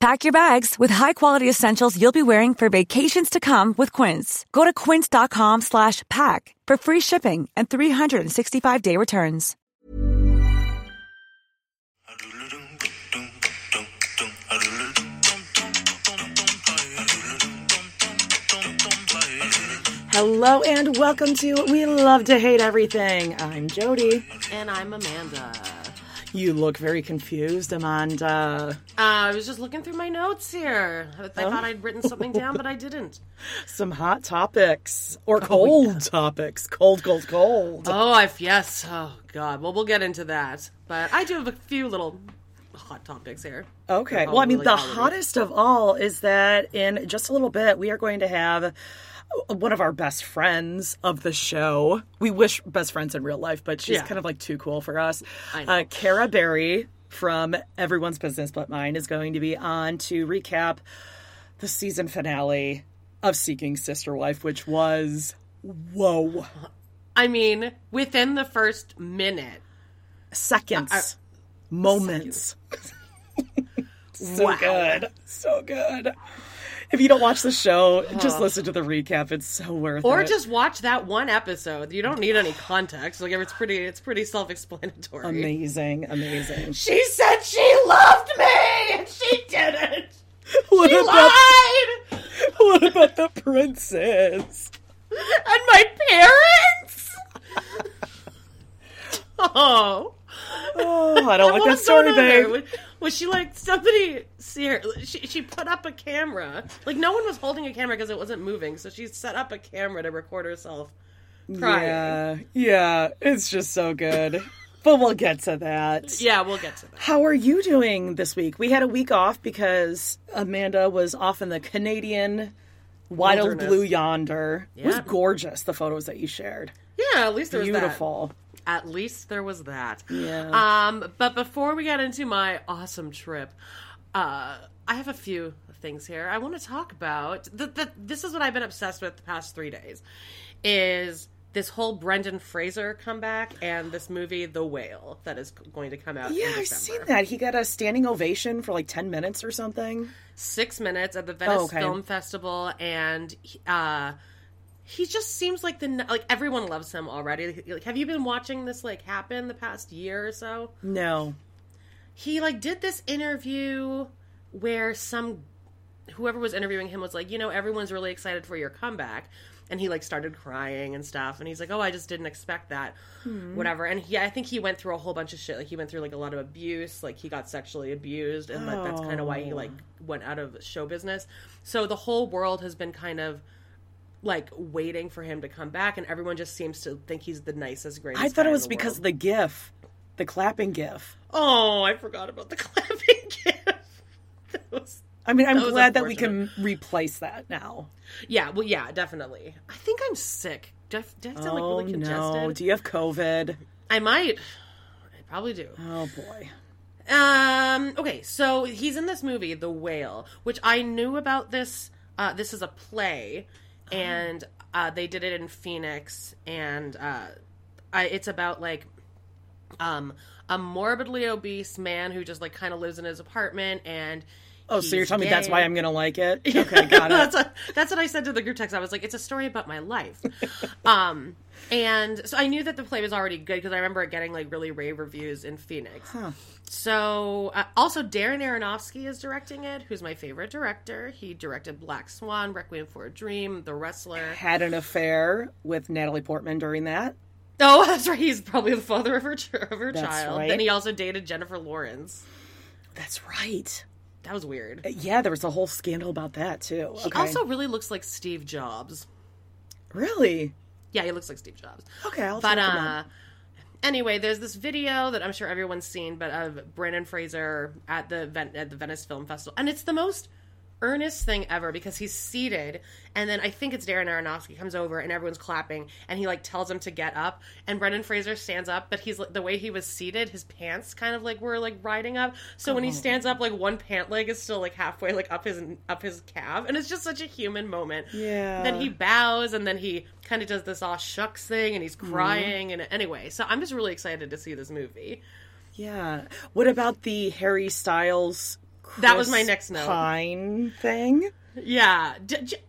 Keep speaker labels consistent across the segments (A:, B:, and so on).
A: Pack your bags with high-quality essentials you'll be wearing for vacations to come with Quince. Go to quince.com slash pack for free shipping and 365-day returns.
B: Hello and welcome to We Love to Hate Everything. I'm Jody.
C: And I'm Amanda.
B: You look very confused, Amanda.
C: Uh, I was just looking through my notes here. I, I thought I'd written something down, but I didn't.
B: Some hot topics or cold topics. Cold, cold, cold.
C: Oh, yes. Oh God. Well, we'll get into that. But I do have a few little hot topics here.
B: Okay. Well, I mean,
C: really
B: the hottest of all is that in just a little bit, we are going to have one of our best friends of the show. We wish best friends in real life, but she's
C: Yeah.
B: kind of like too cool for us. Uh, Kara Berry from Everyone's Business But Mine is going to be on to recap the season finale of Seeking Sister Wife, which was whoa
C: I mean, within the first minute.
B: seconds, moments. so
C: Wow.
B: good, so good. If you don't watch the show, just listen to the recap. It's so worth
C: Or
B: it.
C: Or just watch that one episode. You don't need any context. Like it's pretty it's pretty self-explanatory.
B: amazing, amazing.
C: She said she loved me and she didn't.
B: What
C: She
B: about,
C: lied.
B: what about the princess?
C: and my parents. oh,
B: Oh, I don't like that story, babe.
C: Was, was she like somebody? See her? She she put up a camera. Like no one was holding a camera because it wasn't moving. So she set up a camera to record herself crying.
B: Yeah, yeah, it's just so good. but we'll get to that.
C: Yeah, we'll get to that.
B: How are you doing this week? We had a week off because Amanda was off in the Canadian wild
C: Wilderness.
B: blue yonder. It was gorgeous, the photos that you shared.
C: Yeah, at least there was that.
B: Beautiful.
C: At least there was that.
B: Yeah.
C: Um, but before we get into my awesome trip, uh, I have a few things here I want to talk about. The, the, this is what I've been obsessed with the past three days. Is this whole Brendan Fraser comeback and this movie The Whale that is going to come out?
B: Yeah, I've seen that. He got a standing ovation for like 10 minutes or something.
C: Six minutes at the Venice
B: Oh, okay.
C: Film Festival, and uh, he just seems like the like everyone loves him already. Like, have you been watching this like happen the past year or so?
B: No.
C: he like did this interview where some whoever was interviewing him was like, you know, everyone's really excited for your comeback. And he like started crying and stuff, and he's like, "Oh, I just didn't expect that, hmm. whatever." And he, I think he went through a whole bunch of shit. Like he went through like a lot of abuse, like he got sexually abused, and like that's kind of why he like oh. went out of show business. So the whole world has been kind of like waiting for him to come back, and everyone just seems to think he's the nicest, greatest.
B: I thought it was because
C: world.
B: of the gif, the clapping gif.
C: Oh, I forgot about the clapping GIF. Was
B: I mean, I'm
C: That
B: glad that we can replace that now.
C: Yeah, well, yeah, definitely. I think I'm sick. Do I, do I sound like
B: oh
C: really congested?
B: no! Do you have COVID?
C: I might. I probably do.
B: Oh boy.
C: Um. Okay, so he's in this movie, The Whale, which I knew about. This. Uh, this is a play, and uh, they did it in Phoenix, and uh, I, it's about like um a morbidly obese man who just like kind of lives in his apartment and.
B: Oh, so you're telling me that's why I'm gonna like it? Okay, got it.
C: that's what that's what I said to the group text. I was like, it's a story about my life. um, and so I knew that the play was already good because I remember it getting like really rave reviews in Phoenix. So uh, also Darren Aronofsky is directing it, who's my favorite director. He directed Black Swan, Requiem for a Dream, The Wrestler.
B: Had an affair with Natalie Portman during that.
C: Oh, that's right. He's probably the father of her, of her
B: That's
C: child.
B: right.
C: Then he also dated Jennifer Lawrence.
B: That's right.
C: That was weird.
B: Yeah, there was a whole scandal about that too.
C: He
B: Okay.
C: also really looks like Steve Jobs.
B: really
C: Yeah, he looks like Steve Jobs.
B: okay. I'll
C: But uh, anyway, there's this video that I'm sure everyone's seen, but of Brendan Fraser at the Ven- at the Venice Film Festival, and it's the most earnest thing ever because he's seated, and then I think it's Darren Aronofsky comes over and everyone's clapping, and he like tells him to get up, and Brendan Fraser stands up, but he's like the way he was seated, his pants kind of like were like riding up, so when he oh. stands up, like one pant leg is still like halfway like up his up his calf, and it's just such a human moment.
B: Yeah.
C: Then he bows and then he kind of does this aw shucks thing and he's mm-hmm. crying and anyway so i'm just really excited to see this movie
B: Yeah. What about the Harry Styles?
C: That was my next note.
B: Pine thing.
C: yeah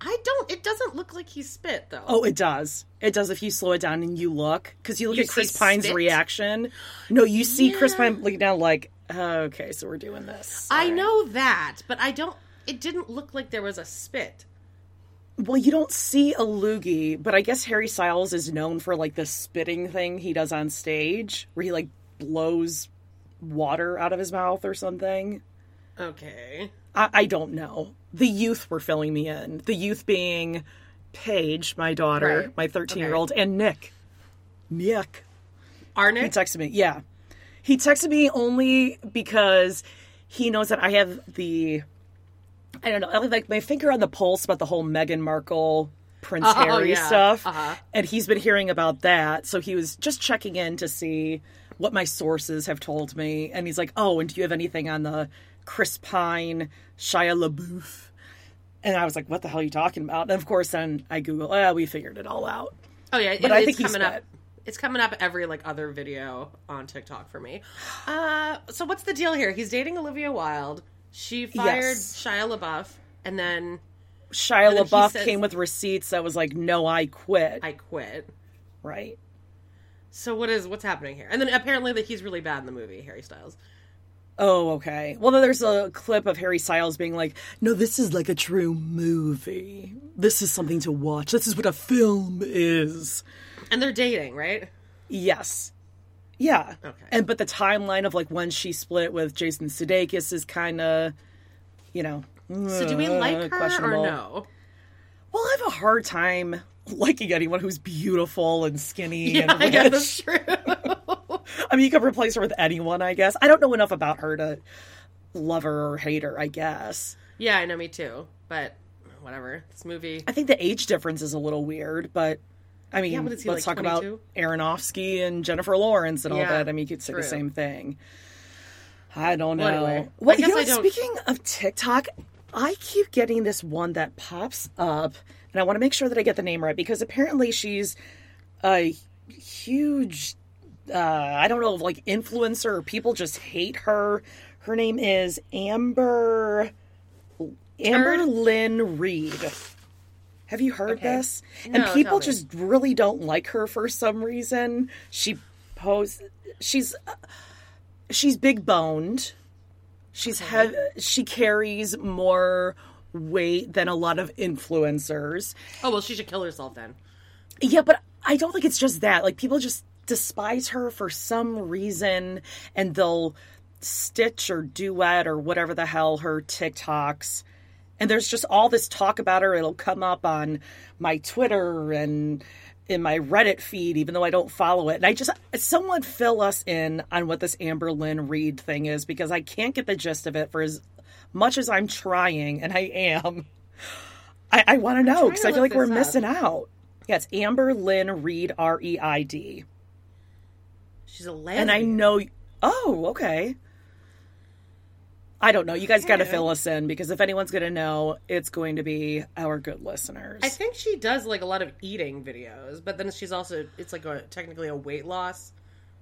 C: i don't it doesn't look like he spit though
B: Oh, it does. It does if you slow it down and you look because you look
C: You
B: at Chris Pine's
C: spit?
B: reaction. No, you see Chris Pine looking down like, "Oh, okay, so we're doing this.
C: i know that but i don't it didn't look like there was a spit
B: Well, you don't see a loogie, but I guess Harry Styles is known for like the spitting thing he does on stage, where he like blows water out of his mouth or something.
C: Okay
B: I, I don't know. The youth were filling me in. The youth being Paige, my daughter,
C: Right.
B: my 13 year old, and Nick. Nick. He texted me. Yeah. He texted me only because he knows that I have the, I don't know, like my finger on the pulse about the whole Meghan Markle, Prince
C: Oh,
B: Harry
C: yeah.
B: stuff.
C: Uh-huh.
B: And he's been hearing about that. So he was just checking in to see what my sources have told me. And he's like, oh, and do you have anything on the Chris Pine, Shia LaBeouf? And I was like, what the hell are you talking about? And of course, then I Google, oh, we figured it all out.
C: oh yeah
B: But
C: it-
B: I
C: it's
B: think he
C: coming up it's coming up every like other video on tiktok for me uh so what's the deal here he's dating olivia wilde she fired
B: Yes.
C: shia labeouf and then
B: Shia
C: And
B: LaBeouf
C: says-
B: came with receipts that was like, "No, I quit."
C: i quit
B: right?
C: So what is what's happening here? And then apparently that he's really bad in the movie Harry Styles.
B: Oh, okay. Well, then there's a clip of Harry Styles being like, "No, this is like a true movie. This is something to watch. This is what a film is."
C: And they're dating, right?
B: Yes. Yeah.
C: Okay.
B: And but the timeline of like when she split with Jason Sudeikis is kind of, you know.
C: So do we
B: uh,
C: like her or no?
B: Well, I have a hard time liking anyone who's beautiful and skinny
C: Yeah,
B: and
C: I guess that's true.
B: I mean, you could replace her with anyone, I guess. I don't know enough about her to love her or hate her, I guess.
C: yeah, I know me too. But whatever. This movie
B: I think the age difference is a little weird, but I mean,
C: Yeah, but
B: let's
C: like,
B: talk about Aronofsky and Jennifer Lawrence and all
C: Yeah,
B: that. I mean, you could say the same thing. I don't know.
C: Well, anyway, I
B: you know,
C: I don't-
B: speaking of TikTok, I keep getting this one that pops up, and I want to make sure that I get the name right because apparently she's a huge uh, I don't know, like influencer or people just hate her. Her name is Amber Amber
C: Turd?
B: Lynn Reid. Have you heard
C: Okay.
B: this?
C: No,
B: and people just really don't like her for some reason. She pose she's uh, she's big boned. She's hev- she carries more weight than a lot of influencers.
C: Oh well she should kill herself then.
B: Yeah, but I don't think it's just that. Like people just despise her for some reason and they'll stitch or duet or whatever the hell her TikToks. And there's just all this talk about her. It'll come up on my Twitter and in my Reddit feed, even though I don't follow it. And I just, someone fill us in on what this Amber Lynn Reid thing is because I can't get the gist of it for as much as I'm trying, and I am. I, I want to know because I feel like we're
C: up.
B: missing out. Yeah, it's Amber Lynn Reid, R E I D.
C: She's a lesbian.
B: And I know. Oh, okay. I don't know. You guys got to fill us in because if anyone's going to know, it's going to be our good listeners.
C: I think she does like a lot of eating videos, but then she's also it's like a, technically a weight loss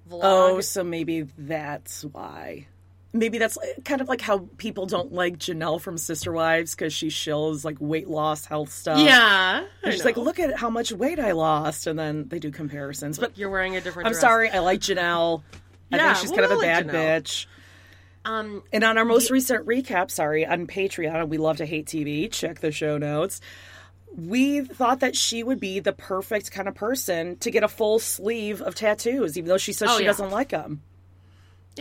C: vlog.
B: oh, so maybe that's why. Maybe that's kind of like how people don't like Janelle from Sister Wives because she shills like weight loss, health stuff.
C: yeah.
B: And she's like, look at how much weight I lost. And then they do comparisons. But
C: you're wearing a different.
B: I'm
C: dress.
B: sorry. I like Janelle. I
C: Yeah,
B: think she's kind of a bad
C: Janelle.
B: bitch.
C: Um,
B: And on our most recent recap, sorry, on Patreon, we love to hate TV. Check the show notes. we thought that she would be the perfect kind of person to get a full sleeve of tattoos, even though she says
C: Oh,
B: she
C: yeah.
B: doesn't like them.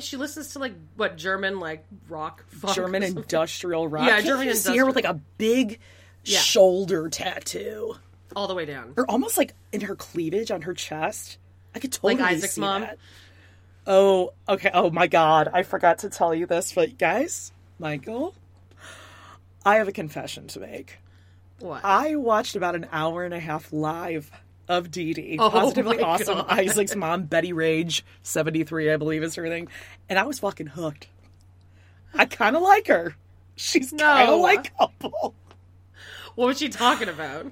C: She listens to like what German like rock,
B: German industrial rock.
C: Yeah,
B: Can't
C: German
B: you see her with like a big
C: Yeah.
B: shoulder tattoo,
C: all the way down.
B: or almost like in her cleavage on her chest. I could totally
C: Like Isaac's
B: see
C: mom?
B: that. Oh, okay. Oh my God, I forgot to tell you this, but guys, Michael, I have a confession to make.
C: What?
B: I watched about an hour and a half live of Dee Dee,
C: Oh
B: positively awesome.
C: God.
B: Isaac's mom, Betty Rage, seventy three, I believe is her thing, and I was fucking hooked. I kind of like her. She's kind
C: No.
B: of likable.
C: what was she talking about?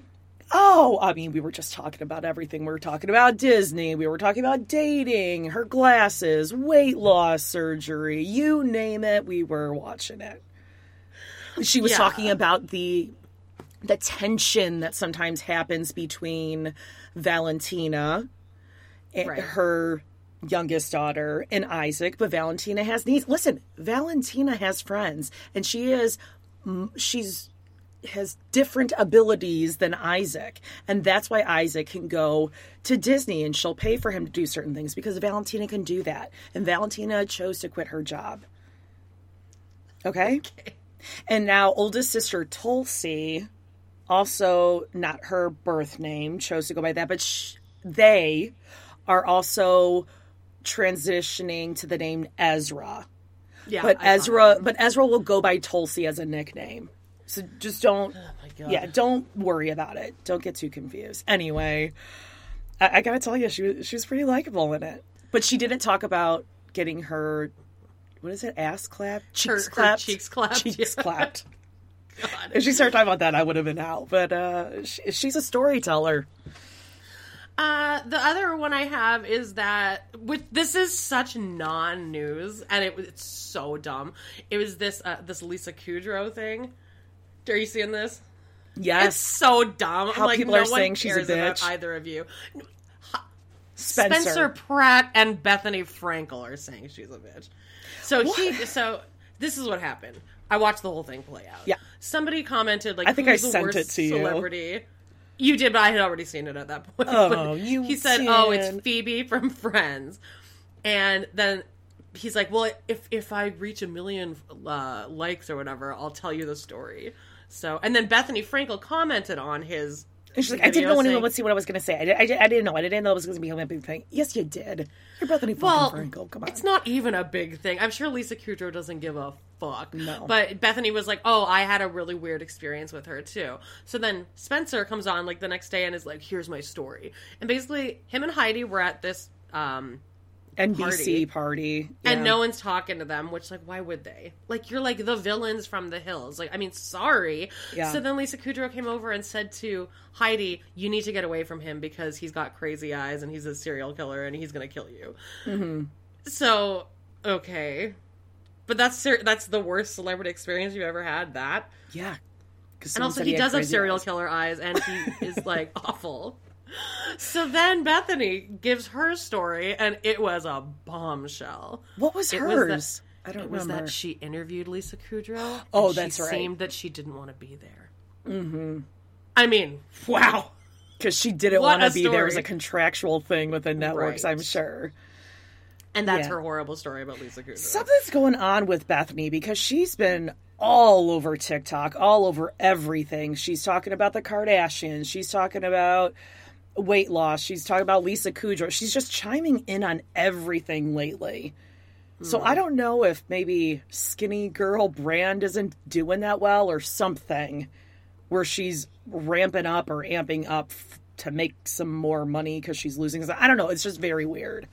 B: Oh, I mean, we were just talking about everything. We were talking about Disney. We were talking about dating, her glasses, weight loss surgery, you name it. We were watching it. She was
C: Yeah.
B: talking about the the tension that sometimes happens between Valentina, and
C: Right.
B: her youngest daughter, and Isaac. But Valentina has needs. Listen, Valentina has friends, and she is she's has different abilities than Isaac. And that's why Isaac can go to Disney and she'll pay for him to do certain things because Valentina can do that. And Valentina chose to quit her job. Okay? Okay? And now oldest sister Tulsi, also not her birth name, chose to go by that, but sh- they are also transitioning to the name Ezra.
C: Yeah,
B: But
C: I
B: Ezra, but Ezra will go by Tulsi as a nickname. So just don't, oh
C: God.
B: yeah, don't worry about it. Don't get too confused. Anyway, I, I gotta tell you, she was she was pretty likable in it. But she didn't talk about getting her, what is it, ass clapped, cheeks
C: her
B: clapped,
C: cheeks clapped,
B: cheeks
C: yeah.
B: clapped.
C: God.
B: If she started talking about that, I would have been out. But uh, she, she's a storyteller.
C: Uh, the other one I have is that which this is such non-news, and it it's so dumb. It was this uh, this Lisa Kudrow thing. Are you seeing this?
B: Yes, it's
C: so dumb.
B: How
C: like,
B: people
C: no
B: are saying she's a bitch.
C: either of you.
B: Spencer.
C: Spencer Pratt and Bethenny Frankel are saying she's a bitch. So he so this is what happened. I watched the whole thing play out.
B: Yeah.
C: Somebody commented like
B: I think I
C: the
B: sent it to you.
C: celebrity. You did, but I had already seen it at that point.
B: Oh, you
C: He said, "Oh, it's. Phoebe from Friends," and then he's like, "Well, if if I reach a million uh, likes or whatever, I'll tell you the story." So, and then Bethenny Frankel commented on his.
B: And she's like, I didn't know anyone would see what I was going to say. I, did, I, did, I didn't know. I didn't know it was going to be a big thing. Yes, you did. You're Bethenny
C: Well,
B: Frankel. Come on.
C: it's not even a big thing. I'm sure Lisa Kudrow doesn't give a fuck.
B: No.
C: But Bethenny was like, "Oh, I had a really weird experience with her too." So then Spencer comes on like the next day and is like, "Here's my story." And basically, him and Heidi were at this, um,
B: NBC party.
C: and
B: Yeah.
C: no one's talking to them. Which, like, why would they? Like, you're like the villains from the hills. Like, I mean, sorry.
B: Yeah.
C: So then Lisa Kudrow came over and said to Heidi, "You need to get away from him because he's got crazy eyes and he's a serial killer and he's gonna kill you."
B: Mm-hmm.
C: So okay, but that's that's the worst celebrity experience you've ever had. That,
B: yeah.
C: and also
B: said
C: he does have serial
B: eyes.
C: killer eyes, and he is like awful. So then Bethenny gives her story, and it was a bombshell.
B: What was
C: It was
B: hers?
C: that-
B: I don't
C: it was that she interviewed Lisa Kudrow.
B: Oh, that's
C: she
B: right.
C: Seemed that she didn't want to be there. Mm-hmm. I mean, wow.
B: Because she didn't want to be there. It was a contractual thing with the networks,
C: Right.
B: I'm sure.
C: And that's
B: Yeah.
C: her horrible story about Lisa Kudrow.
B: Something's going on with Bethenny because she's been all over TikTok, all over everything. She's talking about the Kardashians. She's talking about weight loss. She's talking about Lisa Kudrow. She's just chiming in on everything lately. So
C: Hmm.
B: I don't know if maybe Skinny Girl brand isn't doing that well or something where she's ramping up or amping up f- to make some more money because she's losing. I don't know. It's just very weird.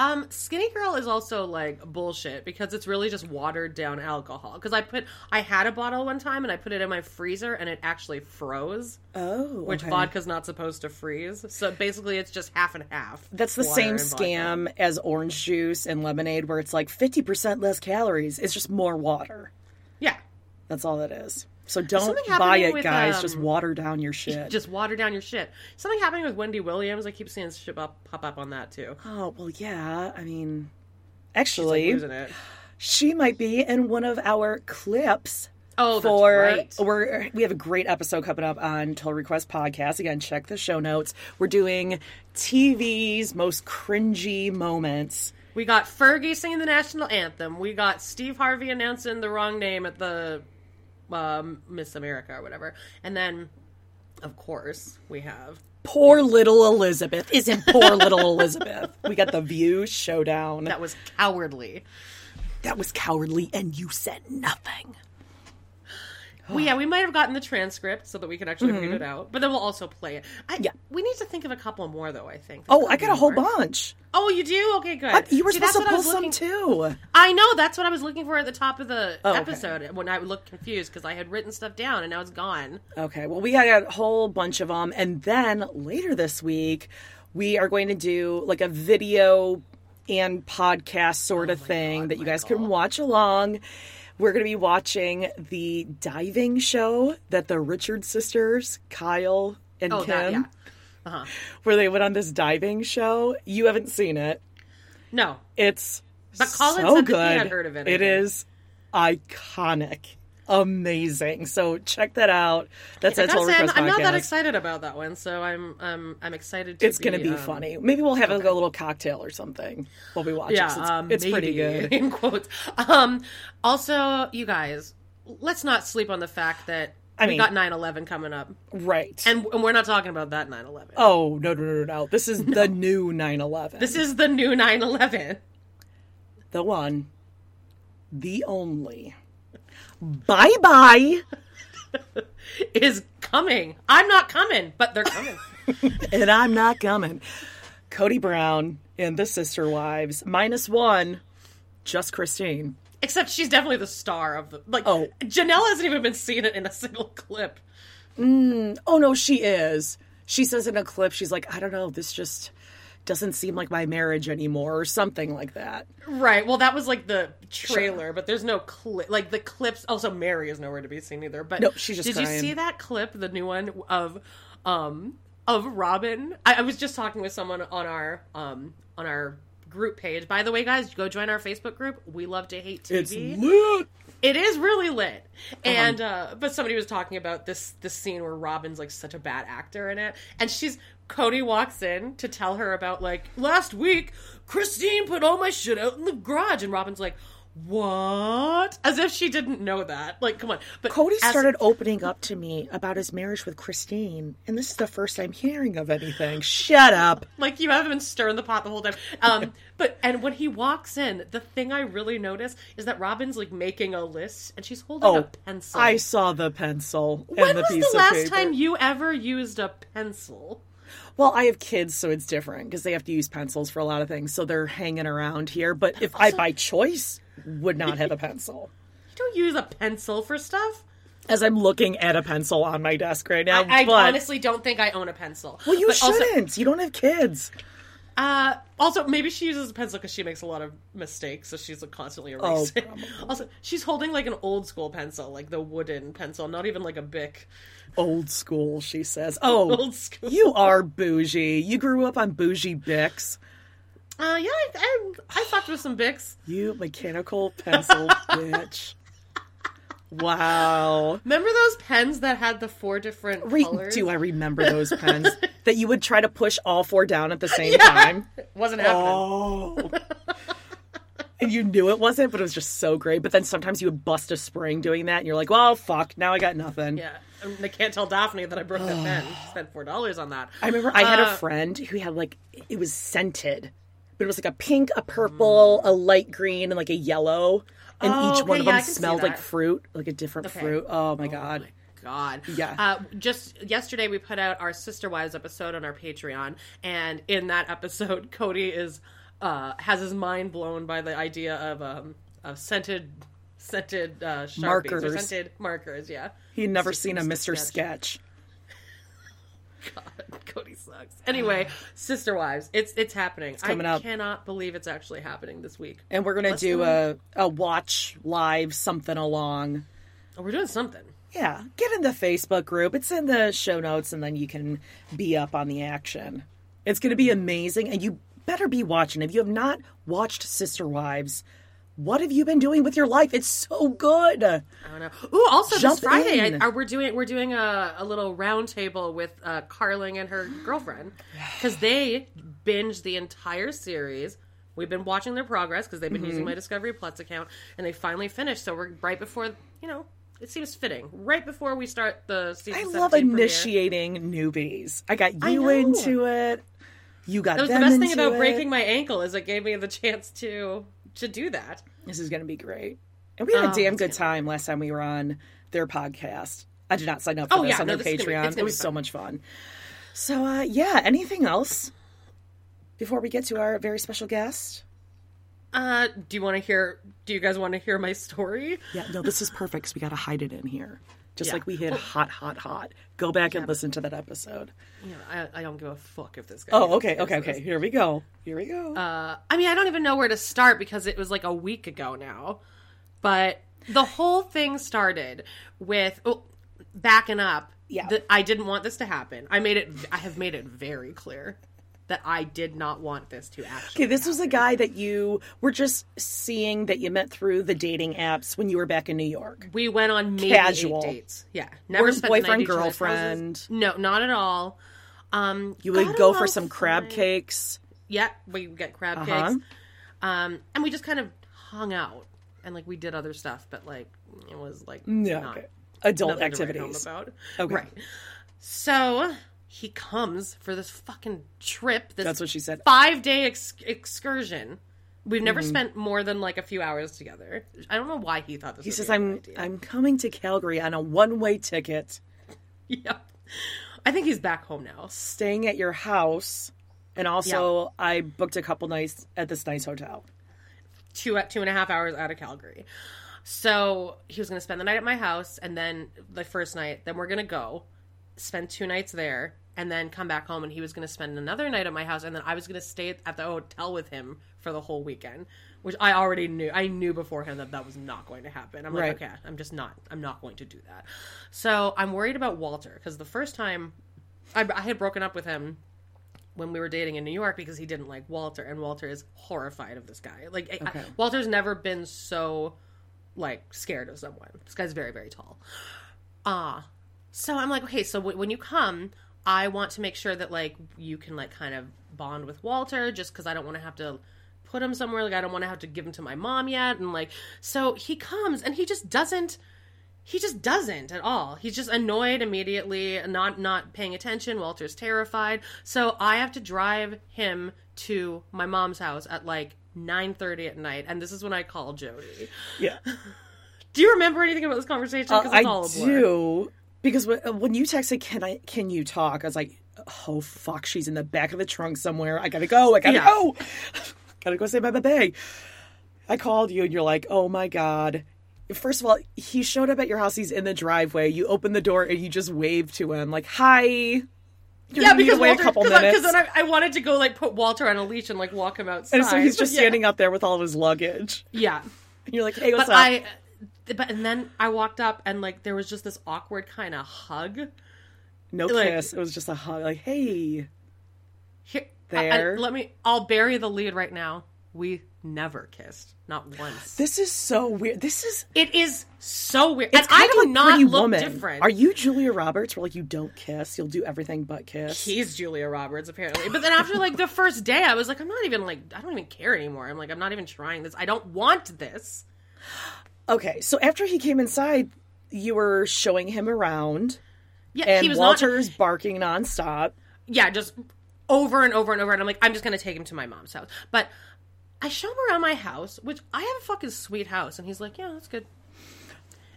C: Um, Skinny Girl is also like bullshit because it's really just watered down alcohol. Because I put, I had a bottle one time and I put it in my freezer and it actually froze,
B: Oh,
C: which
B: okay.
C: vodka's not supposed to freeze. So basically, it's just half and half.
B: That's the same
C: vodka.
B: scam as orange juice and lemonade, where it's like 50% less calories. It's just more water.
C: Yeah,
B: That's all it is. So don't buy it,
C: with,
B: guys. just
C: um,
B: water down your shit.
C: just water down your shit. Something happening with Wendy Williams. I keep seeing shit up, pop up on that too.
B: oh, well, yeah. I mean,
C: like
B: actually,
C: it.
B: she might be in one of our clips
C: Oh, that's
B: for
C: right.
B: we're we have a great episode coming up on Total Request podcast. Again, check the show notes. We're doing TV's most cringy moments.
C: We got Fergie singing the national anthem. We got Steve Harvey announcing the wrong name at the um, Miss America or whatever. And then, of course, we have
B: Poor little Elizabeth isn't poor little Elizabeth. We got the View showdown.
C: that was cowardly.
B: that was cowardly, and you said nothing.
C: Well, yeah, we might have gotten the transcript so that we can actually read it out, but then we'll also play it. I,
B: Mm-hmm. Yeah.
C: we need to think of a couple more though. I think.
B: Oh, I
C: gotta
B: a whole
C: more.
B: bunch.
C: Oh, you do? Okay, good.
B: I- you were
C: See,
B: supposed to pull some
C: looking-
B: too.
C: I know that's what I was looking for at the top of the
B: Oh, okay.
C: episode when I looked confused because I had written stuff down and now it's gone.
B: Okay, well, we got a whole bunch of them. And then later this week, we are going to do like a video and podcast sort of thing that you guys can watch along. We're going to be watching the diving show that the Richard sisters, Kyle and
C: Oh,
B: Kim,
C: that yeah. Uh-huh.
B: where they went on this diving show. You haven't seen it.
C: No,
B: It's
C: But Colin
B: so
C: said that he
B: good.
C: had heard of it,
B: It is iconic, amazing. So check that out. That's
C: I
B: at Total
C: I'm,
B: Request
C: I'm not that excited about that one, so I'm um, I'm excited. To
B: It's going to be
C: um,
B: funny. Maybe we'll have like, a little cocktail or something while we watch
C: Yeah,
B: it. It's,
C: um,
B: it's pretty good.
C: In quotes. Um, also, you guys, let's not sleep on the fact that
B: I
C: we got 9/11 coming up,
B: Right.
C: and, and we're not talking about that 9/11.
B: oh, no, no, no, no. This is the new 9 11.
C: This is the new 9/11.
B: the one, the only. Bye bye.
C: Is coming. I'm not coming, but they're coming.
B: and I'm not coming. Kody Brown and the Sister Wives, minus one, just Christine.
C: Except she's definitely the star of the like.
B: Oh.
C: Janelle hasn't even been seen it in a single clip.
B: Mm, oh no, she is. She says in a clip, she's like, I don't know, this just doesn't seem like my marriage anymore, or something like that.
C: Right. Well, that was like the trailer, but there's no clip. Like the clips. Also, Meri is nowhere to be seen either. But
B: No, she's just
C: Did you see that clip? The new one of, um, of Robyn. I, I was just talking with someone on our um on our group page. By the way, guys, go join our Facebook group. We love to hate TV.
B: It's lit.
C: It is really lit.
B: Uh-huh.
C: And uh but somebody was talking about this this scene where Robyn's like such a bad actor in it. And she's Kody walks in to tell her about like last week Christine put all my shit out in the garage and Robyn's like what? As if she didn't know that. Like, come on. But Kody
B: started opening up to me about his marriage with Christine, and this is the first I'm hearing of anything. Shut up.
C: like you haven't been stirring the pot the whole time. Um, but and when he walks in, the thing I really notice is that Robyn's like making a list and she's holding
B: Oh,
C: a pencil.
B: I saw the pencil
C: when
B: and the
C: was
B: piece
C: the last time you ever used a pencil?
B: Well, I have kids, so it's different because they have to use pencils for a lot of things, so they're hanging around here. But if I, by choice, would not have a pencil,
C: You don't use a pencil for stuff.
B: as I'm looking at a pencil on my desk right now.
C: I, I
B: but,
C: honestly don't think I own a pencil.
B: well, you
C: But
B: shouldn't. you don't have kids.
C: Uh, also, maybe she uses a pencil because she makes a lot of mistakes, so she's like, constantly erasing.
B: probably.
C: also, she's holding like an old school pencil, like the wooden pencil, not even like a bic.
B: Old school, she says. Oh,
C: Old school.
B: you are bougie. You grew up on bougie Bics.
C: Uh, yeah, I, I, I fucked with some bics.
B: You mechanical pencil bitch. Wow.
C: Remember those pens that had the four different
B: Re-
C: colors?
B: do I remember those pens that you would try to push all four down at the same time?
C: Wasn't happening.
B: Oh. and you knew it wasn't, but it was just so great. But then sometimes you would bust a spring doing that, and you're like, well, fuck, now I got nothing.
C: Yeah, they can't tell Daphne that I broke that pen. Spent four dollars on that.
B: I remember I had a
C: Uh,
B: friend who had like, it was scented, but it was like a pink, a purple, a light green, and like a yellow. And
C: Oh,
B: each one of
C: yeah,
B: them
C: I
B: smelled like fruit, like a different
C: Okay.
B: fruit. Oh my God.
C: God.
B: Yeah.
C: Uh, just yesterday, we put out our Sister Wives episode on our Patreon, and in that episode, Kody is uh, has his mind blown by the idea of um, of scented scented uh, sharpies or
B: Markers.
C: scented markers. Yeah.
B: He'd never seen a
C: Mr.
B: Mr.
C: Sketch.
B: Sketch.
C: Kody sucks. Anyway, Sister Wives, it's it's happening. It's
B: coming
C: I
B: up.
C: cannot believe it's actually happening this week.
B: And we're gonna
C: Less
B: do a, a watch live something along.
C: Oh, we're doing something.
B: Yeah, get in the Facebook group. It's in the show notes, and then you can be up on the action. It's going to be amazing, and you better be watching. If you have not watched Sister Wives, What have you been doing with your life? It's so good.
C: I don't know. Ooh, also
B: Jump
C: this Friday. I, are, we're doing we're doing a, a little round table with uh, Carling and her girlfriend because they binged the entire series. We've been watching their progress because they've been
B: Mm-hmm.
C: using my Discovery Plus account, and they finally finished. So we're right before you know. It seems fitting right before we start the season.
B: I love
C: 17 premiere.
B: initiating newbies. I got you
C: know.
B: into it. You got
C: That was the
B: them
C: best thing about
B: it.
C: breaking my ankle is it gave me the chance to to do that.
B: This is going to be great. And we had a
C: Oh,
B: damn good
C: gonna
B: time last time we were on their podcast. I did not sign up for
C: Oh,
B: this
C: yeah,
B: on
C: no,
B: their
C: this is gonna be-
B: Patreon.
C: it's
B: it was so much fun. So, uh, yeah, anything else before we get to our very special guest?
C: Uh, do you want to hear? Do you guys want to hear my story?
B: Yeah, no, this is perfect because we got to hide it in here. Just
C: Yeah.
B: like we hit hot, hot, hot. Go back and listen to that episode.
C: Yeah, I, I don't give a fuck if this guy.
B: Oh, okay,
C: hears
B: okay,
C: this.
B: okay. Here we go. Here we go.
C: Uh, I mean, I don't even know where to start because it was like a week ago now. But the whole thing started with oh, backing up.
B: Yeah.
C: that I didn't want this to happen. I made it. I have made it very clear that I did not want this to actually.
B: Okay, this was a guy that you were just seeing that you met through the dating apps when you were back in New York.
C: We went on maybe
B: Casual.
C: dates. Yeah, never night
B: boyfriend,
C: at each other's
B: girlfriend?
C: No, not at all. Um,
B: You would go for some crab
C: fine.
B: cakes.
C: Yeah, we get crab
B: Uh-huh.
C: cakes. Um, and we just kind of hung out and like we did other stuff, but like it was like
B: Yeah,
C: not
B: okay. Adult
C: nothing to home
B: activities.
C: about.
B: Okay.
C: Right. So he comes for this fucking trip. This
B: That's what she said.
C: Five day ex- excursion. We've
B: Mm-hmm.
C: never spent more than like a few hours together. I don't know why he thought this.
B: He says, "I'm
C: idea.
B: I'm coming to Calgary on a one way ticket,
C: Yep. I think he's back home now.
B: staying at your house, and also I booked a couple nights at this nice hotel."
C: two at two and a half hours out of Calgary. So he was going to spend the night at my house, and then the first night, then we're going to go spend two nights there, and then come back home. And he was going to spend another night at my house, and then I was going to stay at the hotel with him for the whole weekend, which I already knew. I knew beforehand that that was not going to happen. I'm
B: Right.
C: like, okay, I'm just not. I'm not going to do that. So I'm worried about Walter because the first time I, I had broken up with him when we were dating in New York because he didn't like Walter, and Walter is horrified of this guy. Like, I- Walter's never been so like scared of someone. This guy's very, very tall. Ah, so I'm like, okay, so w- when you come, I want to make sure that like you can like kind of bond with Walter, just because I don't want to have to put him somewhere. Like, I don't want to have to give him to my mom yet, and like, so he comes and he just doesn't he just doesn't at all. He's just annoyed immediately, not not paying attention. Walter's terrified, so I have to drive him to my mom's house at like nine thirty at night, and this is when I call Jody.
B: Yeah,
C: Do you remember anything about this conversation?
B: Uh, I
C: it's all a blur.
B: do because when, uh, you texted, "Can I? Can you talk?" I was like, "Oh fuck, she's in the back of the trunk somewhere. I gotta go. I gotta
C: Yeah.
B: go. gotta go say bye bye bye." I called you, and you're like, "Oh my god." First of all, he showed up at your house. He's in the driveway. You open the door and you just wave to him, like, "Hi." You're
C: Yeah, because
B: to wait
C: Walter,
B: a couple
C: because
B: minutes.
C: then I, I wanted to go like put Walter on a leash and like walk him outside.
B: and so he's
C: but
B: just
C: yeah.
B: standing up there with all of his luggage.
C: Yeah,
B: And you're like, "Hey, what's
C: but
B: up?"
C: I, but and then I walked up and like there was just this awkward kind of hug.
B: no
C: like-
B: kiss. It was just a hug. Like, "Hey."
C: Here,
B: There.
C: I- I- let me. I'll bury the lead right now. We never kissed, not once.
B: This is so weird. This is
C: it is so weird,
B: It's
C: and I do
B: of like
C: not look
B: Woman.
C: different.
B: Are you Julia Roberts? Where like you don't kiss, you'll do everything but kiss.
C: He's Julia Roberts, apparently. But then after like the first day, I was like, I'm not even like, I don't even care anymore. I'm like, I'm not even trying this. I don't want this.
B: Okay, so after he came inside, you were showing him around,
C: Yeah,
B: and
C: he was
B: Walter's
C: not.
B: barking nonstop.
C: Yeah, just over and over and over. And I'm like, I'm just gonna take him to my mom's house. But I show him around my house, which I have a fucking sweet house, and he's like, Yeah, that's good.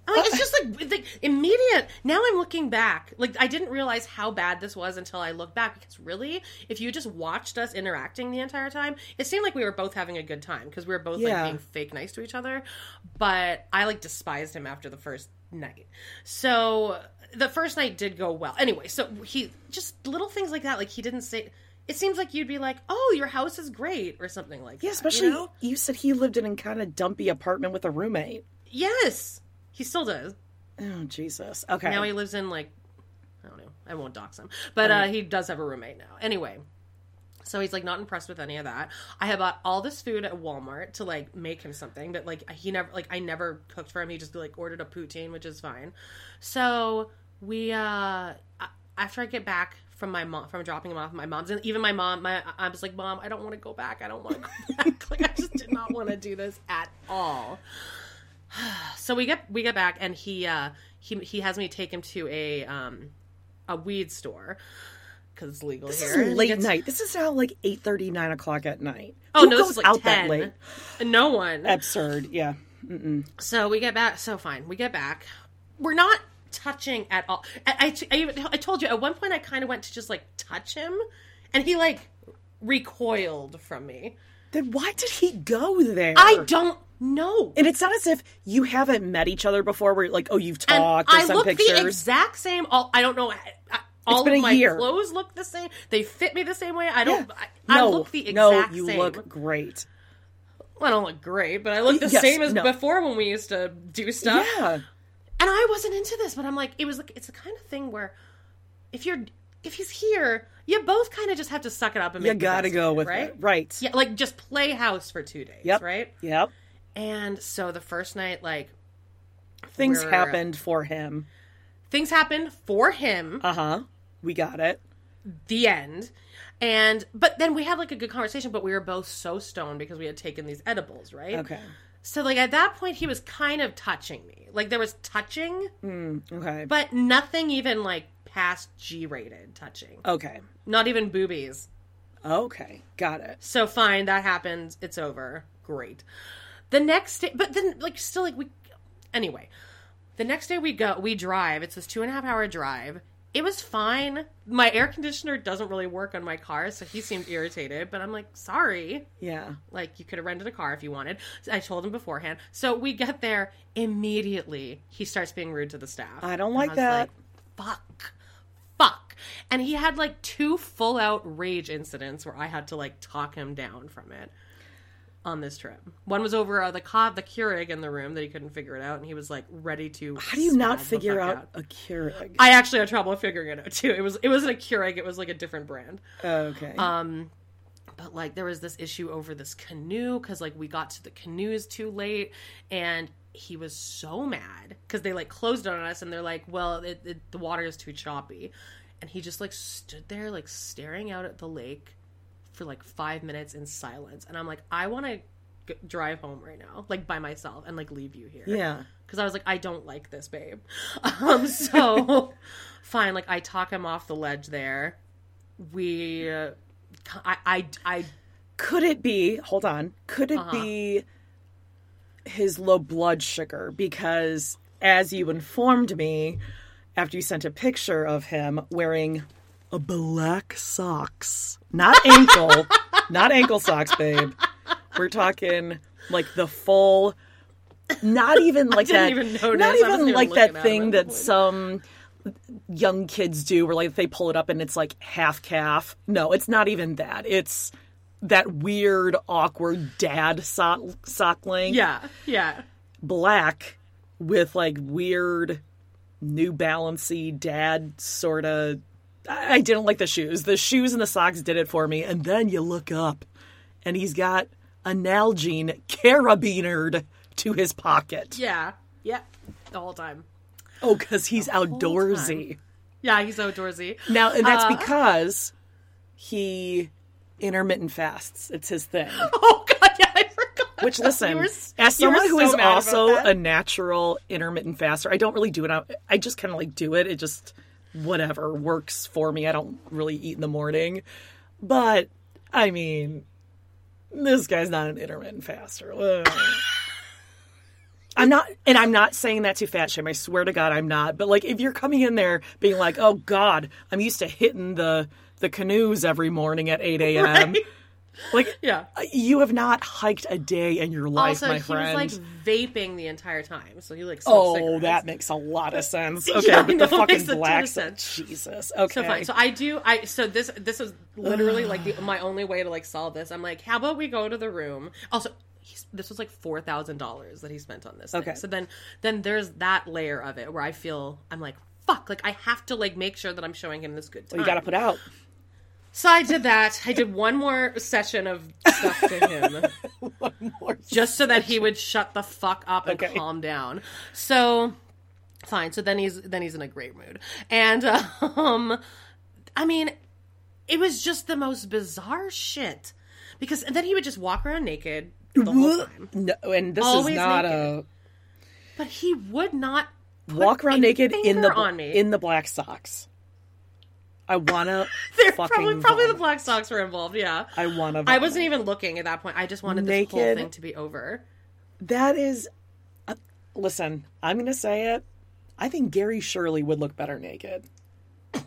C: I'm like, it's just like the immediate. Now I'm looking back. Like I didn't realize how bad this was until I look back. Because really, if you just watched us interacting the entire time, it seemed like we were both having a good time because we were both
B: Yeah.
C: like being fake nice to each other. But I like despised him after the first night. So the first night did go well. Anyway, so he just little things like that. Like he didn't say. It seems like you'd be like, "Oh, your house is great," or something like
B: Yeah,
C: that.
B: especially
C: you
B: you, said he lived in a kind of dumpy apartment with a roommate.
C: yes, he still does.
B: Oh Jesus. Okay.
C: Now he lives in like I don't know. I won't dox him, but uh, he does have a roommate now. Anyway, So he's like not impressed with any of that. I had bought all this food at Walmart to like make him something, but like he never like I never cooked for him. He just like ordered a poutine, which is fine. So we uh after I get back from my mom from dropping him off my mom's and even my mom my I was like mom I don't want to go back I don't want to go back like I just did not want to do this at all so we get we get back and he uh he he has me take him to a um a weed store because it's legal
B: This
C: here.
B: is late
C: gets-
B: night. This is now like 8 30, 9 o'clock at night.
C: Oh
B: Who
C: no,
B: goes
C: this is like
B: out
C: 10.
B: that late?
C: No one.
B: Absurd. Yeah.
C: So we get back. So fine, we get back. We're not touching at all. I, I, I, I told you at one point I kind of went to just like touch him, and he like recoiled from me.
B: Then why did he go there?
C: I don't know.
B: And it's not as if you haven't met each other before where like, oh, you've
C: And
B: talked or
C: I
B: sent
C: look
B: pictures.
C: the exact same. All I don't know. I, I- all
B: been
C: of
B: a
C: my
B: year.
C: clothes look the same. They fit me the same way. I don't.
B: Yeah.
C: I,
B: no,
C: I look the
B: no,
C: exact
B: you
C: same.
B: look great.
C: I don't look great, but I look the
B: Yes,
C: same as
B: no.
C: before when we used to do stuff.
B: Yeah.
C: and I wasn't into this, but I'm like, it was like it's the kind of thing where if you're if he's here, you both kind of just have to suck it up and make
B: You gotta go
C: of
B: with
C: right?
B: it. Right.
C: Yeah, like just play house for two days,
B: Yep.
C: right?
B: Yep.
C: And so the first night, like
B: Things happened for him.
C: things happened for him.
B: Uh huh. We got it.
C: the end. And but then we had like a good conversation, but we were both so stoned because we had taken these edibles, right?
B: Okay.
C: So like at that point, he was kind of touching me. Like there was touching,
B: Okay.
C: but nothing even like past G rated touching.
B: Okay.
C: Not even boobies.
B: Okay. Got it.
C: So fine, that happens. It's over. Great. The next day, but then like still like we. Anyway, the next day we go, we drive. It's this two and a half hour drive. It was fine. My air conditioner doesn't really work on my car, so he seemed irritated. But I'm like, sorry.
B: Yeah.
C: Like you could have rented a car if you wanted. I told him beforehand. So we get there immediately. He starts being rude to the staff.
B: I don't
C: And
B: like
C: was
B: that.
C: fuck, fuck. And he had like two full out rage incidents where I had to like talk him down from it on this trip. One was over uh, the co- the Keurig in the room that he couldn't figure it out, and he was like ready to.
B: How do you not figure
C: fuck
B: out, a Keurig?
C: I actually had trouble figuring it out too. It was it wasn't a Keurig. It was like a different brand.
B: okay.
C: Um, but like there was this issue over this canoe because like we got to the canoes too late and he was so mad because they like closed on us and they're like well it, it, the water is too choppy and he just like stood there like staring out at the lake for like five minutes in silence and i'm like i want to g- drive home right now like by myself and like leave you here
B: yeah.
C: because I was like, I don't like this, babe. Um, so fine, like I talk him off the ledge there. We, uh, I, I, I,
B: Could it be? Hold on. Could
C: Uh-huh.
B: it be his low blood sugar? Because as you informed me, after you sent a picture of him wearing black socks, not ankle, not ankle socks, babe. We're talking like the full. Not even like
C: didn't
B: that.
C: even notice.
B: Not even
C: even
B: like that thing that some young kids do where like they pull it up and it's like half calf. No, it's not even that. It's that weird, awkward dad sock, sock length.
C: yeah, yeah.
B: Black with like weird New Balancy dad sort of. I didn't like the shoes. The shoes and the socks did it for me. And then you look up and he's got a Nalgene carabinered to his pocket.
C: Yeah, yeah, the whole time.
B: Oh, because he's outdoorsy.
C: Yeah, he's outdoorsy.
B: Now, and that's
C: Uh,
B: because he intermittent fasts. It's his thing.
C: Oh God, yeah, I forgot.
B: Which, listen,
C: were-
B: as someone who
C: so
B: is also a natural intermittent faster, I don't really do it. I just kind of like do it. It just, whatever, works for me. I don't really eat in the morning. But, I mean, this guy's not an intermittent faster. I'm not, and I'm not saying that to fat shame. I swear to God, I'm not. But like, if you're coming in there being like, "Oh God, I'm used to hitting the the canoes every morning at 8 a.m."
C: Right.
B: Like,
C: Yeah.
B: Uh, you have not hiked a day in your life,
C: Also,
B: my
C: he
B: friend.
C: was like vaping the entire time, so he like
B: oh,
C: cigarettes.
B: that makes a lot of sense. Okay,
C: Yeah,
B: but
C: know,
B: the fucking black
C: sense.
B: Jesus. Okay.
C: So fine. So I do. I so this this was literally like the, my only way to like solve this. I'm like, how about we go to the room? Also, he's, this was like four thousand dollars that he spent on this. thing.
B: Okay.
C: So then then there's that layer of it where I feel I'm like fuck. Like I have to like make sure that I'm showing him this good time.
B: Well, you got to put out.
C: So I did that. I did one more session of stuff to him. just so that he would shut the fuck up and
B: Okay.
C: calm down. So fine. So then he's then he's in a great mood. And um I mean, it was just the most bizarre shit. Because and then he would just walk around naked the whole time.
B: No, and this
C: Always
B: is not
C: naked. But he would not
B: walk around
C: a
B: naked in the
C: on me.
B: in the black socks. I wanna
C: They're
B: fucking
C: probably probably the
B: vomit.
C: black socks were involved, yeah.
B: I wanna.
C: I wasn't even looking at that point. I just wanted this whole thing to be over.
B: That is, uh, listen. I'm gonna say it. I think Gary Shirley would look better naked.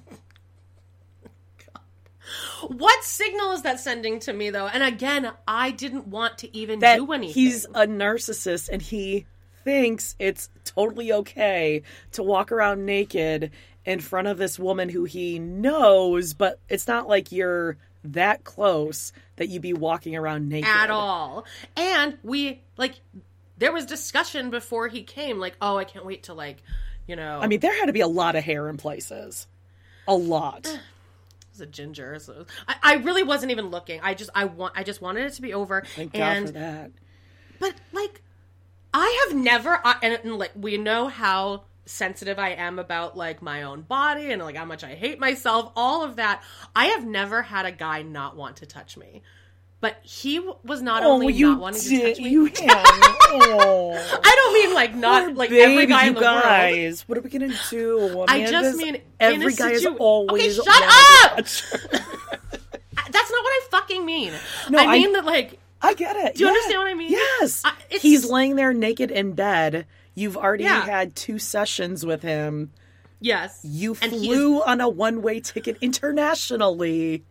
C: What signal is that sending to me though? And again, I didn't want to even
B: That
C: do anything.
B: he's a narcissist and he thinks it's totally okay to walk around naked in front of this woman who he knows, but it's not like you're that close that you'd be walking around naked
C: at all. And we like there was discussion before he came, like, oh, I can't wait to like, you know,
B: I mean, there had to be a lot of hair in places. A lot.
C: it's a ginger. So I, I really wasn't even looking. I just I want I just wanted it to be over.
B: Thank God
C: and
B: for that.
C: but like I have never I, and, and like we know how sensitive I am about like my own body and like how much I hate myself, all of that. I have never had a guy not want to touch me. But he was not
B: Oh,
C: only
B: you
C: not wanting to touch me.
B: You oh.
C: I don't mean like not
B: Poor
C: like every guy in the world.
B: guys. What are we gonna do?
C: I just mean
B: every guy is always.
C: Okay, shut up! I- That's not what I fucking mean.
B: No,
C: I
B: I-
C: mean that like
B: I get it.
C: Do you
B: yeah.
C: understand what I mean?
B: Yes.
C: I-
B: He's laying there naked in bed. You've already
C: Yeah.
B: had two sessions with him.
C: yes.
B: You flew on a one-way ticket internationally.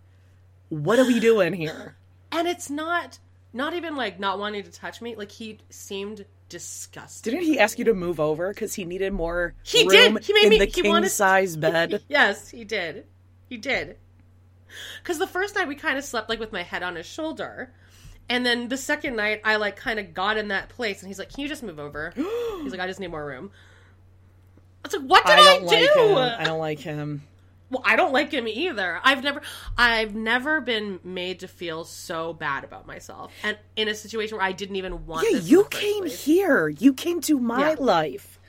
B: What are we doing here?
C: and it's not not even like not wanting to touch me. Like he seemed disgusted.
B: Didn't he ask you to move over because he needed more
C: He did. He made me-
B: the
C: he
B: king
C: wanted-
B: size bed?
C: Yes, he did. He did. Because the first night we kind of slept like with my head on his shoulder. And then the second night, I like kind of got in that place, and he's like, "Can you just move over?" he's like, "I just need more room." I was like, "What did
B: I
C: I, do?"
B: like. I don't like him.
C: Well, I don't like him either. I've never, I've never been made to feel so bad about myself, and in a situation where I didn't even want.
B: Yeah, you came
C: place.
B: here. You came to my
C: Yeah.
B: life.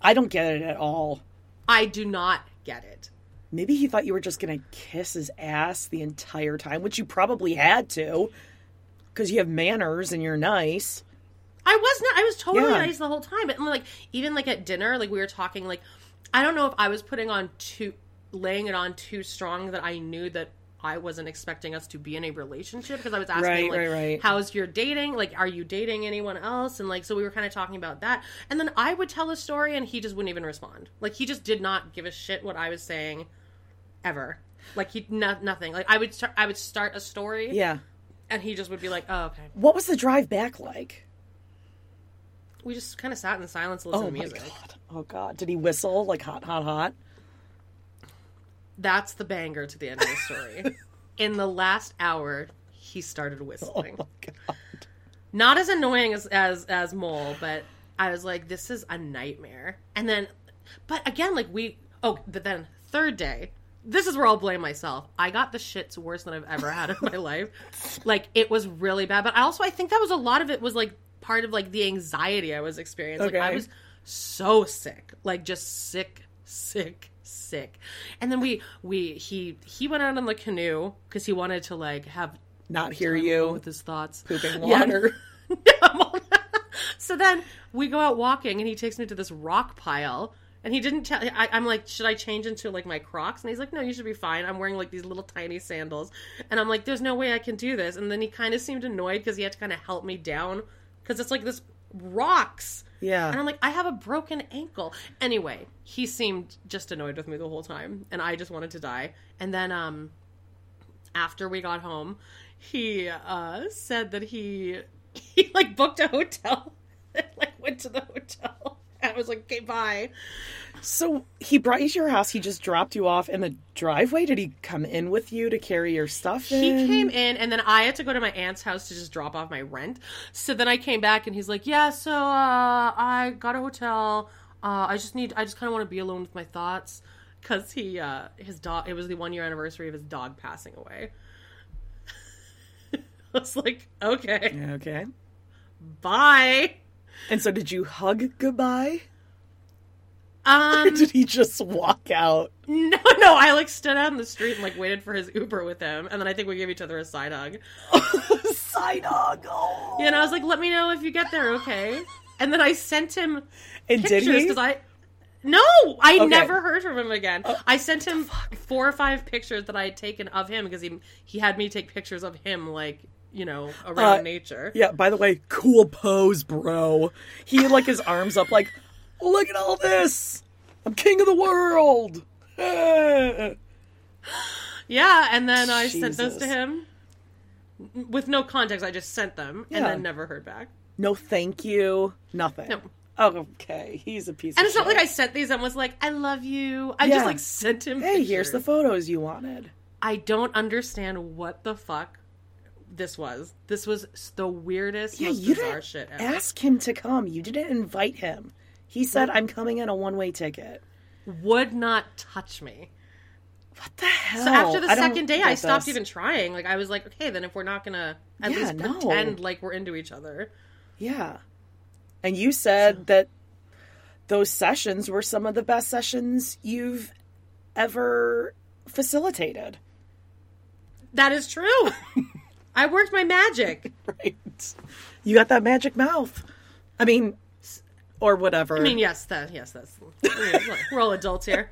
B: I don't get it at all.
C: I do not get it.
B: Maybe he thought you were just going to kiss his ass the entire time, which you probably had to because you have manners and you're nice.
C: I was not. I was totally
B: Yeah.
C: nice the whole time. But like, even like at dinner, like we were talking. Like, I don't know if I was putting on too, laying it on too strong that I knew that I wasn't expecting us to be in a relationship because I was asking
B: Right,
C: like,
B: right, right.
C: "How's your dating? Like, are you dating anyone else?" And like, so we were kind of talking about that. And then I would tell a story, and he just wouldn't even respond. Like, he just did not give a shit what I was saying, ever. Like he no, nothing. Like I would start. I would start a story,
B: Yeah.
C: And he just would be like, "Oh, okay."
B: What was the drive back like?
C: We just kind of sat in silence, listening
B: Oh
C: to music.
B: god. Oh god. Did he whistle like hot, hot, hot?
C: That's the banger to the end of the story. In the last hour, he started
B: Oh
C: whistling.
B: my god.
C: Not as annoying as, as as Mole, but I was like, this is a nightmare. And then, but again, like we oh, but then third day. This is where I'll blame myself. I got the shits worse than I've ever had in my life. Like it was really bad. But I also I think that was a lot of it was like part of like the anxiety I was experiencing. Like I was so sick, like just sick, sick, sick. And then we we he he went out on the canoe because he wanted to like have
B: Not hear you
C: with his thoughts.
B: pooping
C: Yeah.
B: water.
C: so then we go out walking, and he takes me to this rock pile. And he didn't tell. I, I'm like, should I change into like my Crocs? And he's like, no, you should be fine. I'm wearing like these little tiny sandals. And I'm like, there's no way I can do this. And then he kind of seemed annoyed because he had to kind of help me down because it's like this rocks.
B: Yeah.
C: And I'm like, I have a broken ankle. Anyway, he seemed just annoyed with me the whole time, and I just wanted to die. And then, um, after we got home, he uh said that he he like booked a hotel and like went to the hotel. And I was like, okay, bye.
B: So he brought you to your house. He just dropped you off in the driveway. Did he come in with you to carry your stuff
C: He came in, and then I had to go to my aunt's house to just drop off my rent. So then I came back, and he's like, "Yeah, so uh, I got a hotel. Uh, I just need, I just kind of want to be alone with my thoughts." because he uh his dog. It was the one year anniversary of his dog passing away. I was like, okay,
B: Okay.
C: bye.
B: And so did you hug goodbye?
C: Um,
B: Did he just walk out?
C: no, no. I like stood out in the street and like waited for his Uber with him, and then I think we gave each other a side hug.
B: Side hug. Oh.
C: Yeah, and I was like, "Let me know if you get there, okay?" And then I sent him
B: And
C: pictures because I. No, I
B: Okay.
C: never heard from him again. I sent him four or five pictures that I had taken of him because he he had me take pictures of him, like you know, around
B: Uh,
C: nature.
B: Yeah, by the way, cool pose, bro. He had like his arms up like, look at all this. I'm king of the world.
C: Yeah, and then I sent those to him with no context. I just sent them and then never heard back.
B: No thank you. Nothing.
C: No.
B: Okay. He's a piece
C: And it's not
B: shit.
C: like I sent these and was like, "I love you." I
B: Yeah.
C: just like sent him.
B: Hey, here's the photos you wanted.
C: I don't understand what the fuck this was. This was the weirdest,
B: Yeah,
C: most
B: you
C: bizarre
B: didn't
C: shit ever.
B: ask him to come. You didn't invite him. He said, "I'm coming in a one-way ticket."
C: Would not touch me.
B: What the hell?
C: So after the
B: I
C: second day, I stopped
B: this.
C: even trying. Like I was like, okay, then if we're not gonna at
B: Yeah,
C: least
B: no.
C: pretend like we're into each other.
B: Yeah. And you said that those sessions were some of the best sessions you've ever facilitated.
C: That is true. I worked my magic.
B: Right. You got that magic mouth. I mean, or whatever.
C: I mean, yes, that yes, that's we're all adults here.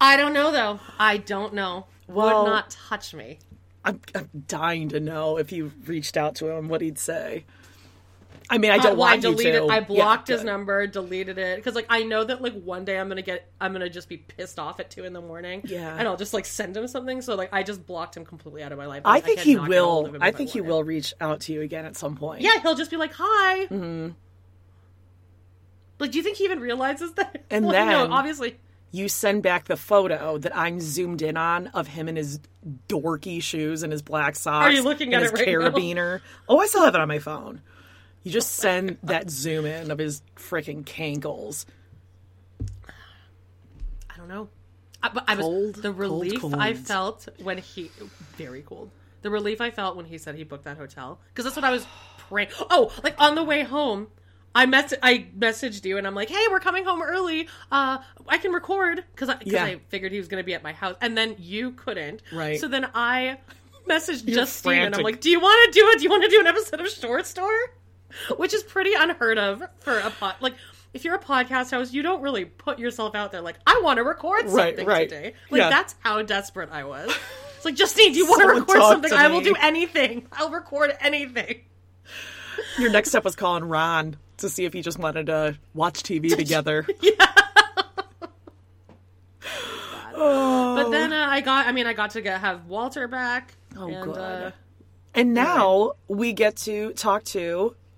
C: I don't know though. I don't know.
B: Well-
C: Would not touch me.
B: I'm, I'm dying to know if you reached out to him, what he'd say. I mean, I
C: Uh,
B: don't
C: well, I
B: want you
C: deleted.
B: to.
C: I blocked
B: Yeah,
C: his number, deleted it because like I know that like one day I'm gonna get, I'm gonna just be pissed off at two in the morning.
B: Yeah.
C: and I'll just like send him something. So like I just blocked him completely out of my life.
B: I think he
C: a hold
B: will. I think he will reach out to you again at some point.
C: Yeah, he'll just be like, "Hi." Mm-hmm. Like, do you think he even realizes that?
B: And
C: Well, no,
B: then-
C: obviously,
B: You send back the photo that I'm zoomed in on of him in his dorky shoes and his black socks.
C: Are you looking
B: and
C: at
B: his
C: it right now?
B: carabiner. Oh, I still have it on my phone. You just send that zoom in of his freaking cankles.
C: I don't know. I, but I was
B: Cold,
C: the
B: cold,
C: relief I felt when he very cold. The relief I felt when he said he booked that hotel because that's what I was praying. Oh, like on the way home, I mess I messaged you and I'm like, "Hey, we're coming home early. Uh, I can record because I, 'cause
B: Yeah.
C: I figured he was going to be at my house, and then you couldn't.
B: Right.
C: So then I messaged
B: You're
C: Justine and I'm like, "Do you want to do it? Do you want to do an episode of Short Store?" Which is pretty unheard of for a pod. Like, if you're a podcast host, you don't really put yourself out there like, "I want to record something
B: right.
C: today." Like
B: Yeah.
C: that's how desperate I was. It's like, Justine, do you want to record something? I will do anything. I'll record anything.
B: Your next step was calling Ron to see if he just wanted to watch TV together. Yeah.
C: But then uh, I got, I mean, I got to get, have Walter back.
B: Oh,
C: and,
B: good.
C: Uh,
B: And now we get to talk to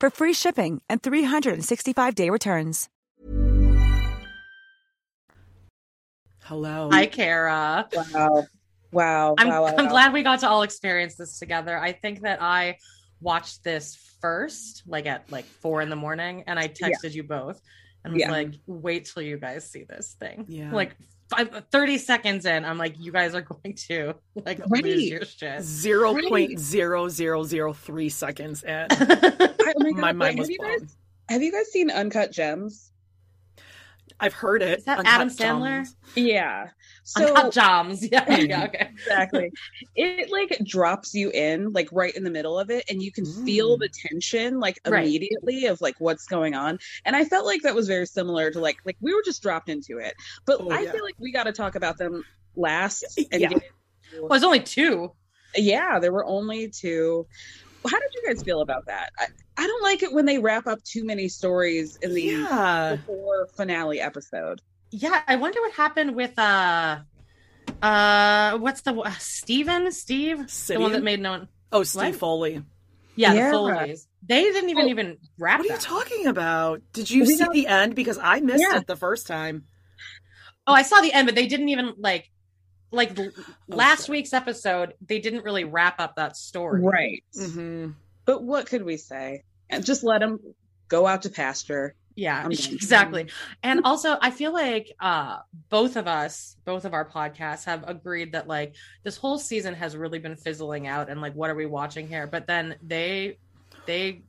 A: for free shipping and 365-day returns.
B: Hello.
C: Hi, Kara.
D: Wow. Wow.
C: I'm,
D: wow, wow,
C: I'm
D: wow.
C: glad we got to all experience this together. I think that I watched this first, like at like four in the morning, and I texted you both and was
D: Yeah.
C: like, wait till you guys see this thing.
B: Yeah.
C: Like five, 30 seconds in, I'm like, you guys are going to like
D: Right.
C: lose your shit.
B: Zero point zero zero zero three seconds in.
D: Oh my,
B: My
D: God,
B: mind
D: wait,
B: was
D: have you guys have you guys seen Uncut Gems?
B: I've heard it.
C: Is that
B: Uncut
C: Adam Sandler?
B: Gems.
D: Yeah. So
C: Uncut Joms. Yeah, yeah, okay.
D: exactly. It like drops you in like right in the middle of it and you can feel
B: Mm.
D: the tension like
C: Right.
D: immediately of like what's going on. And I felt like that was very similar to like like we were just dropped into it. But
B: Oh,
D: I
B: yeah.
D: feel like we got to talk about them last and
B: Yeah.
C: Well, there's only two.
D: yeah, there were only two. How did you guys feel about that? I, I don't like it when they wrap up too many stories in the
B: Yeah.
D: before finale episode.
C: Yeah, I wonder what happened with uh uh what's the uh, Steven? Steve? The one that made no one
B: Oh, Steve
C: What?
B: Foley.
C: Yeah,
D: Yeah.
C: the Foley's. They didn't even
D: Oh,
C: even wrap
B: What are you
C: that.
B: talking about? Did you
D: We
B: see
D: don't-
B: the end? Because I missed
D: Yeah.
B: it the first time.
C: Oh, I saw the end, but they didn't even like like l- last
B: sorry.
C: week's episode, they didn't really wrap up that story.
D: Right.
B: mm-hmm.
D: But what could we say? And just let them go out to pasture.
C: Yeah,
D: I'm
C: exactly. And also, I feel like uh both of us, both of our podcasts have agreed that like this whole season has really been fizzling out and like what are we watching here? But then they they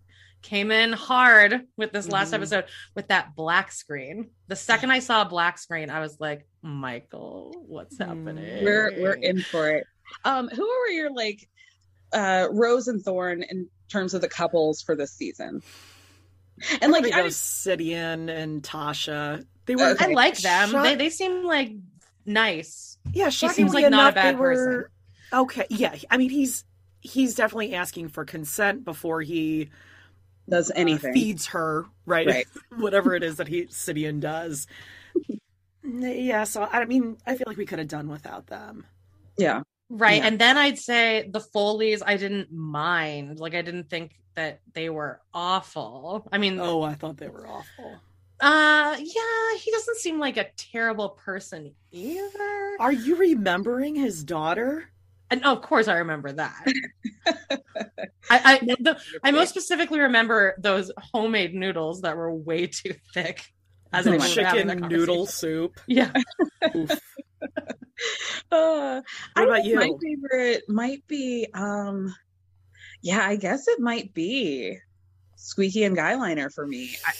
C: came in hard with this last
B: Mhm.
C: episode with that black screen. The second I saw a black screen, I was like, "Michael, what's
B: Mm.
C: happening?"
D: We're we're in for it. Um, who were your like uh Rose and Thorn in terms of the couples for this season? And like
B: like
D: I
B: those Sidian and Tasha. They were
D: Okay.
C: I like them.
B: Shut-
C: They they seem like nice.
B: yeah,
C: She seems like not a bad
B: they were okay. Yeah, I mean he's he's definitely asking for consent before he
D: does
B: uh,
D: anything.
B: feeds her, right?
D: Right.
B: Whatever it is that he Sidian does. yeah, so I mean, I feel like we could have done without them.
D: Yeah.
C: Right.
D: Yeah.
C: And then I'd say the Foleys, I didn't mind. Like, I didn't think that they were awful. I mean,
B: Oh, I thought they were awful.
C: uh, yeah, he doesn't seem like a terrible person either.
B: Are you remembering his daughter?
C: And oh, of course, I remember that. I I, the, I most specifically remember those homemade noodles that were way too thick. As
D: my
B: Chicken noodle soup.
C: Yeah.
B: Oof.
D: Uh,
B: What about
D: think My favorite might be, um, yeah, I guess it might be Squeaky and Guyliner for me. I,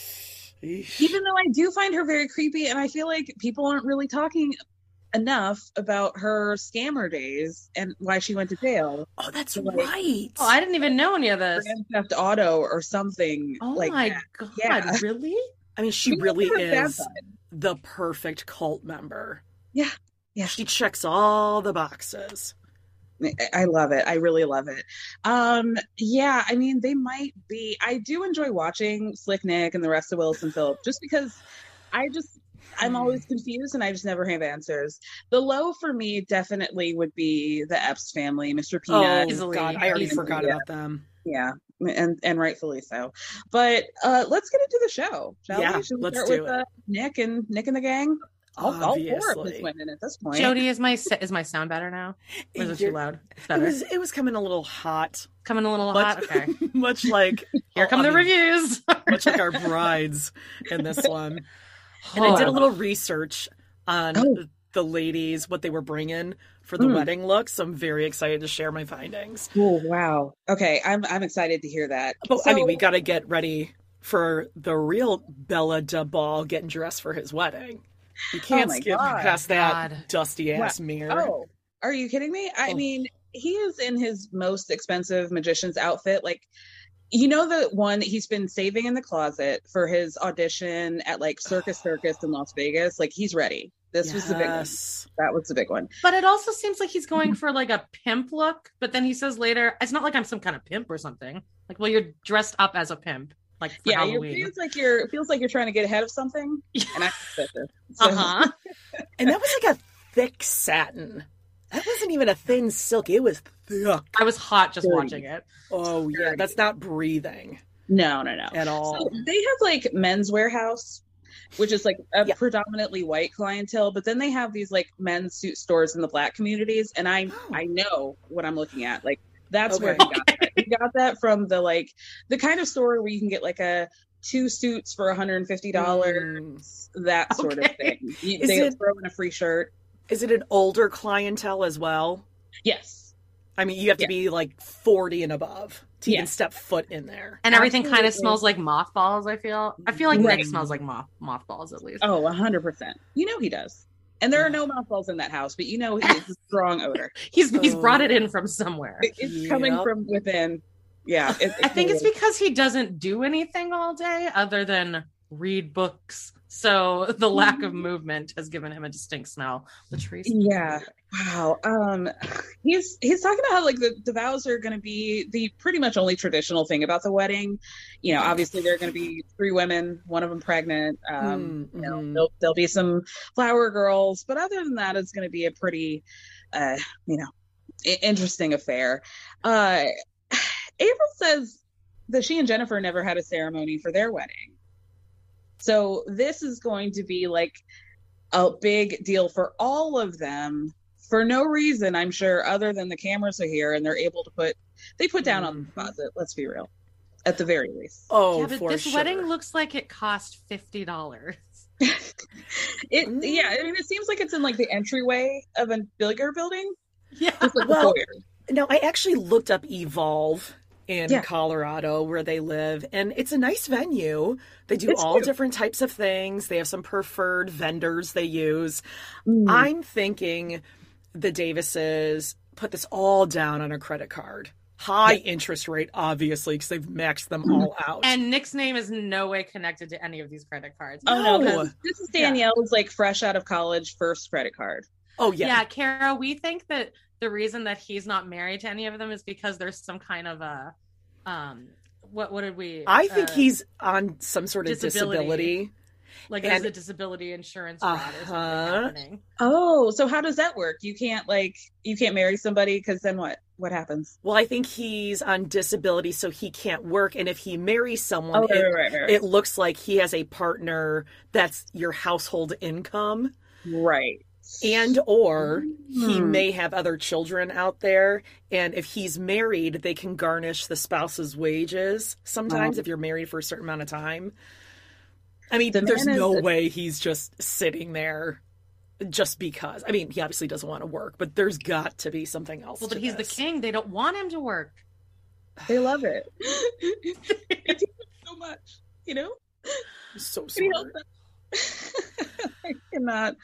D: even though I do find her very creepy, and I feel like people aren't really talking enough about her scammer days and why she went to jail.
B: oh, that's
D: like-
B: right.
C: Oh, I didn't even know any of this.
D: Grand Theft Auto or something
C: Oh
D: like
C: my
D: that.
C: god!
D: Yeah.
C: Really?
B: I mean, she
D: We
B: really
D: love her bad
B: is the perfect cult member.
D: Yeah. Yeah.
B: She checks all the boxes.
D: I- I love it. I really love it. Um, yeah, I mean, they might be. I do enjoy watching Slick Nick and the rest of Wilson Phillip just because I just I'm always confused and I just never have answers. The low for me definitely would be the Epps family, Mr.
B: Oh
D: Peanut.
C: Easily.
B: God, I already forgot about them.
D: Yeah, and and rightfully so. But uh let's get into the show, shall
B: Yeah,
D: we? Should we
B: let's
D: start
B: do
D: with
B: it.
D: uh, Nick and Nick and the gang? All, all four of
B: Obviously.
D: us women at this point.
C: Jody, is my is my sound better now? Or is it too loud? It's
B: It was it was coming a little hot.
C: Coming a little
B: Much,
C: hot. Okay.
B: much like
C: Here come
B: I
C: the
B: mean,
C: reviews.
B: Much like our brides in this one. And I did a little research on
D: Oh.
B: the ladies, what they were bringing for the
D: Mm.
B: wedding look. So I'm very excited to share my findings.
D: Oh wow. Okay, I'm I'm excited to hear that.
B: But I mean, we got to get ready for the real Bella De Ball getting dressed for his wedding. You oh can't
D: Oh
B: skip
D: God.
B: past that
C: God.
B: dusty ass mirror.
D: Oh, are you kidding me? I
B: Oh.
D: mean, he is in his most expensive magician's outfit. Like, you know, the one that he's been saving in the closet for his audition at like Circus Circus in Las Vegas. Like, he's ready. This was the big one. That was the big one.
C: But it also seems like he's going for like a pimp look. But then he says later, it's not like I'm some kind of pimp or something. Like, well, you're dressed up as a pimp. Like for
D: yeah, it feels like you're it feels like you're trying to get ahead of something, and I this. So,
C: Uh huh.
B: And that was like a thick satin. That wasn't even a thin silk. It was thick.
C: I was hot just
D: Dirty.
C: watching it.
B: Oh yeah, that's not breathing
D: No, no, no.
B: at all.
D: So they have like Men's Wearhouse, which is like a
B: Yeah.
D: predominantly white clientele, but then they have these like men's suit stores in the black communities, and I
B: Oh.
D: I know what I'm looking at. Like that's where he got that. He got that from the like the kind of store where you can get like a two suits for $150, mm. that sort of thing. You,
B: Is
D: they
B: it-
D: throw in a free shirt.
B: Is it an older clientele as well?
D: Yes.
B: I mean, you have to
D: Yeah.
B: be like 40 and above to
D: Yeah.
B: even step foot in there.
C: And everything kind of smells like mothballs. I feel. I feel like
D: Right.
C: Nick smells like moth mothballs at least.
D: Oh, 100%. You know he does. And there are no mothballs in that house, but you know it's a strong odor.
C: He's he's
B: Oh.
C: brought it in from somewhere.
D: It- It's coming from within. Yeah. it-
C: I think it's because he doesn't do anything all day other than read books. So the lack of movement has given him a distinct smell. Latrice.
D: Yeah. Wow. Um he's he's talking about how like the, the vows are gonna be the pretty much only traditional thing about the wedding. You know, obviously there are gonna be three women, one of them pregnant. Um, you know,
B: Mhm.
D: there'll, there'll be some flower girls, but other than that, it's gonna be a pretty uh, you know, i- interesting affair. Uh April says that she and Jennifer never had a ceremony for their wedding. So this is going to be like a big deal for all of them for no reason, I'm sure, other than the cameras are here and they're able to put they put down on the
B: mm-hmm.
D: deposit, let's be real. At the very least.
B: Oh,
C: yeah, but
B: for
C: this
B: sure.
C: wedding looks like it cost fifty dollars.
D: It mm. yeah, I mean it seems like it's in like the entryway of a bigger building.
C: Yeah.
D: Like
B: Well,
D: the foyer.
B: Now, I actually looked up Evolve in
D: Yeah.
B: Colorado where they live, and it's a nice venue. They do
D: It's
B: all
D: cute.
B: different types of things. They have some preferred vendors they use.
D: Mm.
B: I'm thinking the Davises put this all down on a credit card. High interest rate, obviously, because they've maxed them all out.
C: And Nick's name is no way connected to any of these credit cards.
D: Oh no,
B: No.
D: 'cause this is Danielle's like fresh out of college first credit card.
B: oh
C: yeah.
B: yeah,
C: Kara, we think that the reason that he's not married to any of them is because there's some kind of a um what what did we
B: I think
C: uh,
B: he's on some sort of
C: disability.
B: disability.
C: like there's
B: and-
C: a disability insurance fraud or
B: Uh-huh.
C: happening.
D: Oh, so how does that work? You can't like you can't marry somebody because then what? What happens?
B: Well, I think he's on disability, so he can't work. And if he marries someone,
D: Oh,
B: it,
D: right, right, right, right.
B: it looks like he has a partner that's your household income,
D: right.
B: And or he
D: Hmm.
B: may have other children out there. And if he's married, they can garnish the spouse's wages. Sometimes,
D: Oh.
B: if you're married for a certain amount of time. I mean,
D: The
B: there's
D: man is
B: no
D: a-
B: way he's just sitting there. Just because, I mean, he obviously doesn't want to work, but there's got to be something else.
C: Well, but
B: to
C: he's the king. They don't want him to work.
D: They love it. It so much, you know.
B: So
D: Can you
B: smart.
D: Help that? I cannot.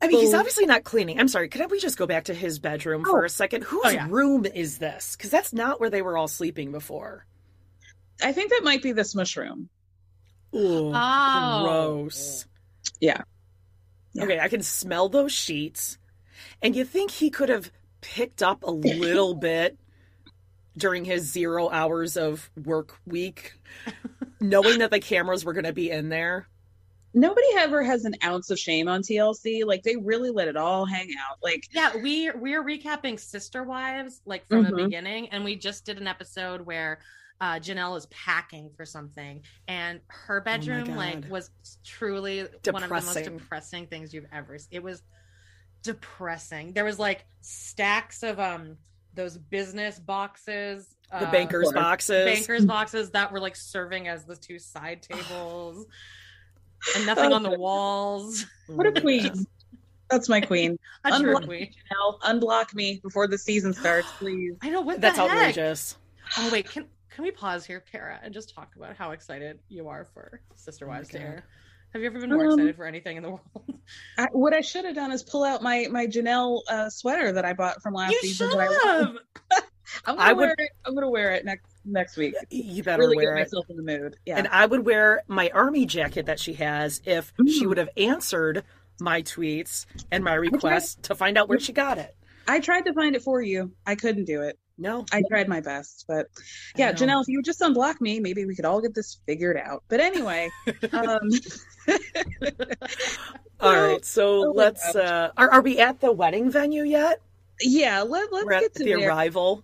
B: I mean, he's obviously not cleaning. I'm sorry. Could we just go back to his bedroom for oh. a second? Whose
C: Oh, yeah.
B: room is this? Because that's not where they were all sleeping before.
D: I think that might be this mushroom.
B: Ooh,
C: Oh.
B: gross.
D: Yeah. Yeah.
B: Okay, I can smell those sheets. And you think he could have picked up a little bit during his zero hours of work week, knowing that the cameras were going to be in there?
D: Nobody ever has an ounce of shame on TLC. Like they really let it all hang out. Like
C: Yeah, we we're recapping Sister Wives like from the
D: Mhm.
C: beginning, and we just did an episode where uh, Janelle is packing for something, and her bedroom like
B: Oh God.
C: was truly one of the most
B: Depressing.
C: depressing things you've ever. s- It was depressing. There was like stacks of um those business boxes,
B: The
C: uh,
B: banker's
D: course.
B: boxes.
C: bankers boxes that were like serving as the two side tables, and nothing
D: Oh,
C: on the walls.
D: what a queen. That's my queen.
C: A
D: Unblock
C: queen.
D: Janelle, unblock me before the season starts, please.
C: I know what
B: That's
C: the heck?
B: outrageous.
C: Oh wait, can can we pause here, Kara, and just talk about how excited you are for Sister Wives
B: Oh God.
C: to air? Have you ever been more
D: Um,
C: excited for anything in the world?
D: I, what I should have done is pull out my my Janelle uh, sweater that I bought from last
C: you
D: season.
C: should
D: I love.
C: have.
D: I'm gonna
B: I would-
D: wear it. I'm gonna wear it next next week.
B: You better
D: Really
B: wear
D: get
B: it.
D: myself in the mood. Yeah.
B: And I would wear my army jacket that she has if she
D: Mm.
B: would have answered my tweets and my requests to find out where she got it.
D: I tried to find it for you. I couldn't do it.
B: No.
D: I tried my best, but yeah. Janelle, if you would just unblock me, maybe we could all get this figured out. But anyway, um,
B: All right. So
D: Oh
B: let's. Uh, are are we at the wedding venue yet?
D: yeah, let, let's
B: We're
D: get to
B: the
D: there.
B: arrival.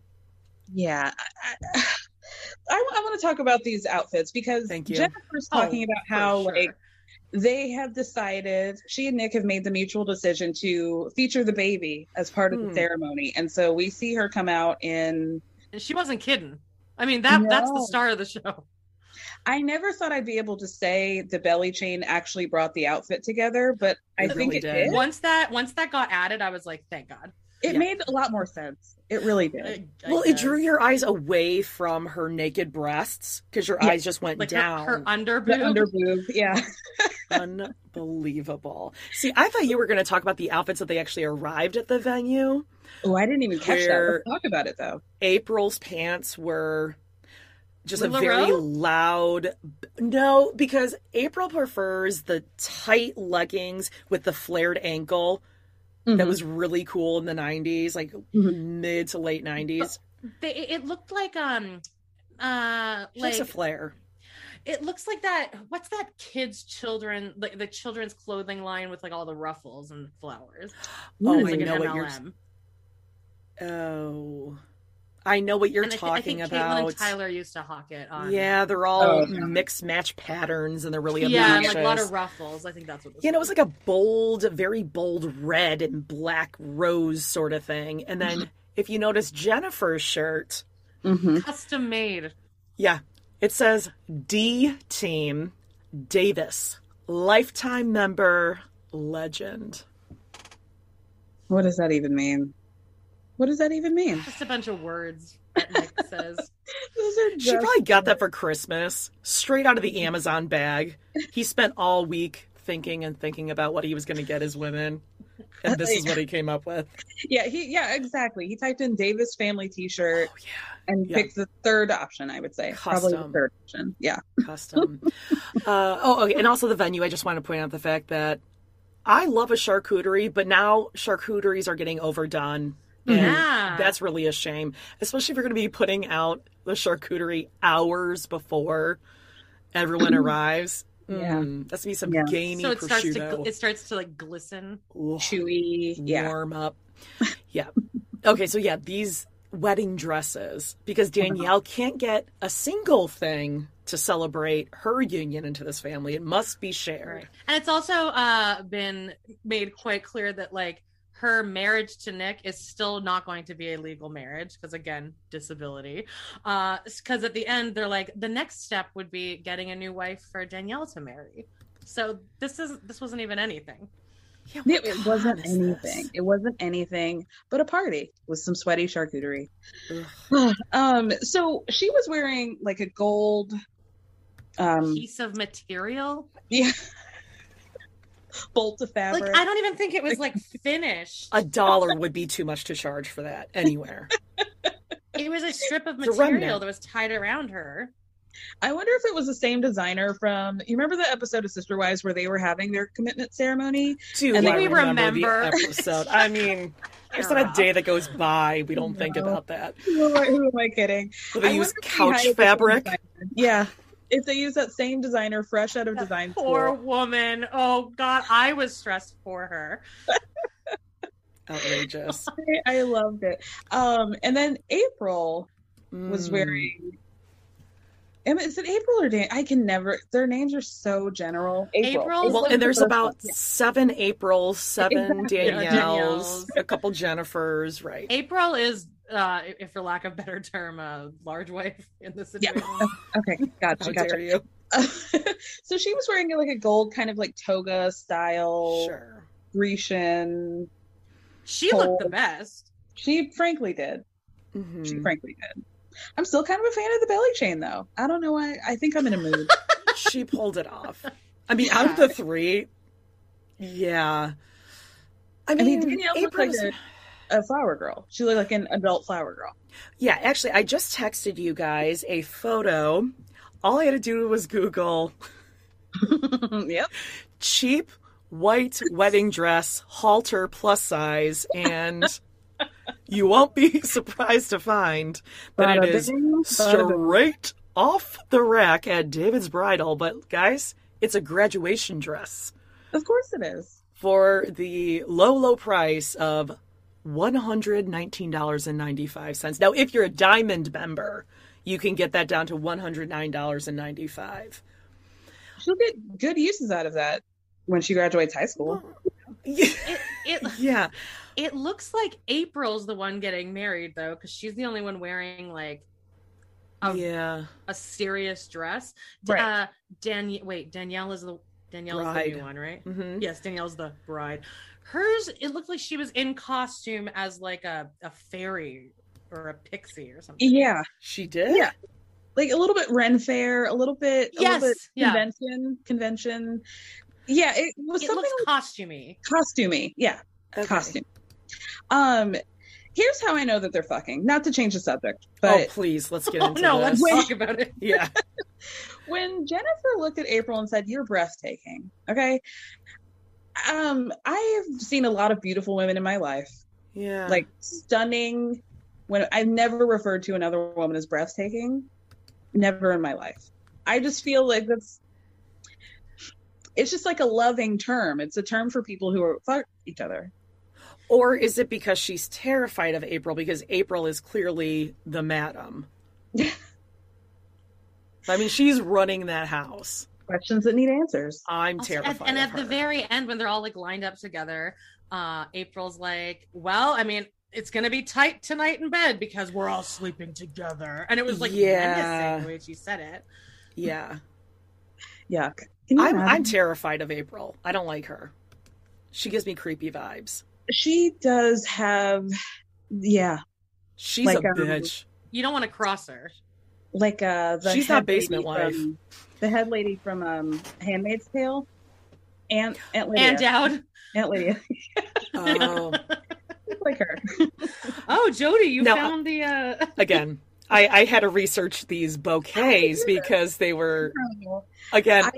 D: Yeah, I, I, I, want to talk about these outfits because
B: Thank you.
D: Jennifer's
C: Oh,
D: talking about how
C: sure.
D: like they have decided she and Nick have made the mutual decision to feature the baby as part of
B: Hmm.
D: the ceremony, and so we see her come out in.
C: And she wasn't kidding. I mean that that's the star of the show.
D: I never thought I'd be able to say the belly chain actually brought the outfit together, but I
B: It
D: think
B: really
D: it
B: did.
D: did.
C: Once that once that got added, I was like, thank God.
D: It
B: Yeah.
D: made a lot more sense. It really did.
C: I- I
B: Well, it drew your eyes away from her naked breasts because your
D: Yeah.
B: eyes just went
C: like
B: down.
C: her, her under
D: The
C: boob.
D: under boob, yeah.
B: Unbelievable. See, I thought you were going to talk about the outfits that they actually arrived at the venue.
D: Oh, I didn't even catch that.
B: Where-
D: Let's talk about it though.
B: April's pants were just a very
C: Roe?
B: loud. No, because April prefers the tight leggings with the flared ankle. That
D: Mhm.
B: was really cool in the 90s, like
D: Mhm.
B: mid to late 90s.
C: They, it looked like um uh
B: She
C: like
B: likes a flare.
C: it looks like that what's that kids children like the children's clothing line with like all the ruffles and flowers
B: Oh,
C: it's
B: I
C: like
B: know
C: an
B: what you're. Oh, I know what you're
C: And I thi-
B: talking
C: I think
B: about.
C: Catelynn and Tyler used to hawk it on
B: Yeah, they're all
D: Oh, yeah.
B: mixed match patterns and they're really amazing.
C: yeah and, like a lot of ruffles i think that's what this
B: Yeah, and it was like a bold, very bold red and black rose sort of thing. And then if you notice Jennifer's shirt,
D: Mhm.
C: custom made
B: yeah, it says D Team Davis, lifetime member, legend.
D: What does that even mean? What does that even mean?
C: just a bunch of words that nick says
D: Those are
B: She probably got that for Christmas, straight out of the Amazon bag. He spent all week thinking and thinking about what he was going to get his women. And this is what he came up with.
D: yeah, he yeah, exactly. He typed in Davis family T-shirt
B: Oh, yeah.
D: and
B: Yeah.
D: picked the third option. I would say probably the third option. Yeah,
B: custom. uh, oh, okay. And also the venue. I just want to point out the fact that I love a charcuterie, but now charcuteries are getting overdone. And
C: Yeah.
B: That's really a shame, especially if you're going to be putting out the charcuterie hours before everyone arrives.
D: Yeah.
B: Mm, that's gonna be some
D: Yeah.
B: gamey
C: so it starts to
B: prosciutto.
C: gl- it starts to like glisten
B: Ugh,
D: chewy. Yeah,
B: warm up. Yeah. Okay, so yeah, these wedding dresses because Danielle can't get a single thing to celebrate her union into this family. It must be shared.
C: and it's also uh been made quite clear that like her marriage to Nick is still not going to be a legal marriage because again disability uh because at the end they're like the next step would be getting a new wife for Danielle to marry so this is this wasn't even anything
B: Yeah,
D: it, it wasn't
B: God is this?
D: anything. It wasn't anything but a party with some sweaty charcuterie. Um, so she was wearing like a gold. Um,
C: piece of material
D: yeah, bolt of fabric.
C: like I don't even think it was like finished
B: A dollar would be too much to charge for that anywhere.
C: it was a strip of material that was tied around her
D: I wonder if it was the same designer from. You remember the episode of Sister Wives where they were having their commitment ceremony?
B: Do
D: And
B: I
D: we
B: remember,
C: remember.
B: the episode? I mean, there's not a day that goes by we don't think about that.
D: Who am I, who am I kidding?
B: Do they
D: I
B: use
D: wonder if they
B: couch
D: hired the same
B: fabric?
D: Yeah, if they use that same designer fresh out of design
C: poor
D: school.
C: woman oh god I was stressed for her
B: Outrageous.
D: I, I loved it. Um, and then April was
B: Mm.
D: wearing. Am- Is it April or Dan? I can never. Their names are so general.
C: April?
D: Is
B: Well, and there's about
D: one. Yeah.
B: seven Aprils, seven
D: Exactly.
B: Danielles,
C: Danielles.
B: a couple Jennifers, right?
C: April is, uh, if for lack of better term, a large wife in this
D: Yeah.
C: situation.
D: Okay, gotcha, gotcha.
B: dare you?
D: so she was wearing like a gold kind of like toga style
B: Sure.
D: Grecian.
C: She looked the best.
D: She frankly did.
B: Mhm.
D: She frankly did. I'm still kind of a fan of the belly chain though. I don't know why. I think I'm in a mood.
B: she pulled it off. I mean, out of the three, yeah. I
D: I
B: mean,
D: mean, Danielle looked like a, a flower girl. She looked like an adult flower girl.
B: yeah. Actually, I just texted you guys a photo. All I had to do was Google
D: yep.
B: cheap white wedding dress halter plus size, and you won't be surprised to find that it is
D: bing, bada boom.
B: straight off the rack at David's Bridal. But guys, it's a graduation dress
D: Of course it is.
B: for the low, low price of $119.95. Now, if you're a diamond member, you can get that down to $109.95.
D: She'll get good uses out of that when she graduates high school.
C: It, it
B: Yeah.
C: it looks like April's the one getting married though, because she's the only one wearing like a,
B: Yeah.
C: a serious dress.
D: Right.
C: Uh, Dan, wait, Danielle is the Danielle is the new one, right?
B: hmm
C: Yes, Danielle's the bride. Hers, it looked like she was in costume as like a, a fairy or a pixie or something.
D: Yeah,
B: She did?
D: Yeah. like a little bit Ren Fair, a little bit, a
C: Yes,
D: little bit
C: yeah.
D: convention, convention. Yeah, it was
C: It
D: something like
C: costumey.
D: costumey. Yeah,
B: Okay.
D: costume. Um, here's how I know that they're fucking. Not to change the subject, but Oh,
B: please, let's get
C: Oh
B: into
C: no,
B: this.
C: let's talk about it.
B: Yeah.
D: when Jennifer looked at April and said, "You're breathtaking," okay. Um, I have seen a lot of beautiful women in my life,
B: Yeah.
D: like stunning. When I've never referred to another woman as breathtaking, never in my life. I just feel like that's. It's just like a loving term. It's a term for people who are fuck each other.
B: Or is it because she's terrified of April because April is clearly the madam? I mean, she's running that house.
D: Questions that need answers.
B: I'm
C: Also,
B: terrified.
C: at- and
B: of
C: at the very end, when they're all like lined up together, uh, April's like, "Well, I mean, it's gonna be tight tonight in bed because we're all sleeping together," and it was like
B: Yeah.
C: the way she said it.
B: yeah,
D: Yuck.
B: I'm? I'm terrified of April. I don't like her. She gives me creepy vibes.
D: she does have, yeah,
B: She's
D: Like,
B: a
D: um,
B: bitch.
C: You don't want to cross her.
D: Like uh the
B: She's
D: head
B: not basement
D: lady
B: wife.
D: from- the head lady from um handmaid's tale aunt aunt lydia
C: And Dowd.
D: aunt lydia
B: Oh,
D: like her
C: Oh, Jody, you
B: No,
C: found the. uh
B: again, I I had to research these bouquets because they were again.
D: I-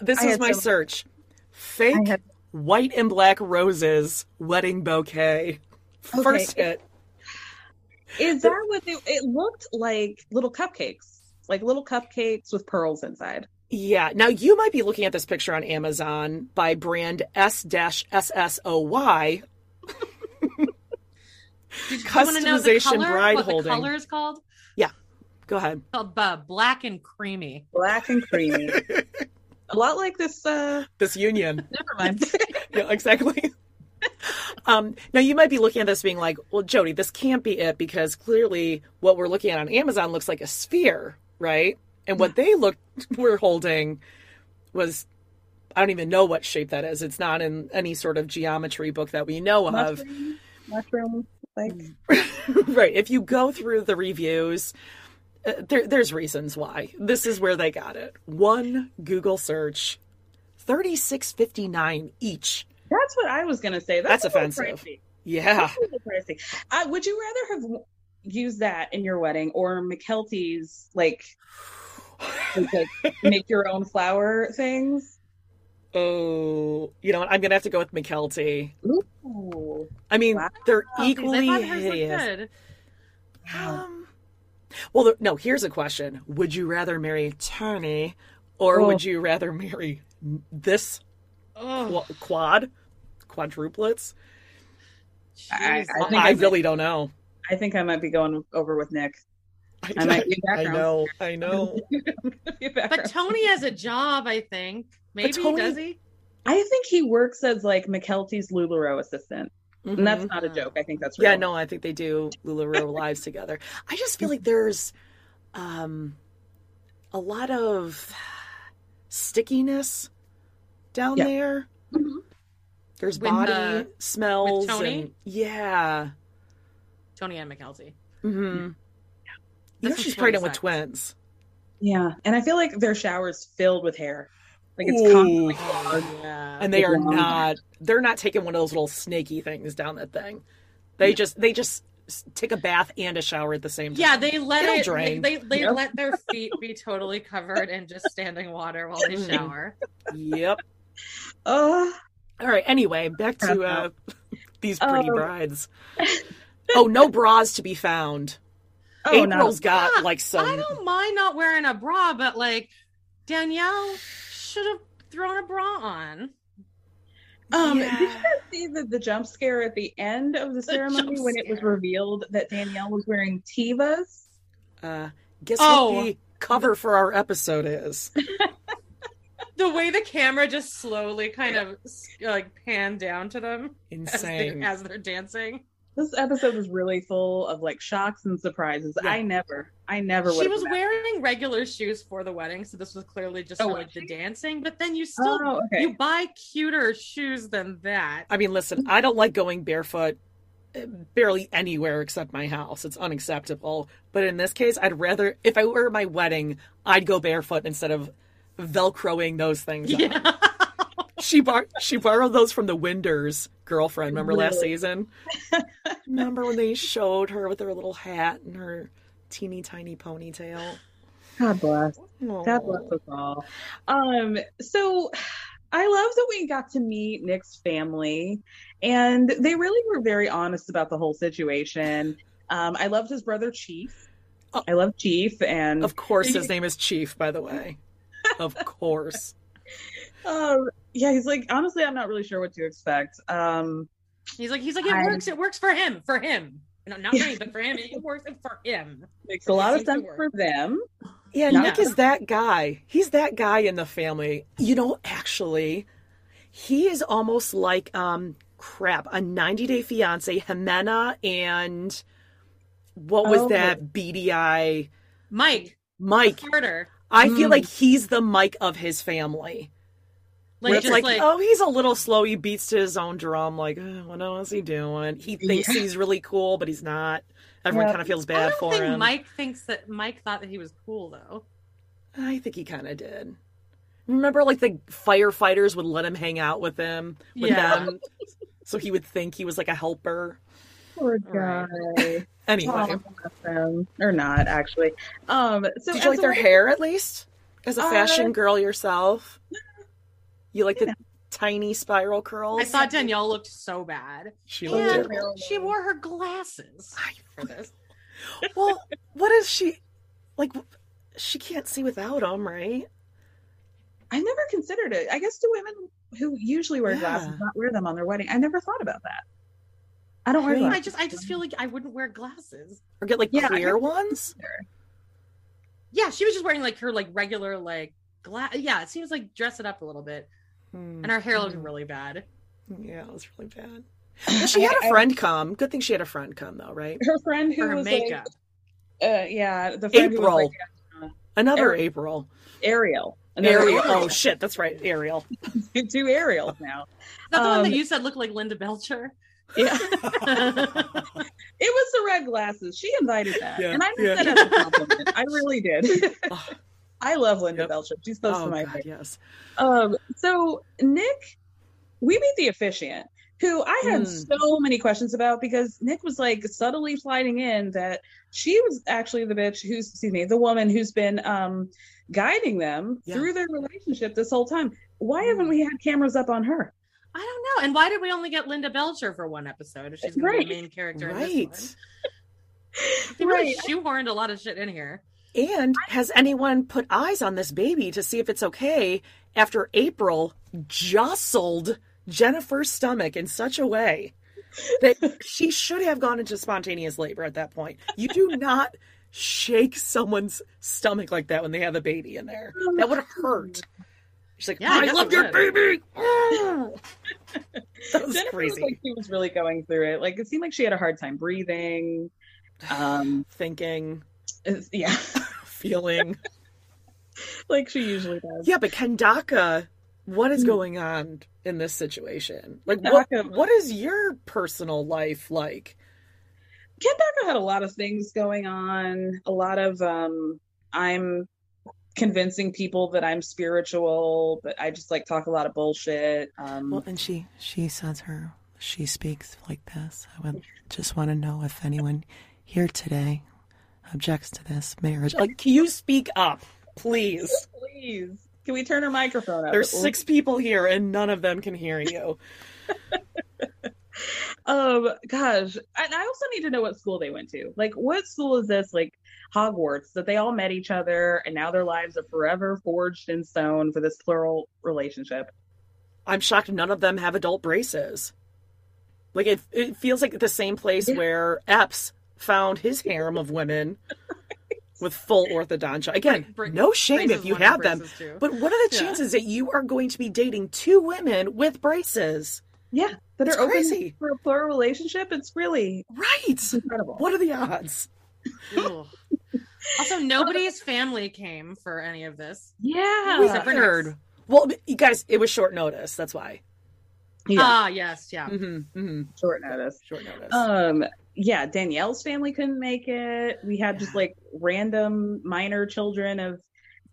B: this
D: I
B: is my
D: some-
B: search. Fake
D: had-
B: white and black roses wedding bouquet. First hit.
D: Is that what they it looked like little cupcakes like little cupcakes with pearls inside
B: Yeah. Now you might be looking at this picture on Amazon by brand S-SSOY.
C: Did you want to know the
B: Customization
C: color?
B: bride
C: what
B: holding.
C: the color is called? Yeah.
B: Go ahead.
C: Called uh, black and creamy.
D: black and creamy a lot like this uh
B: This union.
D: never mind
B: yeah, exactly. Um, now you might be looking at this being like, well, Jody, this can't be it because clearly what we're looking at on Amazon looks like a sphere, right? And what they look were holding was I don't even know what shape that is. It's not in any sort of geometry book that we know of.
D: mushroom mushroom like
B: right. If you go through the reviews, uh, there, there's reasons why. This is where they got it. One Google search, thirty six fifty nine each.
D: That's what i was gonna say that's,
B: That's
D: a little
B: offensive.
D: pricey.
B: Yeah.
D: That's pricey. Uh, would you rather have used that in your wedding or mckelty's like like make your own flower things
B: Oh, you know what? I'm gonna have to go with McKelty.
D: Ooh.
B: I mean,
D: Wow.
B: they're equally
C: I thought hers looked
B: hideous.
C: good.
B: Um, well, there- no. Here's a question: Would you rather marry Tony, or
D: Oh.
B: would you rather marry this qu- quad, quadruplets?
D: I, I think
B: I
D: I,
B: really don't know.
D: I think I might be going over with Nick.
B: I,
D: I might be
B: I know. I know.
C: But Tony has a job, I think. Maybe
B: Tony-
C: does he?
D: I think he works as like McKelty's LuLaRoe assistant, and that's
B: Mhm.
D: not a joke. I think that's real.
B: Yeah, no, I think they do LuLaRoe lives together. I just feel like there's um a lot of stickiness down
D: Yeah.
B: there.
D: Mhm.
B: There's
C: With,
B: body
C: uh,
B: smells
C: Tony?
B: and yeah.
C: Tony and McKelty.
B: hmm You know she's
C: a
B: pregnant with twins.
D: Yeah, and I feel like their shower's filled with hair. Like it's
B: Ooh.
D: constantly
C: Yeah.
B: And they are
D: long
B: not they're not taking one of those little snaky things down that thing. They just they just take a bath and a shower at the same time.
C: Yeah, they let
B: It'll
C: it.
B: drain.
C: They they,
D: Yep.
C: let their feet be totally covered in just standing water while they shower.
B: Yep.
D: Oh,
B: All right. Anyway, back to uh, these pretty
D: Oh.
B: brides. oh, no bras to be found.
D: Oh, not-
B: April's got
C: Yeah,
B: like some.
C: I don't mind not wearing a bra, but like Danielle should have thrown a bra on.
D: Um,
B: Yeah.
D: did you guys see the, the jump scare at the end of the ceremony
C: jump
D: when it was revealed that Danielle was wearing Tevas?
B: Uh, guess
C: Oh.
B: what the cover for our episode is?
C: The way the camera just slowly kind of like panned down to them as they're,
B: Insane.
C: as they're dancing.
D: This episode was really full of like shocks and surprises.
B: Yeah.
D: I never, I never
C: She was
D: imagined.
C: wearing regular shoes for the wedding, so this was clearly just
D: Oh,
C: for like the dancing. But then you still
D: Oh, okay.
C: you buy cuter shoes than that.
B: I mean, listen, I don't like going barefoot uh, barely anywhere except my house. It's unacceptable. But in this case, I'd rather, if I were at my wedding, I'd go barefoot instead of velcroing those things.
C: Yeah.
B: She bar- she borrowed those from the Winders girlfriend. Remember last season? remember when they showed her with her little hat and her teeny tiny ponytail?
D: God bless. God bless us all. Um, so I love that we got to meet Nick's family, and they really were very honest about the whole situation. Um, I loved his brother Chief.
B: Oh.
D: I love Chief, and
B: Of course, his name is Chief. By the way, of course.
D: um, yeah, he's like, honestly, I'm not really sure what to expect. Um,
C: He's like he's like it
D: I-
C: works. It works for him. For him. No, not
D: Yeah.
C: me, but for him. It works for him.
D: makes a lot of
C: Seems
D: sense for them.
B: Yeah,
D: Yeah.
B: Nick is that guy. He's that guy in the family. You know, actually, he is almost like um crap, a 90 Day Fiance, Ximena, and what was
D: Oh.
B: that beady eye
C: Mike
B: Mike?
C: Carter.
B: I feel
D: Mm.
B: like he's the Mike of his family.
C: Like
B: Where it's like,
C: like,
B: oh, he's a little slow. He beats to his own drum. Like, oh, what else is he doing? He thinks
D: Yeah.
B: he's really cool, but he's not. Everyone
D: Yeah.
B: kind of feels bad for
C: think
B: him.
C: Mike thinks that Mike thought that he was cool though.
B: I think he kind of did. Remember, like the firefighters would let him hang out with them, with
C: Yeah.
B: them, so he would think he was like a helper.
D: Poor
C: Right.
D: guy.
B: Anyway,
D: Oh, or not actually. Um, so
B: did you like their
D: a-
B: hair at least? As a
D: Uh,
B: fashion girl yourself, you like the tiny spiral curls.
C: I thought Danielle looked so bad.
B: she looked
C: And
B: terrible.
C: she wore her glasses
B: I-
C: for this.
B: Well, what is she like? She can't see without them, right?
D: I never considered it. I guess do women who usually wear
B: Yeah.
D: glasses not wear them on their wedding? I never thought about that. I don't wear
B: Right.
D: glasses.
C: I just I just feel like I wouldn't wear glasses.
B: Or get like
D: Yeah,
B: clear
D: never
B: ones?
C: Yeah, she was just wearing like her like regular like glass. Yeah, it seems like dress it up a little bit,
B: Hmm.
C: and her hair looked really bad.
B: Yeah, it was really bad. Well, she had a friend come. Good thing she had a friend come, though, right?
D: her friend who
C: her
D: was
C: makeup.
D: like, uh, yeah, the friend who was
B: April.
D: like
B: Another
D: Eric-
B: April.
D: Ariel. Another
B: Ariel. Oh shit, that's right, Ariel.
D: two Ariels now.
C: Is that the one
D: Um,
C: that you said looked like Linda Belcher?
D: Yeah, it was the red glasses. She invited that,
B: Yeah,
D: and I
B: yeah.
D: that as a compliment. I really did.
B: Oh,
D: I love Linda
B: Yep.
D: Belcher. She's close
B: oh
D: to my
B: God,
D: heart.
B: yes.
D: Um, so Nick, we meet the officiant, who I had
B: Hmm.
D: so many questions about because Nick was like subtly sliding in that she was actually the bitch who's excuse me, the woman who's been um guiding them
B: Yeah.
D: through their relationship this whole time. Why haven't we had cameras up on her?
C: I don't know. And why did we only get Linda Belcher for one episode if she's going to
D: Right.
C: be the main character in
B: Right.
C: this one? They really
D: Right.
C: shoehorned a lot of shit in here.
B: And has anyone put eyes on this baby to see if it's okay after April jostled Jennifer's stomach in such a way that she should have gone into spontaneous labor at that point? You do not shake someone's stomach like that when they have a baby in there. Oh that would hurt. She's like,
C: Yeah, I
B: I love your baby. that was
D: Jennifer
B: crazy.
D: was like she was really going through it. Like it seemed like she had a hard time breathing. Um,
B: Thinking,
D: yeah,
B: feeling.
D: like she usually does.
B: Yeah, but Kendaka, what is going on in this situation? Like, what, what is your personal life like?
D: Kendaka had a lot of things going on. A lot of um I'm convincing people that I'm spiritual, but I just like talk a lot of bullshit. Um
E: Well, and she she says her she speaks like this. I would just want to know if anyone here today objects to this marriage.
B: Like, can you speak up, please?
D: please. Can we turn her microphone up?
B: There's six people here, and none of them can hear you.
D: um, gosh, and I also need to know what school they went to. Like, what school is this? Like Hogwarts that they all met each other, and now their lives are forever forged in stone for this plural relationship.
B: I'm shocked none of them have adult braces. Like it, it feels like the same place where Epps found his harem of women with full orthodontia. Again,
C: Bra-
B: no shame if you have them,
C: too.
B: but what are the chances that you are going to be dating two women with braces?
D: Yeah, that
B: It's
D: are open
B: crazy.
D: for a plural relationship. It's really
B: Right.
D: incredible.
B: What are the odds?
C: Also, nobody's family came for any of this.
D: Yeah,
C: Except for
B: Weird.
C: Nick's.
B: Well, you guys, it was short notice. That's why.
D: yeah,
C: Ah, yes, yeah.
B: Mm-hmm, mm-hmm.
D: short notice.
B: Short notice.
D: Um, yeah, Danielle's family couldn't make it. We had just like random minor children of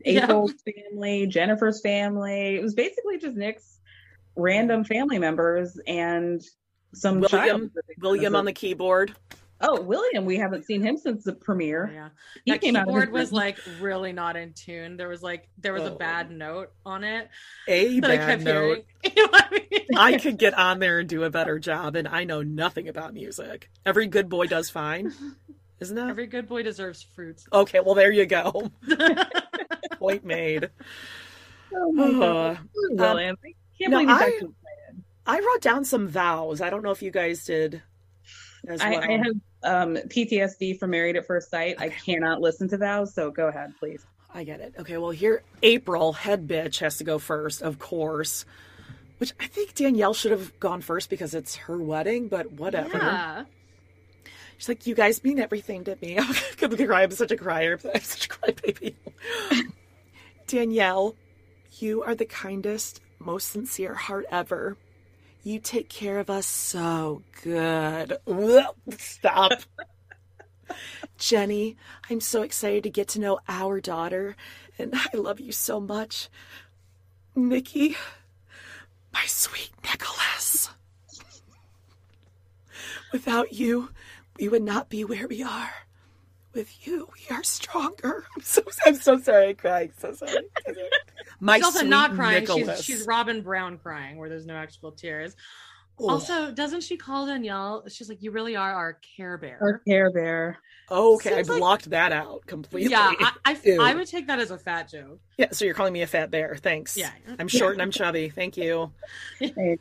C: Yeah.
D: April's family, Jennifer's family. It was basically just Nick's random family members and some
B: William,
D: child.
B: William on the keyboard.
D: Oh, William, we haven't seen him since the premiere.
C: Yeah.
D: He
C: That
D: came
C: keyboard
D: his
C: was like really not in tune. There was like there was a
B: Oh.
C: bad note on it
B: A
C: that I
B: bad
C: kept
B: note.
C: You know I mean?
B: I could get on there and do a better job, and I know nothing about music. Every good boy does fine, isn't that?
C: Every good boy deserves fruits.
B: Okay, well there you go. Point made.
D: Oh my
B: Uh,
D: Poor William. I can't
B: no,
D: believe he's
B: I-
D: actually
B: I wrote down some vows. I don't know if you guys did as
D: I,
B: well.
D: I have um, PTSD from Married at First Sight. I cannot listen to vows, so go ahead, please.
B: I get it. Okay, well here April head bitch has to go first, of course. Which I think Danielle should have gone first because it's her wedding, but whatever.
C: Yeah.
B: She's like, "You guys mean everything to me." I'm gonna cry. I'm such a crier. I'm such a crybaby. Danielle, you are the kindest, most sincere heart ever. You take care of us so good. Stop. Jenny, I'm so excited to get to know our daughter, and I love you so much. Nikki, my sweet Nicholas. Without you, we would not be where we are. With you, we are stronger. I'm so I'm so sorry. I'm crying. So sorry. My
C: She's also not crying. She's she's Robyn Brown crying, where there's no actual tears.
B: Oh.
C: Also, doesn't she call Danielle? She's like, "You really are our Care Bear."
D: Our Care Bear.
B: okay, I
C: Seems like-
B: blocked that out completely.
C: yeah, I, I, I would take that as a fat joke.
B: Yeah, so you're calling me a fat bear. Thanks.
C: Yeah.
B: I'm short and I'm chubby. Thank you.
D: Hey.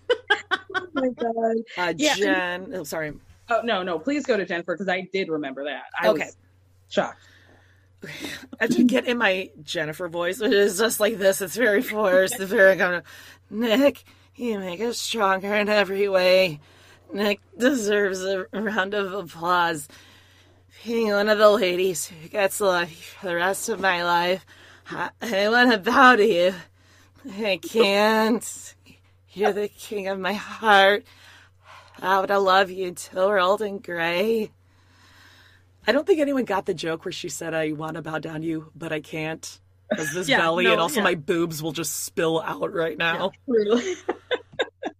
D: oh my god.
B: Uh,
D: Yeah.
B: Jen. Oh, sorry.
D: Oh no, no, please go to Jennifer because I did remember that. I
B: Okay.
D: was shocked.
B: I to get in my Jennifer voice, which is just like this. It's very forced. It's very kind Nick. You make us stronger in every way. Nick deserves a round of applause. Being one of the ladies who gets lucky for the rest of my life, I, I want to bow to you. I can't. You're the king of my heart. How to love you till we're old and gray. I don't think anyone got the joke where she said, I want to bow down to you, but I can't. Because this
C: Yeah,
B: belly
C: no,
B: and also
C: yeah.
B: my boobs will just spill out right now.
D: Really?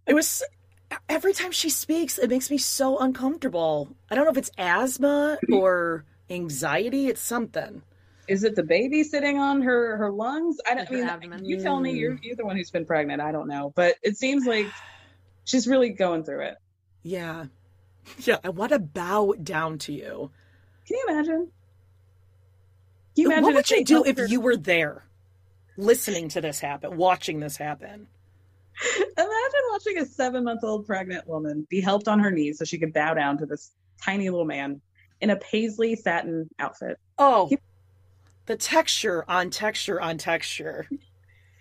B: It was every time she speaks, it makes me so uncomfortable. I don't know if it's asthma or anxiety, it's something.
D: Is it the baby sitting on her her lungs? I don't
C: Her
D: I mean.
C: abdomen.
D: You tell me. You're mm. you're the one who's been pregnant. I don't know, but it seems like she's really going through it.
B: Yeah. Yeah, I want to bow down to you.
D: Can you imagine? Can you imagine
B: what would you
D: they
B: do if
D: her-
B: you were there, listening to this happen, watching this happen?
D: Imagine watching a seven month old pregnant woman be helped on her knees so she could bow down to this tiny little man in a paisley satin outfit.
B: Oh, the texture on texture on texture.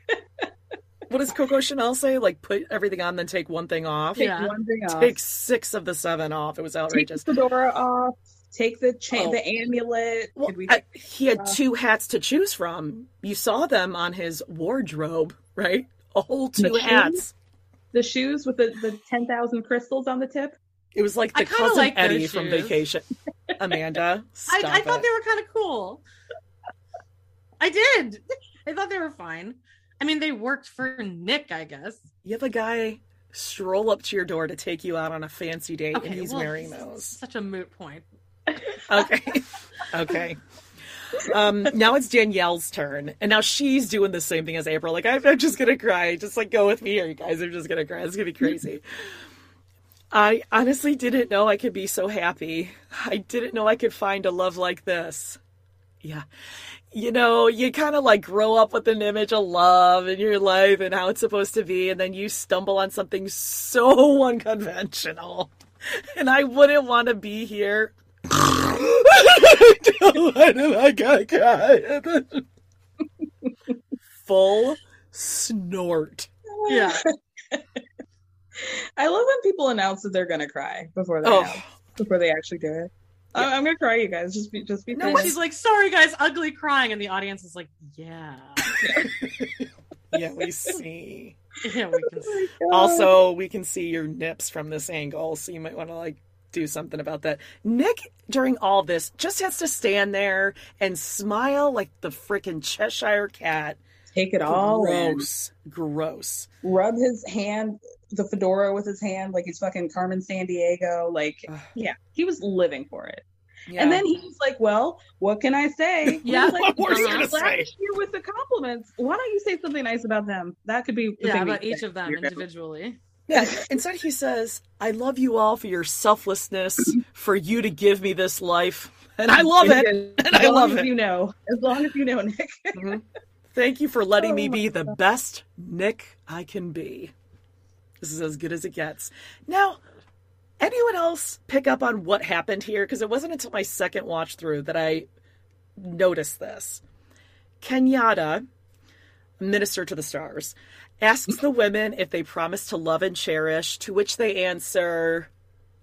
B: what does Coco Chanel say? Like, put everything on, then take one thing off.
D: Take
C: Yeah.
D: one thing off.
B: Take six of the seven off. It was outrageous.
D: Take
B: outrageous.
D: the fedora off. Take the chain,
B: Oh.
D: the amulet.
B: Well,
D: Could we
B: I- he had two hats to choose from. You saw them on his wardrobe, right? A whole
D: The
B: two
D: shoes?
B: hats.
D: the shoes with the, the ten thousand crystals on the tip?
B: It was like the cousin
C: like
B: Eddie from
C: shoes.
B: Vacation. Amanda,
C: I,
B: stop
C: I thought
B: it.
C: they were kind of cool. I did. I thought they were fine. I mean, they worked for Nick, I guess.
B: You have a guy stroll up to your door to take you out on a fancy date, and he's
C: well,
B: wearing those.
C: Such a moot point.
B: Okay. okay. Um, now it's Danielle's turn, and now she's doing the same thing as April. Like, I'm, I'm just gonna cry. Just like go with me, or you guys are just gonna cry. It's gonna be crazy. I honestly didn't know I could be so happy. I didn't know I could find a love like this. Yeah. You know, you kind of like grow up with an image of love in your life and how it's supposed to be, and then you stumble on something so unconventional. And I wouldn't want to be here. Why did I gotta cry? Full snort.
C: Yeah.
D: I love when people announce that they're gonna cry before they
B: Oh.
D: announce- before they actually do it. I- I'm gonna cry, you guys. Just be, just be.
C: No,
D: patient.
C: she's like, sorry guys, ugly crying, and the audience is like, yeah.
B: Yeah, we see.
C: Yeah, we can oh see.
B: Also, we can see your nips from this angle, so you might want to like do something about that. Nick, during all this, just has to stand there and smile like the freaking Cheshire cat.
D: take it all in.
B: Gross, gross.
D: Rub his hand, the fedora with his hand, like he's fucking Carmen Sandiego. Like,
B: Ugh.
D: yeah, he was living for it.
B: Yeah.
D: And then he was like, "Well, what can I say?"
C: Yeah.
D: He was like,
B: What were you gonna say?"
D: you're with the compliments. Why don't you say something nice about them? That could be the
C: Yeah,
D: thing
C: about each of them
D: You're
C: individually.
B: Yeah. Instead, he says, "I love you all for your selflessness, for you to give me this life, and I love it, and I love it.
D: You know, as long as you know, Nick. Mm-hmm.
B: Thank you for letting
D: Oh
B: me be the best Nick I can be. This is as good as it gets. Now, anyone else pick up on what happened here? Because it wasn't until my second watch through that I noticed this. Kenyatta, minister to the stars, asks the women if they promise to love and cherish, to which they answer,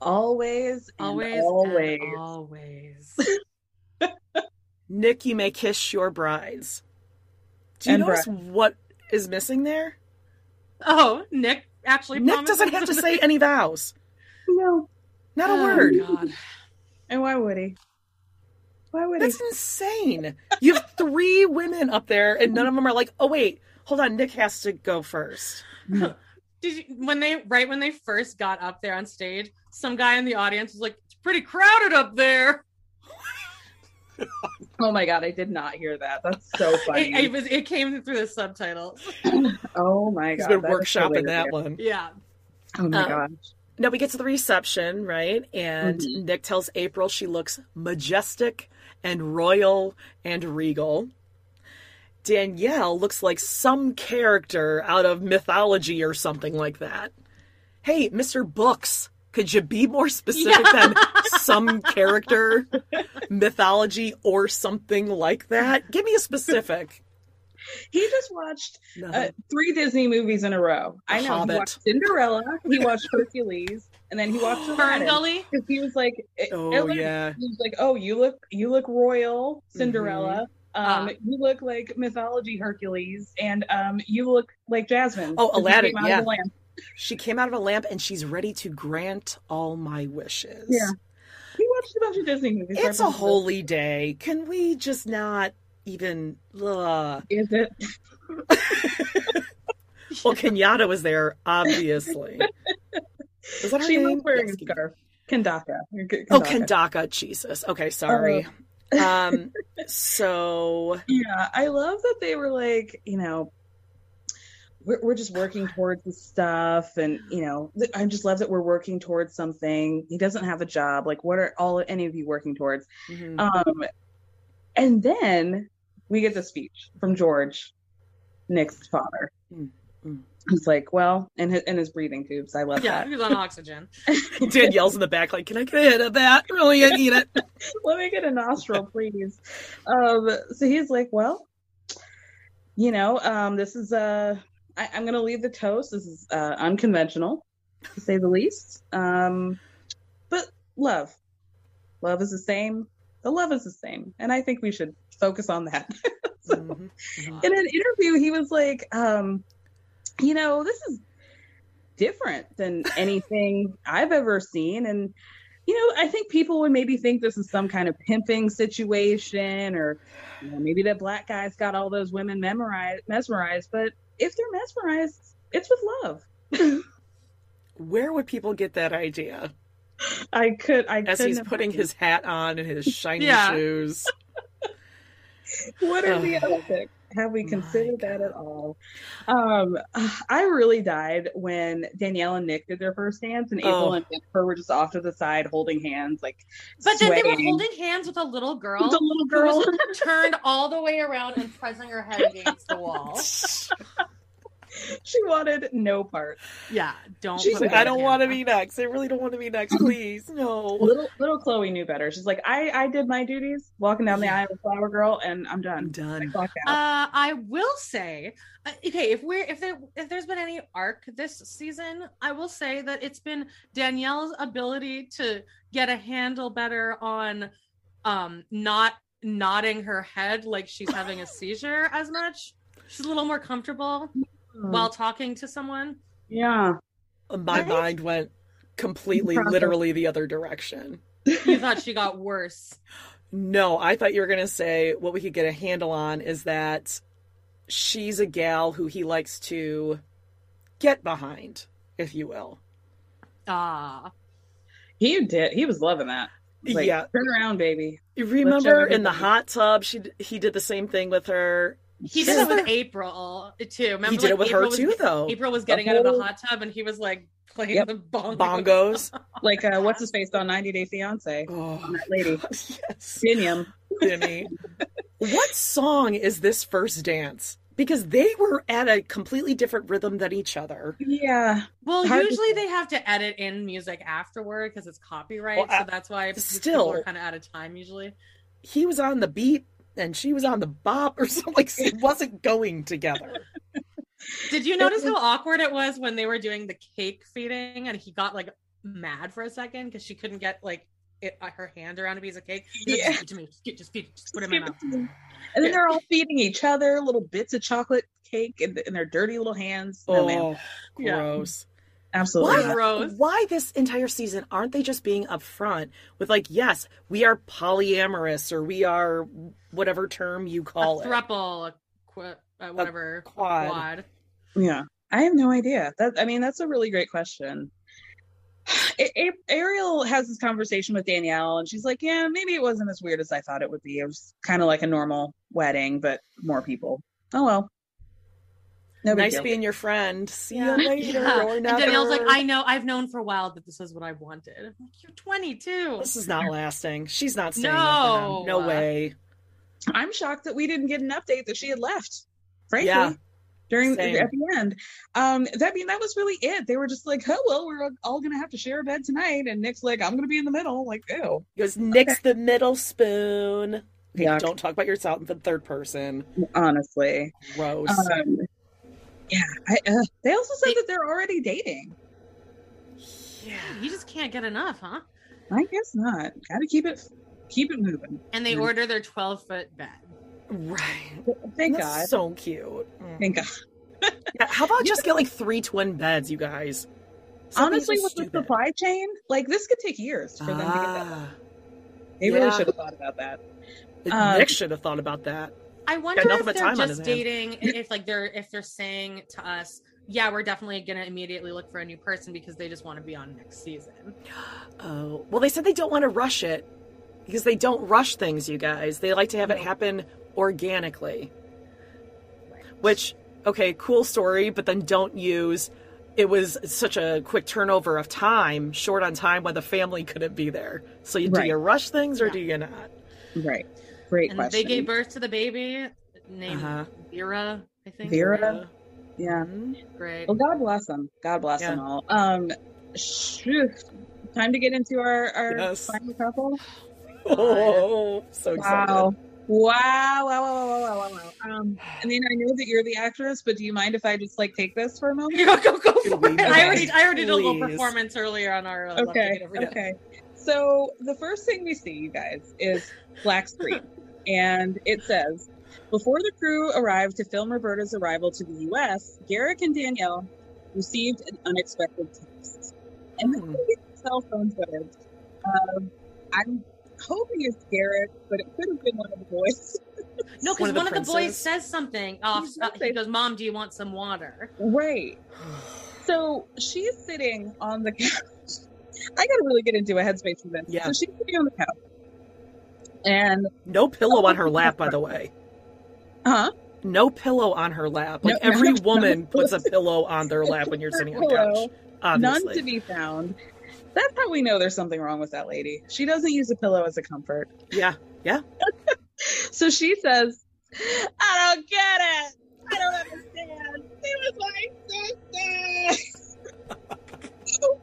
D: always,
C: Always,
D: always.
C: always.
B: Nick, you may kiss your brides. Do you
D: And
B: notice what is missing there?
C: Oh, Nick actually.
B: Nick
C: promises
B: doesn't have to say any vows.
D: No,
B: Not a
C: Oh,
B: word.
C: God.
D: and why would he? Why would
B: That's
D: he?
B: insane. You have three women up there, and none of them are like, oh, wait, hold on, Nick has to go first.
C: Did you, when they right when they first got up there on stage, some guy in the audience was like, "It's pretty crowded up there."
D: Oh my god, I did not hear that. That's so funny.
C: It, it was it came through the subtitles.
D: oh my god,
B: He's been
D: that is
B: workshopping that one.
C: Yeah,
D: Oh my
B: Um,
D: god.
B: Now we get to the reception, right? And
D: Mhm.
B: Nick tells April she looks majestic and royal and regal. Danielle looks like some character out of mythology or something like that. Hey, Mr. Books, could you be more specific than some character, mythology, or something like that? Give me a specific.
D: He just watched
B: No.
D: uh, three Disney movies in a row. I know.
B: Hobbit.
D: He watched Cinderella, he watched Hercules, and then he watched
C: Fern
D: Aladdin.
C: Gully.
D: Because he was like, it-
B: oh yeah.
D: He was like, "Oh, you look, you look royal, Cinderella.
C: Ah.
D: Um, you look like mythology Hercules, and um, you look like Jasmine.
B: Oh, Aladdin,
D: came out of
B: yeah.
D: lamp.
B: She came out of a lamp and she's ready to grant all my wishes.
D: Yeah. He watched a bunch of Disney movies.
B: It's a holy day. Can we just not even? Ugh.
D: Is it?
B: Well, Kenyatta was there, obviously. Was that her
D: She
B: name?
D: was wearing
B: Yes,
D: a scarf. Kendaka.
B: Oh, Kendaka. Jesus. Okay, sorry.
D: Uh-huh.
B: Um. So
D: Yeah, I love that they were like, you know, we're, we're just working towards this stuff, and you know, I just love that we're working towards something. He doesn't have a job. Like, what are all any of you working towards?
B: mhm.
D: Um, and then we get the speech from George, Nick's father.
B: Mm.
D: He's like, well, and his, and his breathing tubes. I love
C: Yeah,
D: that.
C: he was on oxygen.
B: Danielle's in the back, like, "Can I get a hit of that? Really, I need it."
D: Let me get a nostril, please. Um, so he's like, well, you know, um, this is uh, I, I'm gonna leave the toast. This is uh, unconventional, to say the least. Um, but love, love is the same. The love is the same, and I think we should focus on that.
B: Mhm.
D: in an interview he was like um you know this is different than anything i've ever seen and you know i think people would maybe think this is some kind of pimping situation or you know, maybe that black guy's got all those women memorized mesmerized but if they're mesmerized it's with love
B: Where would people get that idea?
D: i could i
B: As he's putting his hat on and his shiny
C: Yeah.
B: shoes.
D: what are the other picks Have we considered that at all? Um, I really died when Danielle and Nick did their first dance, and April
B: Oh.
D: and Jennifer were just off to the side holding hands, like
C: But then they were holding hands with a little girl.
D: With the little
C: who
D: girl.
C: turned all the way around and pressing her head against the wall.
D: she wanted no part.
C: Yeah, don't.
D: She's like,
B: I don't want to be next. I really don't want to be next. Please, no.
D: Little little Chloe knew better. She's like, I I did my duties, walking down the aisle with Flower Girl, and I'm
B: I'm
D: done. I
B: done.
D: out.
C: Uh, I will say, uh, okay, if we're if there if there's been any arc this season, I will say that it's been Danielle's ability to get a handle better on, um, not nodding her head like she's having a seizure as much. She's a little more comfortable
D: Hmm.
C: while talking to someone.
D: yeah.
B: My
C: Right?
B: mind went completely,
D: Process.
B: literally the other direction.
C: You thought she got worse.
B: No, I thought you were going to say what we could get a handle on is that she's a gal who he likes to get behind, if you will.
C: Ah,
D: He did. He was loving that. Like,
B: yeah.
D: Turn around, baby.
B: You remember in the hot tub, she he did the same thing with her.
C: He did it with April too. Remember,
B: He did
C: like,
B: it with
C: April
B: her
C: was-
B: too, though.
C: April was getting out of the hot tub, and he was like playing
D: Yep.
C: the bongos.
B: Bongos.
D: Like, uh, what's his face on 90 Day Fiance?
B: Oh,
D: That lady.
B: yes,
D: Dinium.
B: Vinny. what song is this first dance? Because they were at a completely different rhythm than each other.
D: Yeah.
C: Well,
D: Hard
C: usually
D: say.
C: they have to edit in music afterward because it's copyright,
B: Well,
C: so
B: uh,
C: that's why
B: still-
C: are kind of out of time usually.
B: He was on the beat and she was on the bop or something. Like it wasn't going together.
C: Did you notice how awkward it was when they were doing the cake feeding, and he got like mad for a second because she couldn't get like it, uh, her hand around a piece of cake? Like,
D: Yeah.
C: just to me, just, get, just feed it, just put it in my mouth.
D: And then they're all feeding each other little bits of chocolate cake in, in their dirty little hands. No,
B: oh,
C: Yeah.
B: gross.
D: Absolutely.
B: Why.
C: Gross.
B: why this entire season aren't they just being upfront with like, yes, we are polyamorous or we are whatever term you
C: A
B: call it.
C: thruple, a qu- uh, whatever,
B: quad.
C: quad.
D: Yeah. I have no idea. That I mean, that's a really great question. A- A- Ariel has this conversation with Danielle, and she's like, "Yeah, maybe it wasn't as weird as I thought it would be. It was kind of like a normal wedding, but more people. Oh well. No
B: nice
D: deal.
B: being your friend. See
C: Yeah.
B: you later
C: Yeah.
B: or
C: And. Danielle's like, I know, I've known for a while that this is what I wanted. I'm like, you're 22.
B: This is not lasting. She's not staying
C: No.
B: with them. No way.
D: I'm shocked that we didn't get an update that she had left. Frankly,
B: Yeah.
D: during
B: Same.
D: at the end, um, that I mean that was really it. They were just like, "Oh well, we're all gonna have to share a bed tonight," and Nick's like, "I'm gonna be in the middle." Like, ew.
B: He goes, Nick's the middle spoon. Okay,
D: Yuck.
B: don't talk about yourself in the third person.
D: Honestly,
B: Gross.
D: um, yeah. I, uh, they also said
C: They-
D: that they're already dating.
B: yeah.
C: You just can't get enough, huh?
D: I guess not. Got to keep it, keep it moving.
C: And they order their 12 foot bed.
B: Right.
D: Thank
B: That's
D: God.
B: so cute. Mm.
D: Thank God.
B: Yeah, how about just get like three twin beds, you guys? Something
D: Honestly,
B: so
D: with the supply chain, like this could take years for them to get that.
B: Ah,
D: They really should have thought about that. Um,
B: Nick should have thought about that.
C: I wonder if they're just dating, if like they're if they're saying to us, yeah, we're definitely gonna immediately look for a new person because they just want to be on next season.
B: Oh, well, they said they don't want to rush it because they don't rush things, you guys. They like to have it happen organically. Which, okay, cool story, but then don't use it was such a quick turnover of time, short on time when the family couldn't be there. So you, do you rush things or
C: Yeah.
B: do you not?
D: Right. Great
C: And
D: question.
C: they gave birth to the baby named
B: Uh-huh.
C: Vera, I think.
D: Vera? Yeah.
C: Great.
D: Well, God bless them. God bless
B: Yeah.
D: them all. Um, phew. time to get into our our
B: Yes.
D: final couple.
B: Oh, so excited.
D: Wow. Wow, wow, wow, wow, wow, wow, wow. Um, I mean, I know that you're the actress, but do you mind if I just like take this for a moment?
C: go, go, go for it. I already, I already did a little performance earlier on our. uh, Love
D: Okay,
C: Hate
D: okay. So the first thing we see, you guys, is black screen, and it says, "Before the crew arrived to film Roberta's arrival to the U.S., Garrick and Danielle received an unexpected text, and then
B: Hmm.
D: cell phone footage. Um, I'm hoping it's Garrick, but it could have been one of the boys.
C: No,
B: One
C: because
B: of the
C: one of the boys says something. Off,
D: He
C: uh, he goes, "Mom, do you want some water?"
D: right. So she's sitting on the couch. I got to really get into a headspace for this.
B: Yeah.
D: So she's sitting on the couch, and
B: No pillow on her lap, by the way.
D: huh?
E: no pillow on her lap. Like
D: No,
E: every
D: no,
E: woman
D: no.
E: puts a pillow on their lap when you're sitting on the couch. Obviously.
D: None to be found. That's how we know there's something wrong with that lady. She doesn't use a pillow as a comfort.
E: Yeah, yeah.
D: So she says, I don't get it. I don't understand. She was my sister.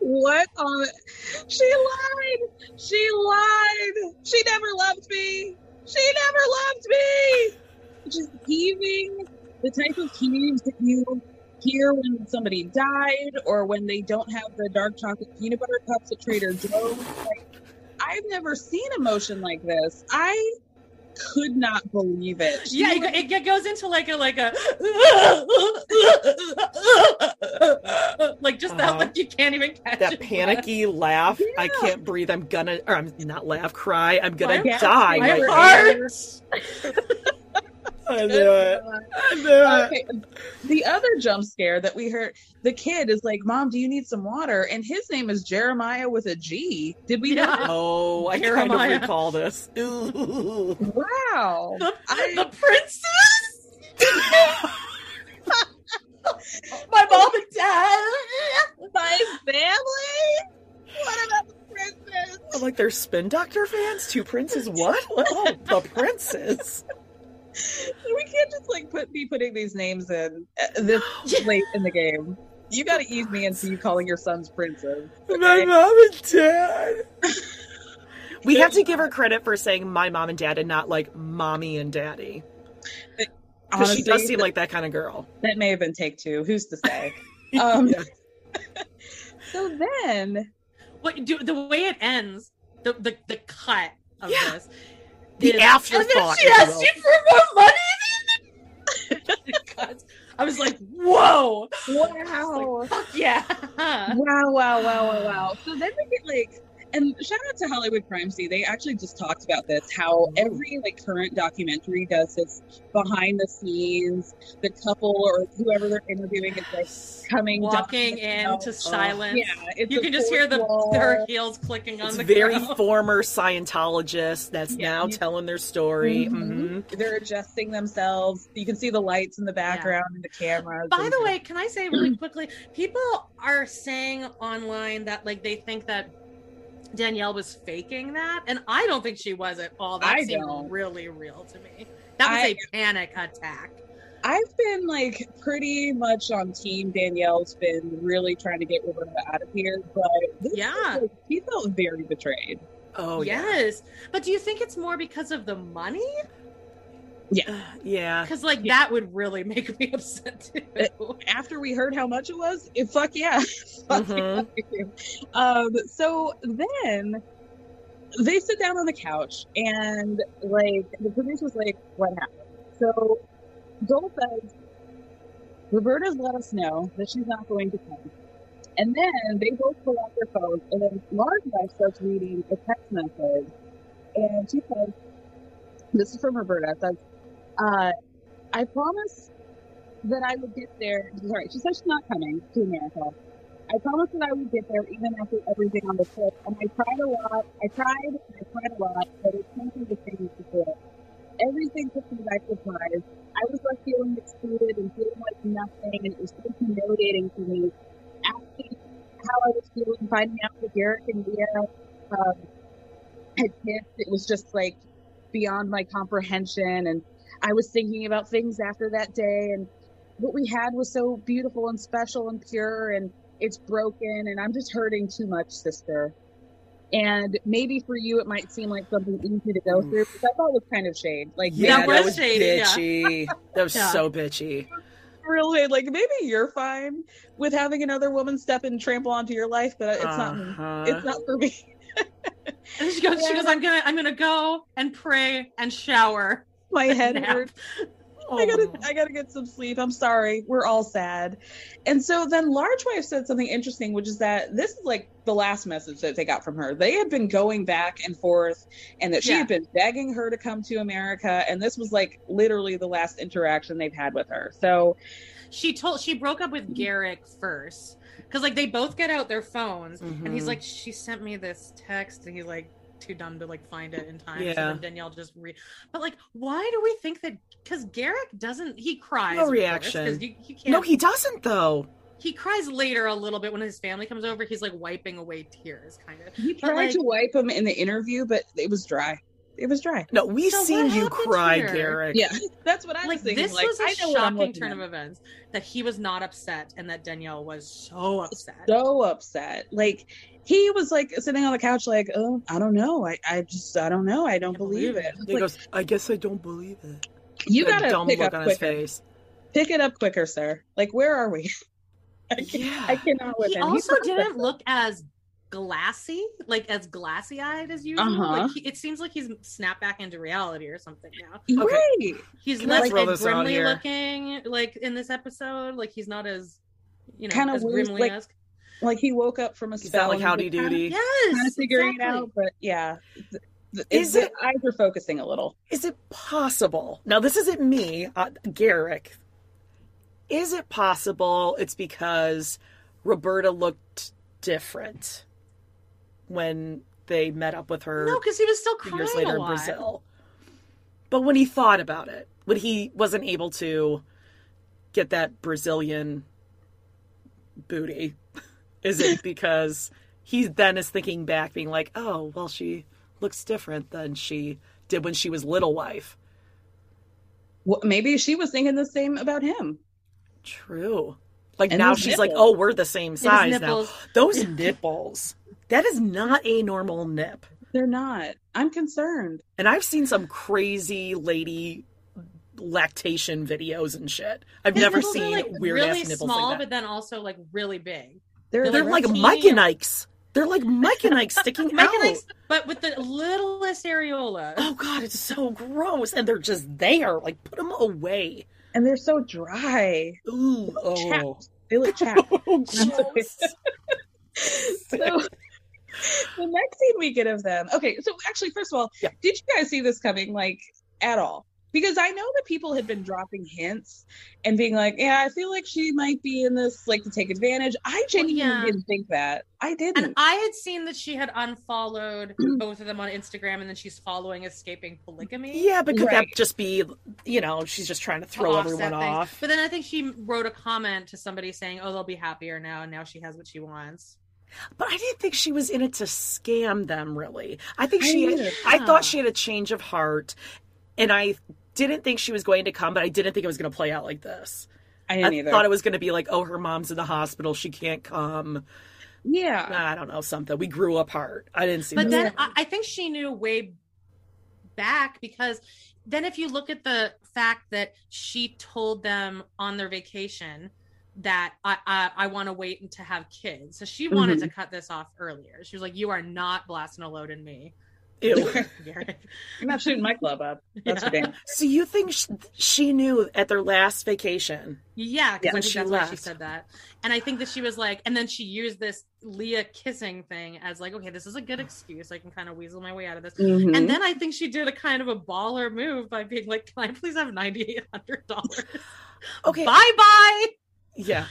D: what on She lied. She lied. She never loved me. She never loved me. Just heaving the type of heaves that you hear when somebody died or when they don't have the dark chocolate peanut butter cups at Trader Joe's. Like, I've never seen emotion like this. I could not believe it. She
C: Yeah,
D: was-
C: it, it goes into like a like a like just that
E: Uh-huh.
C: like you can't even catch
E: That
C: it.
E: panicky laugh. I can't breathe. I'm gonna, or I'm not laugh, cry. I'm gonna
C: My-
E: die.
C: My
E: right
C: heart.
E: I knew it. I knew it.
D: The other jump scare that we heard, the kid is like, "Mom, do you need some water?" And his name is Jeremiah with a G. Did we know?
C: Yeah.
D: that?
E: Oh, I kind
C: Jeremiah.
E: of recall this. Ooh.
D: Wow.
C: The,
D: I-
C: the princess. My mom and dad.
D: My family. What about the princess?
E: I'm like, they're spin doctor fans? Two princes? What? Oh, the princes.
D: We can't just like put be putting these names in uh, this late in the game. You got to ease me into you calling your sons princes.
E: My mom and dad. We have to give her credit for saying my mom and dad and not like mommy and daddy. Because she does
D: Honestly,
E: seem like that kind of girl.
D: that may have been take two. Who's to say? Um,
E: Yeah.
D: So then,
C: What do the way it ends? The the, the cut of
E: Yeah.
C: this.
E: The
C: is- and
E: afterthought,
C: then she
E: if
C: asked you for more money. It cuts. I was like, whoa!
D: wow.
C: Fuck yeah!
D: wow, wow, wow, wow, wow. So then we get like, and shout out to Hollywood Crime Scene. They actually just talked about this. How every like current documentary does this behind the scenes. The couple or whoever they're interviewing is like coming
C: Walking
D: down,
C: into silence.
D: Yeah,
C: you can just hear the
D: wall.
C: her heels clicking on
E: It's
C: the
E: very
C: ground.
E: former Scientologist that's
D: Yeah.
E: now telling their story.
D: Mhm.
E: Mhm.
D: They're adjusting themselves. You can see the lights in the background and the cameras.
C: By
D: and-
C: the way, can I say really quickly? People are saying online that like they think that Danielle was faking that, and I don't think she was at all. That
D: I
C: seemed
D: don't.
C: really real to me. That was
D: I-
C: a panic attack.
D: I've been like pretty much on team Danielle's been really trying to get Roberta out of here, but this
C: Yeah.
D: like, he felt very betrayed.
E: Oh, yeah.
C: yes, but do you think it's more because of the money?
E: Yeah. Yeah.
C: Because like that would really make me upset too.
D: After we heard how much it was, it, fuck yeah. Fuck
E: Mhm.
D: Um, so then they sit down on the couch and like the producer's like, what happened? So Joel says, Roberta's let us know that she's not going to come. And then they both pull out their phones, and then Laura's wife starts reading a text message, and she says, "This is from Roberta." It says, uh, "I promise that I would get there." Sorry, she says she's not coming to America. I promised that I would get there even after everything on the trip, and I tried a lot. I tried, I tried a lot, but it can't the same before. Everything took me by surprise. I was left feeling excluded and feeling like nothing, and it was so humiliating for me. Asking how I was feeling, finding out that Garrick and Leah um, had kissed, it was just like beyond my comprehension. And I was thinking about things after that day, and what we had was so beautiful and special and pure, and it's broken, and I'm just hurting too much, sister. And maybe for you, it might seem like something easy to go through, but I thought was kind of shade. Like,
E: Yeah,
C: That
E: that
C: was
E: was
C: shady, yeah.
E: That was
C: Yeah.
E: so bitchy.
D: really like maybe you're fine with having another woman step and trample onto your life, but it's not.
E: Uh-huh.
D: It's not for me.
C: And she goes, she goes, I'm gonna, I'm gonna go and pray and shower.
D: My head
C: Nap.
D: hurts. I gotta,
E: Oh.
D: I gotta get some sleep. I'm sorry. We're all sad. And so then Large Wife said something interesting, which is that this is like the last message that they got from her. They had been going back and forth, and that she
C: Yeah.
D: had been begging her to come to America, and this was like literally the last interaction they've had with her. So
C: She told, she broke up with Garrick first because like they both get out their phones, and he's
E: Mhm.
C: like, she sent me this text, and he's like, too dumb to like find it in time. So
B: Yeah.
C: then Danielle just re. But like, why do we think that? Because Garrick doesn't. He cries.
B: No
C: of course, you, you can't,
B: No, he doesn't though.
C: he cries later a little bit when his family comes over. He's like wiping away tears, kind of.
D: He tried
C: like-
D: to wipe him in the interview, but it was dry. It was dry.
B: No, we've
C: So
B: seen you cry,
C: here?
B: Garrick.
D: Yeah, that's what I was
C: Like
D: thinking.
C: this
D: like,
C: was a
D: I know what I'm
C: shocking turn
D: at.
C: of events that he was not upset and that Danielle was so upset.
D: so upset. Like he was like sitting on the couch, like, "Oh, I don't know. I, I just, I don't know. I don't
C: Can't
D: believe,
C: believe
D: it."
C: it.
B: He
D: like,
B: goes, I guess I don't believe it.
D: you gotta
B: dumb
D: pick
B: look
D: up
B: on his
D: quicker.
B: face.
D: Pick it up quicker, sir. Like, where are we? I, can,
B: Yeah.
D: I cannot with
C: he
D: him.
C: also
D: He's
C: didn't
D: perfect.
C: look as glassy, like as glassy eyed as usual.
D: Uh-huh.
C: Like he, it seems like he's snapped back into reality or something now.
B: Okay.
D: Right.
C: He's
B: Can
C: less like, grimly looking, like in this episode. Like he's not as, you know,
D: Kinda
C: as
D: weird,
C: grimly
D: like,
C: esque.
D: Like he woke up from a spell.
B: not like howdy
D: was kinda-
B: doody.
C: Yes,
D: Kind of figuring
C: exactly.
D: it out, but yeah, Th- th-
B: Is it-
D: eyes are focusing a little.
B: Is it possible? Now, this isn't me, uh, Garrick. Is it possible it's because Roberta looked different when they met up with her
C: No, because he was still
B: two
C: crying
B: years
C: a
B: later in
C: lot.
B: Brazil? But when he thought about it, when he wasn't able to get that Brazilian booty, is it because he then is thinking back, being like, oh, well, she looks different than she did when she was little wife?
D: Well, maybe she was thinking the same about him.
B: True. Like
D: And
B: now
D: those
B: she's like, oh, we're the same size now. Those nipples. That is not a normal nip.
D: They're not. I'm concerned.
B: And I've seen some crazy lady lactation videos and shit. I've
C: His
B: never
C: nipples are,
B: seen
C: like,
B: weird
C: really
B: ass nipples
C: small,
B: like
C: but then also like really big.
D: They're,
B: They're like
C: teeny.
B: Mike and Ike's. They're like Mike and Ike sticking
C: Mike
B: out.
C: and Ike's, but with the littlest areola.
B: Oh god, it's so gross. And they're just there. Like put them away.
D: and they're so dry.
B: Ooh, oh.
D: Chapped. They look chapped.
B: Oh,
D: That's what they-
B: gross.
D: so the next scene we get of them. Okay, so actually, first of all,
B: Yeah.
D: did you guys see this coming like at all? Because I know that people had been dropping hints and being like, "Yeah, I feel like she might be in this like to take advantage." I genuinely
C: yeah.
D: didn't think that. I didn't.
C: And I had seen that she had unfollowed both of them on Instagram, and then she's following escaping polygamy.
B: Yeah, but could that just be, you know, she's just trying to
C: to
B: throw
C: offset
B: everyone
C: things.
B: off?
C: But then I think she wrote a comment to somebody saying, "Oh, they'll be happier now, and now she has what she wants."
B: But I didn't think she was in it to scam them. Really, I think she.
D: didn't.
B: I thought she had a change of heart, and I didn't think she was going to come. But I didn't think it was going to play out like this.
D: I
B: I
D: didn't either.
B: thought it was going to be like, oh, her mom's in the hospital, she can't come.
D: yeah,
B: I don't know something. We grew apart. I didn't see.
C: But then. I, I think she knew way back because then if you look at the fact that she told them on their vacation that I I, I want to wait and to have kids, so she wanted
B: Mm-hmm.
C: to cut this off earlier. She was like, "You are not blasting a load in me."
B: Ew.
D: I'm not shooting my club up. That's
C: Yeah.
D: for damn.
B: so you think she, she knew at their last vacation?
C: Yeah, because
B: Yeah,
C: I
B: when
C: think
B: she
C: that's why she said that. And I think that she was like, and then she used this Leah kissing thing as like, okay, this is a good excuse. I can kind of weasel my way out of this.
D: Mhm.
C: And then I think she did a kind of a baller move by being like, can I please have ninety eight hundred dollars?
B: Okay.
C: Bye bye.
B: Yeah.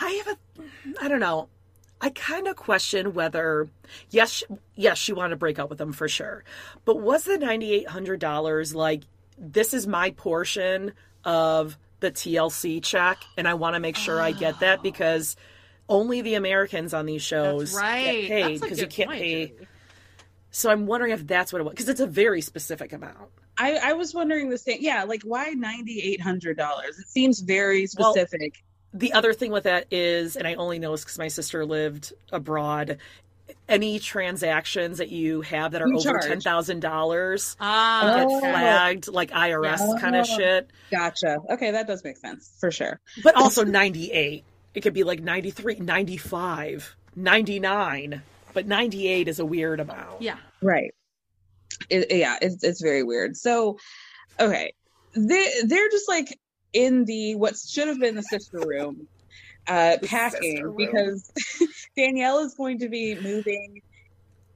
B: I have a I don't know. I kind of question whether yes, sh- yes, she wanted to break up with him for sure. But was the $9800 like this is my portion of the TLC check and I want to make sure I get that oh. because only the Americans on these shows
C: That's right.
B: get paid because you can't
C: point,
B: pay.
C: Jody.
B: So I'm wondering if that's what it was because it's a very specific amount.
D: I, I was wondering the same. Yeah, like why ninety eight hundred dollars? It seems very
B: Well,
D: specific.
B: The other thing with that is, and I only know this because my sister lived abroad. Any transactions that you have that are
D: You
B: over
D: charge.
B: ten thousand dollars
C: Ah,
B: get
D: Oh.
B: flagged, like IRS kind of shit.
D: Gotcha. Okay, that does make sense for sure.
B: But also ninety eight. It could be like 93, 95, 99. But ninety eight is a weird amount.
C: yeah.
D: Right. It, yeah, it's it's very weird. So, okay, they they're just like in the what should have been the sister room, uh, packing
B: room.
D: because Danielle is going to be moving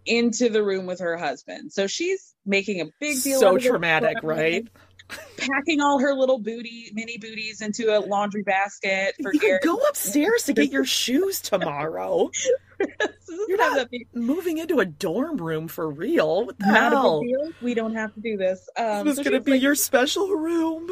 D: into the room with her husband. So she's making a big deal.
B: So traumatic, right?
D: Packing all her little booty, mini booties into a laundry basket for
B: You could go upstairs to get your shoes tomorrow. You're not moving into a dorm room for real. What the
D: not
B: hell?
D: We don't have to do this. Um,
B: This
D: so
B: is gonna be
D: like,
B: your special room.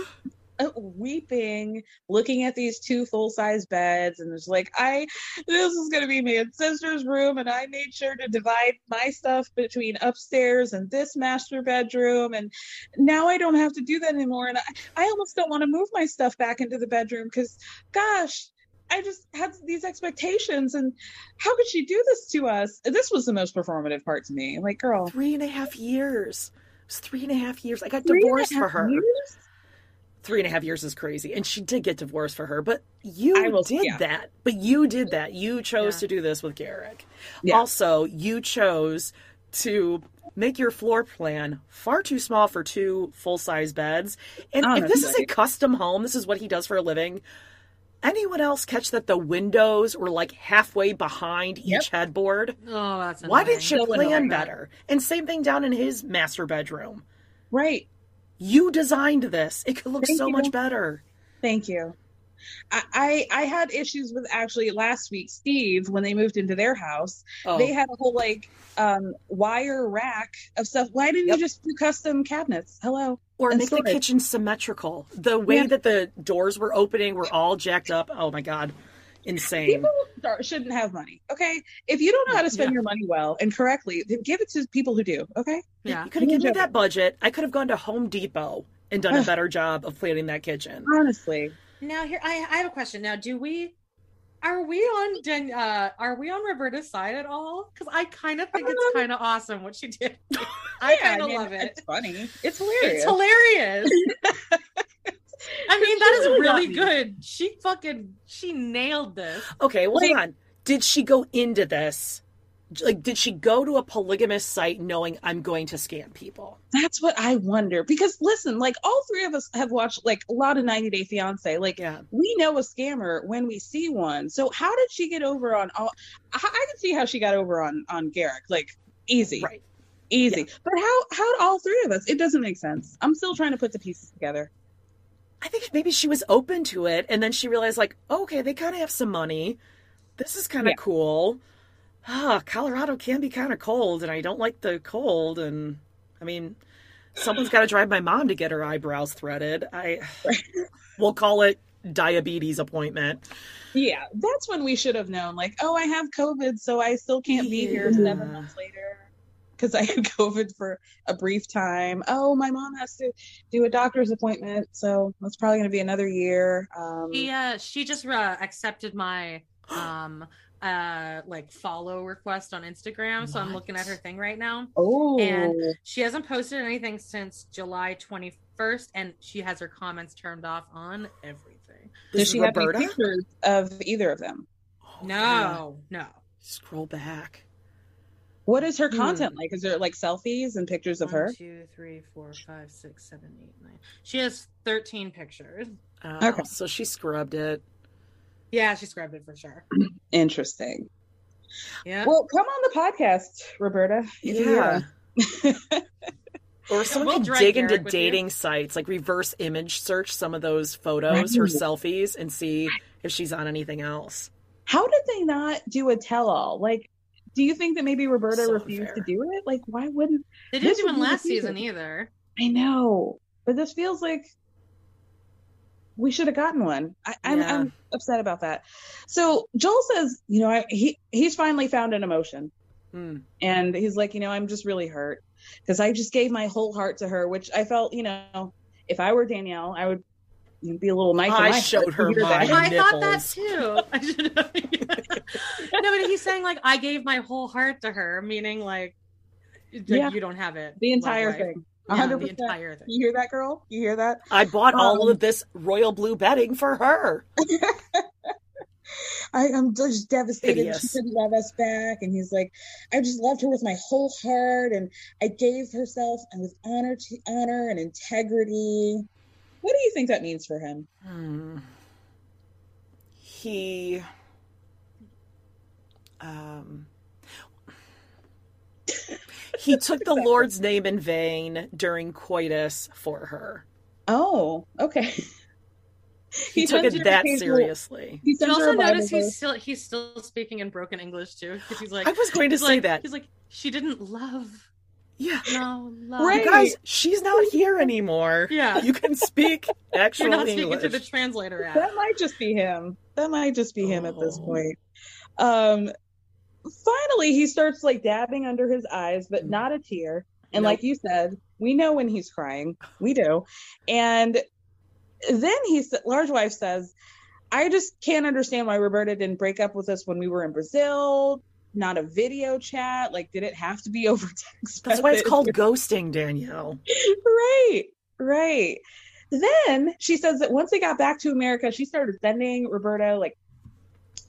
D: weeping, looking at these two full size beds, and it's like, I, this is gonna be and sister's room, and I made sure to divide my stuff between upstairs and this master bedroom, and now I don't have to do that anymore, and I, I almost don't want to move my stuff back into the bedroom because, gosh. I just had these expectations, and how could she do this to us? This was the most performative part to me. Like, girl,
B: Three and a half years. It was three and a half years. I got
D: three
B: divorced for her.
D: years?
B: Three and a half years is crazy, and she did get divorced for her. But you
D: will-
B: did
D: yeah.
B: that. But you did that. You chose
C: Yeah.
B: to do this with Garrick.
D: Yeah.
B: Also, you chose to make your floor plan far too small for two full size beds. And if this is a custom home, this is what he does for a living. Anyone else catch that the windows were like halfway behind
D: Yep.
B: each headboard?
C: Oh, that's
B: Why
C: annoying.
B: didn't you plan better? And same thing down in his master bedroom.
D: Right.
B: You designed this. It could look
D: Thank
B: so
D: you.
B: much better.
D: Thank you. I, I had issues with actually last week, Steve, when they moved into their house.
B: Oh,
D: They had a whole like um wire rack of stuff. Why didn't
B: Yep.
D: you just do custom cabinets? Hello.
B: or
D: and
B: make the kitchen symmetrical. The way
D: Yeah.
B: that the doors were opening were all jacked up. Oh my god, insane.
D: People shouldn't have money. Okay. If you don't know how to spend
B: Yeah.
D: your money well and correctly, then give it to people who do. Okay.
C: Yeah.
B: You could have given me that budget. I could have gone to Home Depot and done a better job of planning that kitchen.
D: Honestly.
C: Now here I, I have a question. Now, do we are we on Dan, uh are we on Roberta's side at all? Because I kind of think it's
D: Um,
C: kind of awesome what she did. I
D: Yeah,
C: kind of
D: mean,
C: love it.
D: It's funny. It's hilarious.
C: It's hilarious. I mean, that is
D: really got
C: really
D: me.
C: good. She fucking she nailed this.
B: Okay, well,
D: Like-
B: hold on. Did she go into this? Like, did she go to a polygamous site knowing I'm going to scam people?
D: That's what I wonder. Because listen, like all three of us have watched like a lot of 90 Day Fiance. Like
B: Yeah.
D: we know a scammer when we see one. So how did she get over on all? I, I can see how she got over on on Garrick. Like easy,
B: Right.
D: easy. But how how all three of us? It doesn't make sense. I'm still trying to put the pieces together.
B: I think maybe she was open to it, and then she realized, like, okay, they kind of have some money. This is kind of
D: Yeah.
B: cool. Ah, Colorado can be kind of cold, and I don't like the cold. And I mean, someone's got to drive my mom to get her eyebrows threaded. I, we'll call it diabetes appointment.
D: Yeah, that's when we should have known. Like, oh, I have COVID, so I still can't be here seven months later because I had COVID for a brief time. Oh, my mom has to do a doctor's appointment, so that's probably going to be another year. Um,
C: She uh she just uh, accepted my um uh like follow request on Instagram, so I'm looking at her thing right now.
D: Oh,
C: And she hasn't posted anything since July 21st, and she has her comments turned off on everything.
D: Does
B: is
D: she have any
B: Roberta?
D: pictures of either of them?
B: Oh, yeah.
C: No, no.
B: Scroll back.
D: What is her
B: Hmm.
D: content like? Is there like selfies and pictures of her?
C: Two, three, four, five, six, seven, eight, nine. She has 13 pictures.
B: Oh,
D: Okay.
B: So she scrubbed it.
C: Yeah, she scrubbed it for sure.
D: Interesting.
C: Yeah.
D: Well, come on the podcast, Roberta.
B: Yeah. Or someone
C: We'll
B: could
C: drag
B: dig into
C: Garrick with you.
B: dating sites, like reverse image search some of those photos, her
D: Right.
B: selfies, and see if she's on anything else.
D: How did they not do a tell-all? Like, do you think that maybe Roberta
B: So
D: refused
B: unfair.
D: to do it? Like, why wouldn't?
C: they didn't do
D: would
C: it
D: be the
C: last season
D: season.
C: either.
D: I know, but this feels like we should have gotten one. I, I'm,
B: Yeah.
D: I'm upset about that. So Joel says, you know, I, he he's finally found an emotion,
B: Hmm.
D: and he's like, you know, I'm just really hurt because I just gave my whole heart to her, which I felt, you know, if I were Danielle, I would be a little knife. in
B: I showed
D: heart
B: her
D: hear
B: mine.
D: that.
C: I thought that too. I should no, but he's saying like I gave my whole heart to her, meaning like, like,
D: Yeah.
C: you don't have it.
D: the entire thing.
C: Yeah,
D: hundred
C: the entire thing.
D: You hear that, girl? You hear that?
B: I bought all
D: Um,
B: of this royal blue bedding for her.
D: I, I'm just devastated that she
B: Hideous.
D: couldn't love us back. And he's like, I just loved her with my whole heart, and I gave herself and with honor to honor and integrity. What do you think that means for him?
B: Hmm. He. Um. He took the Lord's name in vain during coitus for her.
D: Oh, okay.
B: He took it that
D: occasional-
B: seriously.
D: He
C: you also
D: a Bible
C: notice he's still he's still speaking in broken English too? Because he's like,
B: I was going to say
C: like-
B: that.
C: He's like, she didn't love.
B: Yeah.
C: No, love.
D: Right.
B: You guys, she's not here anymore.
C: Yeah.
B: You can speak actual
C: You're not speaking to the translator app.
D: That might just be him. That might just be him at this
B: Oh.
D: point. Um finally he starts like dabbing under his eyes, but mm. not a tear. And
B: Nope.
D: like you said, we know when he's crying. We do. And then he's large wife says, I just can't understand why Roberta didn't break up with us when we were in Brazil. Not a video chat. Like, did it have to be over text?
B: That's why it's called ghosting, Danielle.
D: right, right. Then she says that once they got back to America, she started sending Roberta like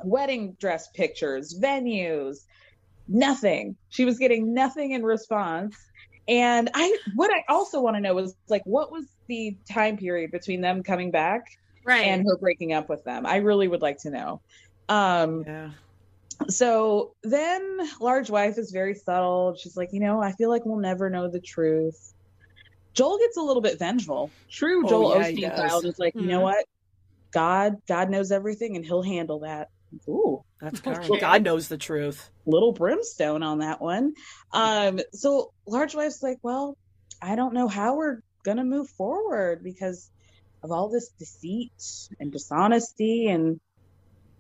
D: wedding dress pictures, venues, nothing. She was getting nothing in response. And I, what I also want to know is like, what was the time period between them coming back
C: Right.
D: and her breaking up with them? I really would like to know. Um,
B: Yeah.
D: so then large wife is very subtle she's like you know i feel like we'll never know the truth joel gets a little bit vengeful true
B: Oh,
D: joel
B: yeah,
D: osteen.
B: Mm-hmm.
D: style is like you know
C: Mhm.
D: what god god knows everything and he'll handle that ooh
B: That's Carl.
C: Okay.
B: God knows the truth.
D: little brimstone on that one um so large wife's like well i don't know how we're gonna move forward because of all this deceit and dishonesty and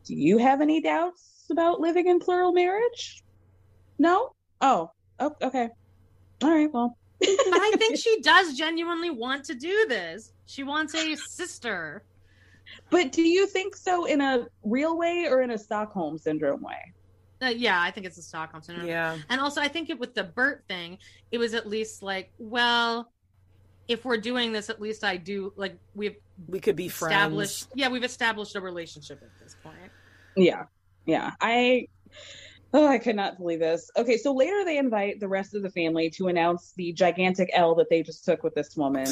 D: do you have any doubts about living in plural marriage no oh, oh okay all right well
C: but I think she does genuinely want to do this. She wants a sister.
D: But do you think so in a real way or in a stockholm syndrome way
C: Uh, yeah, I think it's a Stockholm syndrome.
B: Yeah.
C: And also, I think it, with the Bert thing, it was at least like, well, if we're doing this, at least I do like we've
B: We could be
C: established.
B: friends.
C: Yeah, we've established a relationship at this point.
D: Yeah. Yeah. I oh I could not believe this. Okay, so later they invite the rest of the family to announce the gigantic L that they just took with this woman.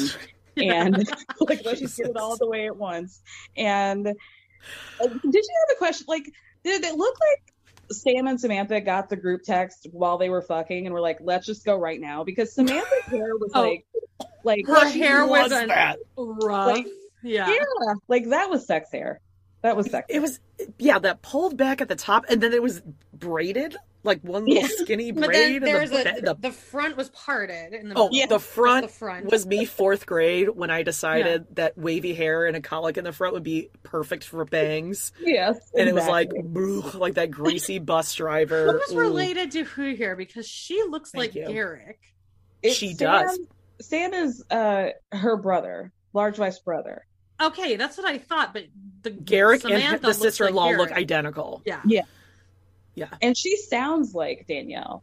D: And like let's just get it all the way at once. And uh, did you have a question like did it look like Sam and Samantha got the group text while they were fucking and were like, let's just go right now because Samantha's hair was
C: Oh.
D: like like
C: Her hair was
B: was
C: an-
B: that?
C: Rough.
D: Like,
C: yeah.
D: yeah, like that was sex hair. That was sex.
B: It was, yeah, that pulled back at the top, and then it was braid, like one little
D: Yeah.
B: skinny
C: But
B: braid.
C: then there's
B: the,
C: a
B: the,
C: the front was parted in the
B: oh.
D: Yeah.
B: the front,
C: the front.
B: was me fourth grade when I decided that wavy hair and a colic in the front would be perfect for bangs,
D: yes.
B: and it was like,
D: exactly.
B: Like that greasy bus driver.
C: What was
B: Ooh.
C: related to who here? Because she looks
B: Thank
C: like
B: you.
C: Garrick.
D: It's
B: She
D: Sam-
B: does.
D: Sam is uh her brother, large wife's brother.
C: Okay, that's what I thought. But the
B: Garrick
C: Samantha
B: and the sister-in-law look identical.
C: Yeah.
B: Yeah,
D: And she sounds like Danielle.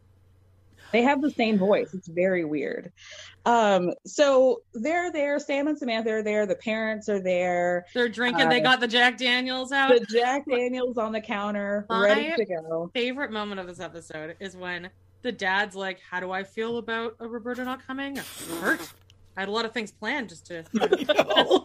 D: They have the same voice. It's very weird. Um, so they're there. Sam and Samantha are there. The parents are there.
C: They're drinking. they
D: Uh,
C: got the Jack Daniels out.
D: The Jack Daniels on the counter, ready to go.
C: favorite moment of this episode is when the dad's like, "How do I feel about uh, Roberta not coming?" Hurt. I had a lot of things planned just to. You know,
B: know.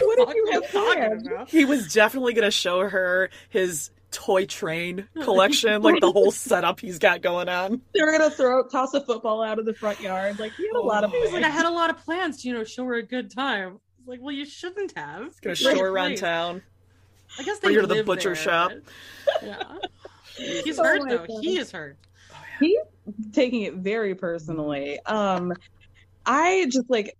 D: What did you have planned?
B: he was definitely going to show her his toy train collection, like the whole setup he's got going on.
D: They're gonna throw toss a football out of the front yard. Like he had a lot of.
C: He was like, "I had a lot of plans to, you know, show her a good time." Like, well, you shouldn't have.
B: He's going to show her around
C: please.
B: town.
C: I guess
B: Bring
C: they
B: her to the butcher
C: there,
B: shop.
C: Yeah. He's
D: Oh
C: hurt though.
D: God.
C: He is hurt.
D: He's taking it very personally. Um, I just like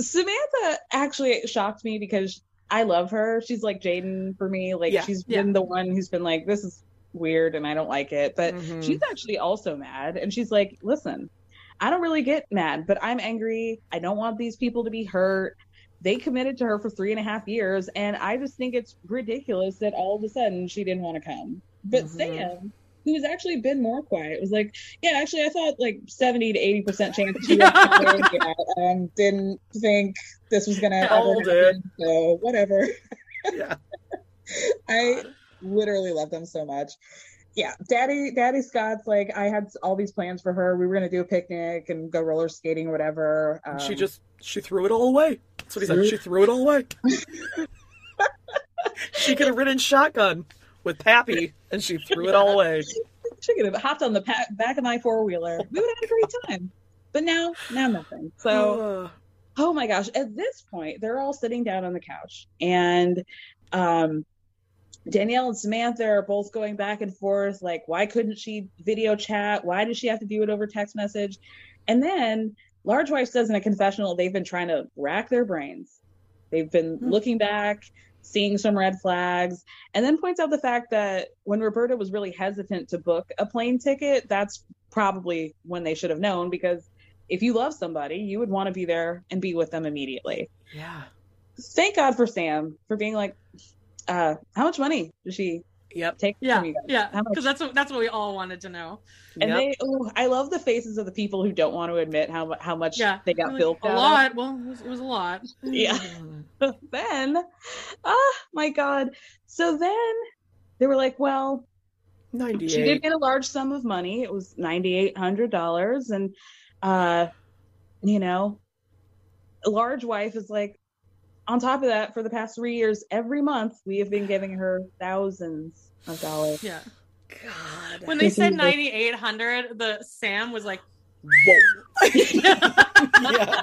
D: Samantha actually shocked me because I love her. She's like Jaden for me. Like
B: Yeah.
D: she's
C: Yeah.
D: been the one who's been like, this is weird and I don't like it. But
B: Mhm.
D: she's actually also mad. And she's like, listen, I don't really get mad, but I'm angry. I don't want these people to be hurt. They committed to her for three and a half years. And I just think it's ridiculous that all of a sudden she didn't want to come. But
B: Mhm.
D: Sam, who's actually been more quiet, was like, yeah, actually, I thought like 70 to 80% chance she was. Yeah, um, didn't think this was going to ever
B: Held it.
D: happen. So, whatever.
B: Yeah.
D: I literally love them so much. Yeah, Daddy, Daddy Scott's like, I had all these plans for her. We were gonna do a picnic and go roller skating or whatever. Um,
B: she just she threw it all away. That's what he said. She threw it all away. she could have ridden shotgun with Pappy, and she threw it all away.
D: she could have hopped on the pa- back of my four wheeler. We would have had a great time. But now, now nothing. So oh my gosh at this point they're all sitting down on the couch and um danielle and samantha are both going back and forth like why couldn't she video chat why did she have to do it over text message and then large wife says in a confessional they've been trying to rack their brains they've been looking back seeing some red flags and then points out the fact that when roberta was really hesitant to book a plane ticket that's probably when they should have known because if you love somebody, you would want to be there and be with them immediately.
B: Yeah.
D: Thank God for Sam for being like, uh, how much money does she
B: Yep.
D: take
C: Yeah,
D: from
C: yeah, because that's what that's what we all wanted to know.
D: And
B: Yep.
D: they, oh, I love the faces of the people who don't want to admit how how much
C: Yeah,
D: they got
C: Like,
D: billed
C: a lot. Well, it was, it was a lot.
D: Yeah. then, oh my God. So then they were like, well,
B: 98.
D: she did get a large sum of money. It was ninety eight hundred dollars, and uh, you know, a large wife is like. On top of that, for the past three years, every month we have been giving her thousands of dollars.
C: Yeah.
B: God.
C: When they said ninety eight hundred, the Sam was like,
B: Whoa. yeah.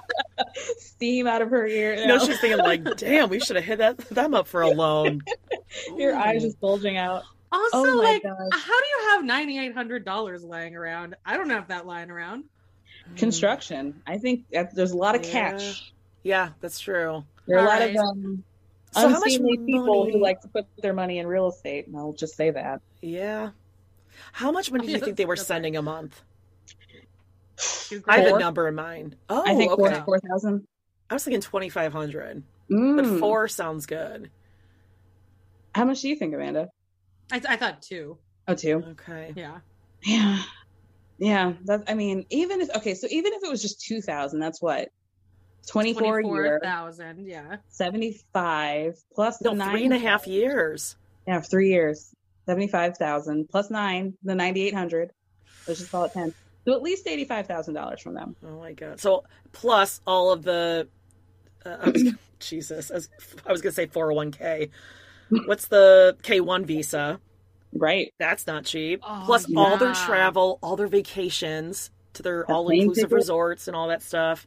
D: Steam out of her ear.
B: You know, she's thinking like, damn, we should have hit that them up for a loan.
D: your eyes just bulging out.
C: also
D: Oh
C: like,
D: gosh.
C: how do you have ninety eight hundred dollars lying around? I don't have that lying around.
D: Construction. I think that there's a lot of
B: Yeah.
D: catch.
B: Yeah, that's true.
D: There are a lot
C: Alright.
D: of um,
B: So how much
D: unseemly people
B: money-
D: who like to put their money in real estate, and I'll just say that.
B: Yeah. How much money do you think they were sending a month?
C: She's
B: I have a number in mind. Oh,
D: I think
B: okay.
D: four thousand.
B: I was thinking twenty five hundred,
D: Mm.
B: but four sounds good.
D: How much do you think, Amanda?
C: I, I thought two.
D: Oh, two.
B: Okay.
C: Yeah.
D: Yeah, yeah. That I mean, even if okay, so even if it was just two thousand, that's what twenty four a year,
C: 24,000, yeah.
D: seventy five plus
B: No,
D: the nine.
B: three and a half years.
D: Yeah, three years, seventy five thousand plus nine, the ninety eight hundred. Let's just call it ten. So at least eighty five thousand dollars from them.
B: Oh my god! So plus all of the, uh, was, Jesus, I was, I was gonna say four hundred one k. What's the K one visa?
D: Right.
B: That's not cheap.
C: Oh,
B: plus all their travel, all their vacations to their
D: The
B: all inclusive resorts and all that stuff.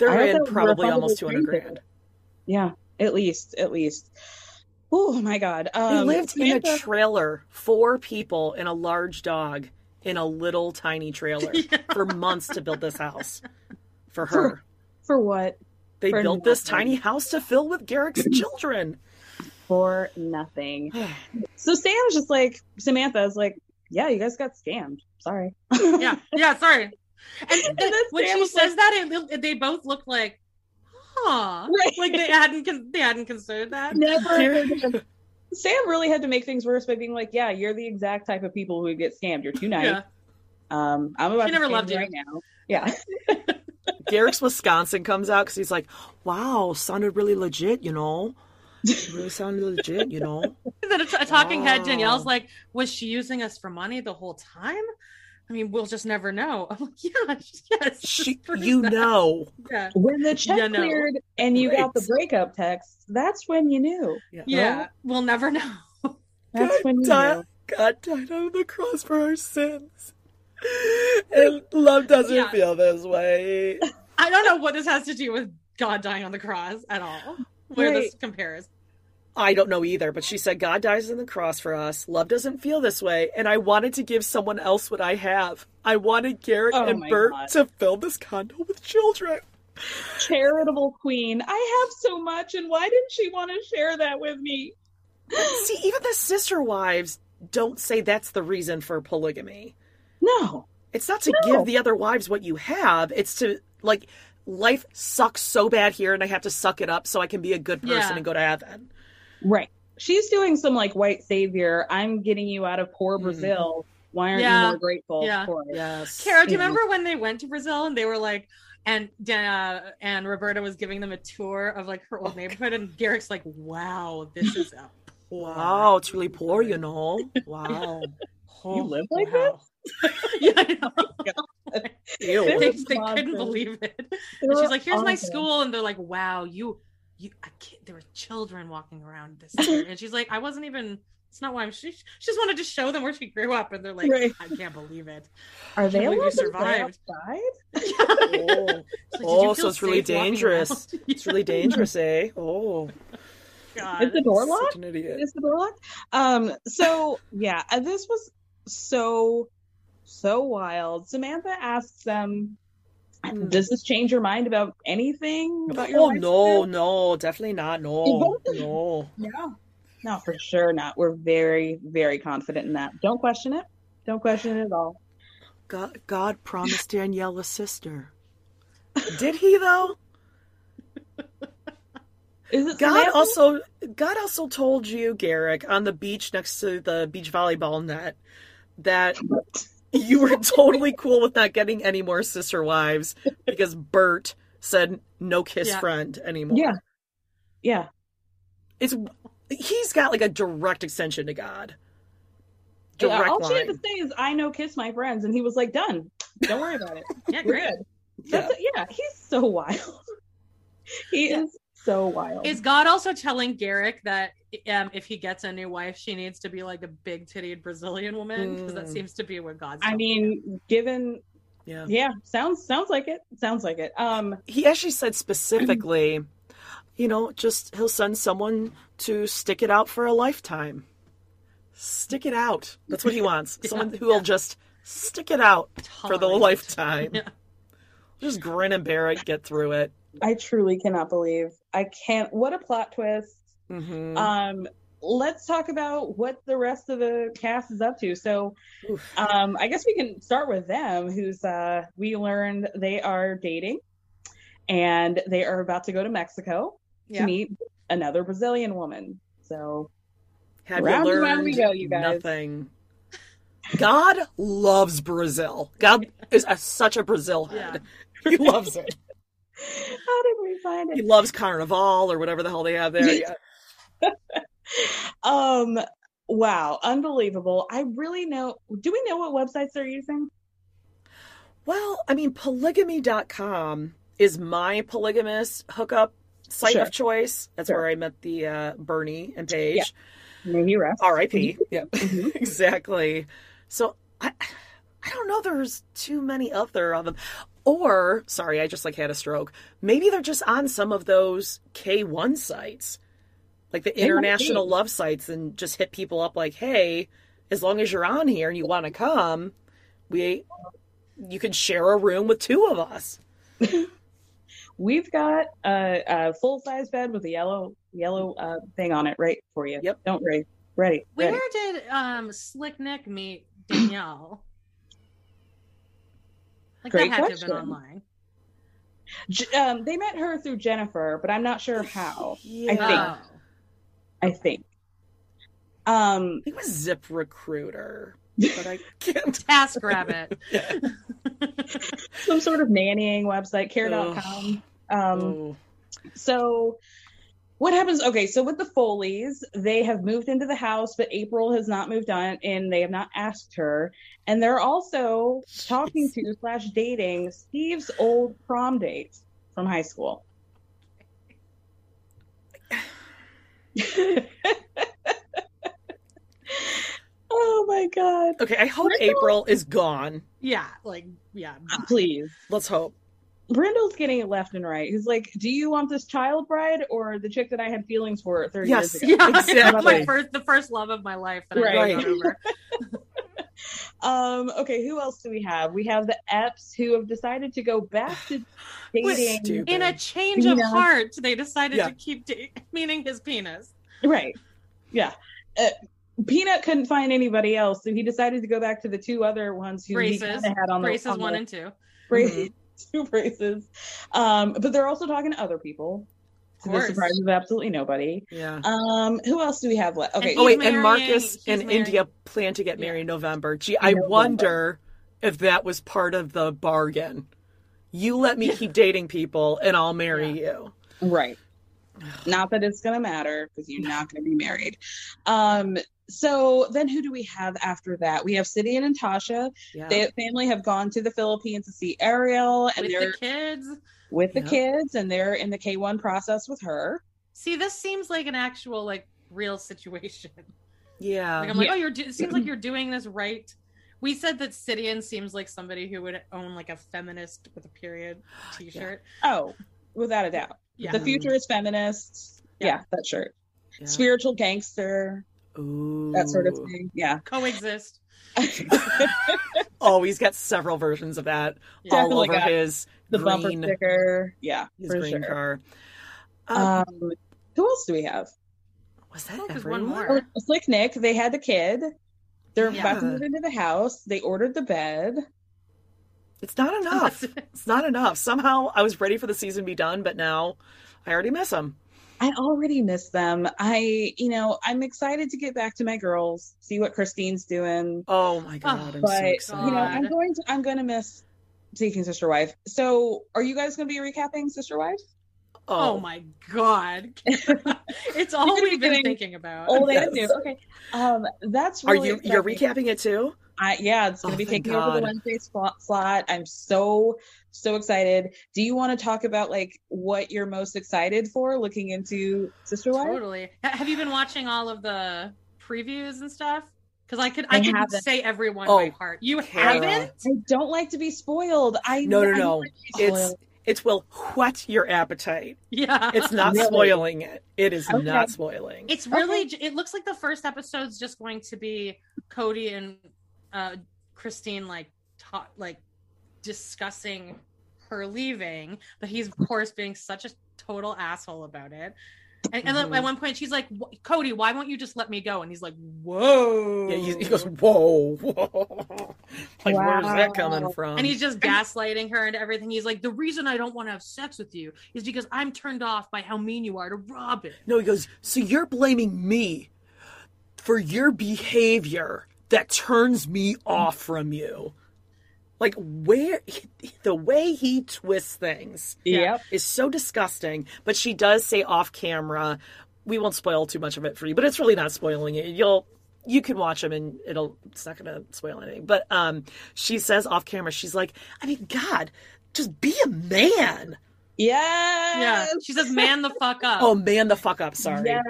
D: I
B: They're in
D: that was a
B: probably almost two
D: refundable
B: hundred grand.
D: Yeah, at least, at least. Oh my god. Um,
B: They lived in a
D: Samantha-
B: trailer, four people and a large dog in a little tiny trailer for months to build this house for her.
D: for what?
B: They
D: for
B: built this tiny house to fill with Garrick's children.
D: For nothing. so Sam's just like Samantha's like, yeah, you guys got scammed. Sorry.
C: Yeah. Yeah, sorry. And, and
D: then
C: when
D: Sam
C: she
D: was
C: says that, it, they both look like, huh.
D: Right.
C: Like they hadn't con- they hadn't considered that.
D: Never. Sam really had to make things worse by being like, yeah, you're the exact type of people who would get scammed. You're too nice.
C: Yeah.
D: Um, I'm about
C: She
D: to
C: never loved you.
D: right now. Yeah.
B: Garrick's Wisconsin comes out because he's like, wow, sounded really legit, you know? It really sounded legit, you know?
C: And then a, a talking head, Danielle's like, was she using us for money the whole time? I mean, we'll just never know. I'm like, yeah, yes.
B: She, you
C: that.
B: know.
C: Yeah.
D: When the check
C: Yeah, no.
D: cleared and you got the breakup text, that's when you knew.
C: Yeah. We'll never know.
D: That's when you
B: God,
D: knew.
B: God died on the cross for our sins. And love doesn't
C: Yeah.
B: feel this way.
C: I don't know what this has to do with God dying on the cross at all. Where this compares.
B: I don't know either, but she said God dies on the cross for us. Love doesn't feel this way, and I wanted to give someone else what I have. I wanted Garrick
D: Oh
B: and Bert
D: God.
B: to fill this condo with children.
D: Charitable queen. I have so much, and why didn't she want to share that with me?
B: See, even the sister wives don't say that's the reason for polygamy.
D: No.
B: It's not to
D: No.
B: give the other wives what you have. It's to like life sucks so bad here, and I have to suck it up so I can be a good person
C: Yeah.
B: and go to heaven.
D: Right. She's doing some like white savior. I'm getting you out of poor Brazil. Why aren't
C: Yeah.
D: you more grateful
C: Yeah.
D: for it?
B: Yes,
C: Kara, do you
D: Yeah.
C: remember when they went to Brazil and they were like, and uh, and Roberta was giving them a tour of like her old neighborhood, and Garrick's like, "Wow, this is a
B: Wow, it's really poor, you know. Wow.
D: You live like
C: wow. yeah, I know.
B: Ew.
C: they, they couldn't believe it. And she's like, "Here's my school," and they're like, "Wow, you you, I can't, there were children walking around this year. and she's like, I wasn't even. It's not why I'm. She, she just wanted to show them where she grew up, and they're like,
D: Right.
C: I can't believe it.
D: Are they
C: Can't believe
D: allowed
C: you
D: to play
C: survived.
D: outside?
B: Oh,
C: She's like,
B: oh so it's really dangerous.
C: around?"
B: It's really dangerous, eh? Oh,
C: God.
D: Is the door
B: such
D: locked?
B: an idiot.
D: Is the door locked? Um. So yeah, uh, this was so so wild. Samantha asks them, Hmm. "Does this change your mind about anything about your
B: Oh
D: lifestyle?"
B: no, no, definitely not. No, no.
D: No, no, for sure not. We're very, very confident in that. Don't question it. Don't question it at all.
B: God, God promised Danielle a sister. Did he though?
D: Is it
B: God
D: Samantha?
B: also God also told you, Garrick, on the beach next to the beach volleyball net, that you were totally cool with not getting any more sister wives because Bert said no kiss
C: Yeah.
B: friend anymore.
D: Yeah. Yeah.
B: It's he's got like a direct extension to God.
D: Yeah,
B: Direct
D: all she had to say is, "I know, kiss my friends," and he was like, "Done. Don't worry about it.
C: Yeah, great.
D: good." That's yeah. He's so wild. he is so wild.
C: Is God also telling Garrick that um, if he gets a new wife, she needs to be like a big titted Brazilian woman? Because that
B: Mm.
C: seems to be what God's.
D: I
C: telling
D: mean, given
B: Yeah.
D: yeah, sounds sounds like it. Sounds like it. Um,
B: He actually said specifically, you know, just he'll send someone to stick it out for a lifetime. Stick it out. That's what he wants. Someone who will just stick it out for the lifetime.
C: Yeah.
B: Just grin and bear it, get through it.
D: I truly cannot believe I can't. What a plot twist.
B: hmm
D: Um, let's talk about what the rest of the cast is up to. So, um, I guess we can start with them. Who's uh, we learned they are dating, and they are about to go to Mexico
C: Yeah.
D: to meet another Brazilian woman. So,
B: Have
D: Round
B: you learned
D: we go, you guys.
B: nothing? God loves Brazil. God is a, such a Brazil head. He loves it.
D: how did we find
B: He loves Carnival or whatever the hell they have there. Yeah.
D: Um, wow, unbelievable. I really know. Do we know what websites they're using?
B: Well, I mean, polygamy.com is my polygamous hookup site
D: Sure.
B: of choice. That's
D: Sure.
B: where I met the uh, Bernie and Paige.
D: May he rest.
B: R.I.P. Yeah,
D: Mhm.
B: exactly. So I, I don't know. There's too many other of them. Or, sorry, I just like had a stroke. Maybe they're just on some of those K1 sites, like the
D: They
B: international love sites, and just hit people up like, "Hey, as long as you're on here and you want to come, we, you can share a room with two of us."
D: We've got a, a full size bed with a yellow yellow uh, thing on it right for you.
B: Yep.
D: Don't worry. Ready.
C: Where
D: Ready.
C: did um Slick Nick meet Danielle? Like
D: Great
C: that had to have been
D: question.
C: online.
D: J- Um, they met her through Jennifer, but I'm not sure how. I think.
C: Oh.
D: I think. Um,
B: it was Zip Recruiter, but I can't.
C: Task Rabbit.
D: some sort of nannying website, care.com. Um,
B: Oh.
D: So what happens? Okay, so with the Foleys, they have moved into the house, but April has not moved on, and they have not asked her. And they're also talking to slash dating Steve's old prom date from high school. oh my god!
B: Okay, I hope April is gone.
C: Yeah, like yeah. bye.
D: Please.
B: Let's hope.
D: Brindle's getting it left and right. He's like, "Do you want this child bride or the chick that I had feelings for 30
B: Yes.
D: years ago?"
C: Yeah,
B: Exactly.
C: my first, the first love of my life that I
D: Right.
C: got over.
D: Um, okay, who else do we have? We have the Epps who have decided to go back to dating.
C: In a change of
D: Peanut.
C: heart, they decided
B: Yeah.
C: to keep da- meaning his penis.
D: Right. Yeah. Uh, Peanut couldn't find anybody else, so he decided to go back to the two other ones who he
C: Braces,
D: kind of had on the
C: braces
D: on
C: one
D: the
C: and two.
D: bra-
B: Mhm.
D: two braces. Um, but they're also talking to other people. To the surprise of absolutely nobody.
B: Yeah.
D: Um, who else do we have left? Okay,
B: Oh wait,
C: He's
B: and Marcus
C: he's
B: and
C: marrying-
B: India plan to get
C: Yeah.
B: married in November. Gee, I
D: November.
B: wonder if that was part of the bargain. You let me keep dating people, and I'll marry you.
D: Right. Not that it's going to matter because you're not going to be married. Um, so then who do we have after that? We have Sidian and Tasha.
B: Yeah.
D: The family have gone to the Philippines to see Ariel and
C: With
D: they're
C: the kids.
D: with the kids and they're in the K1 process with her.
C: See, this seems like an actual like real situation.
B: Yeah.
C: Like I'm like,
D: Yeah.
C: oh, you're. Do- it seems like you're doing this right. We said that Sidian seems like somebody who would own like a feminist with a period T-shirt.
D: Oh, without a doubt.
C: Yeah.
D: The future is feminist.
C: Yeah.
D: Yeah, that shirt.
B: Yeah.
D: Spiritual gangster,
B: Ooh.
D: that sort of thing. Yeah.
C: Coexist.
B: Oh, he's got several versions of that
C: Yeah.
B: all over
D: got
B: his
D: The
B: green,
D: bumper sticker. Yeah,
B: his
D: for
B: green
D: sure.
B: car. Um,
D: Um, who else do we have?
B: was that
C: there's
B: everyone?
C: one more.
D: Oh, Slick Nick. They had the kid. They're about to move into the house. They ordered the bed.
B: It's not enough. it's not enough. Somehow I was ready for the season to be done, but now I already miss him.
D: I already miss them. I, you know, I'm excited to get back to my girls, see what Christine's doing.
B: Oh my god, ah, I'm
D: but
B: so excited.
D: you know, I'm going to, I'm going to miss Seeking Sister Wife. So, are you guys going to be recapping Sister Wife?
C: Oh, my god! it's all we've been
D: getting
C: thinking about.
D: Old
B: Yes.
D: and new. Okay. Um, that's
B: Are
D: really
B: you you're recapping it too?
D: I, yeah, it's going
B: Oh,
D: to be
B: thank
D: taking over the Wednesday slot, slot. I'm so so excited. Do you want to talk about like what you're most excited for looking into Sister Wife?
C: Totally. Have you been watching all of the previews and stuff? Because I could,
D: I
C: I could
D: haven't.
C: say everyone
B: Oh,
C: by heart. You
B: Kara.
C: haven't?
D: I don't like to be spoiled. I
B: No, no,
D: I
B: no.
D: don't like
B: It's
D: spoiled.
B: It will whet your appetite.
C: Yeah.
B: It's not
D: Really?
B: spoiling it. It is
D: Okay.
B: not spoiling.
C: It's really. j It looks like the first episode's just going to be Kody and uh, Christine like ta- like discussing her leaving, but he's of course being such a total asshole about it. And, and then
B: Mhm.
C: at one point, she's like, "Kody, why won't you just let me go?" And he's like, "Whoa!"
B: yeah, he, he goes, whoa, whoa. like where's that coming from?
C: and he's just gaslighting her and everything. He's like, "The reason I don't want to have sex with you is because I'm turned off by how mean you are to Robyn."
B: No, he goes, So you're blaming me for your behavior that turns me off from you. Like, where the way he twists things
D: Yep.
B: is so disgusting. But she does say off camera, we won't spoil too much of it for you, but it's really not spoiling it. You'll. You can watch them and it'll it's not gonna spoil anything. But um she says off camera, she's like, I mean, God, just be a man.
D: Yes.
C: Yeah, she says, "Man the fuck up."
B: Oh man the fuck up, sorry.
D: Yes.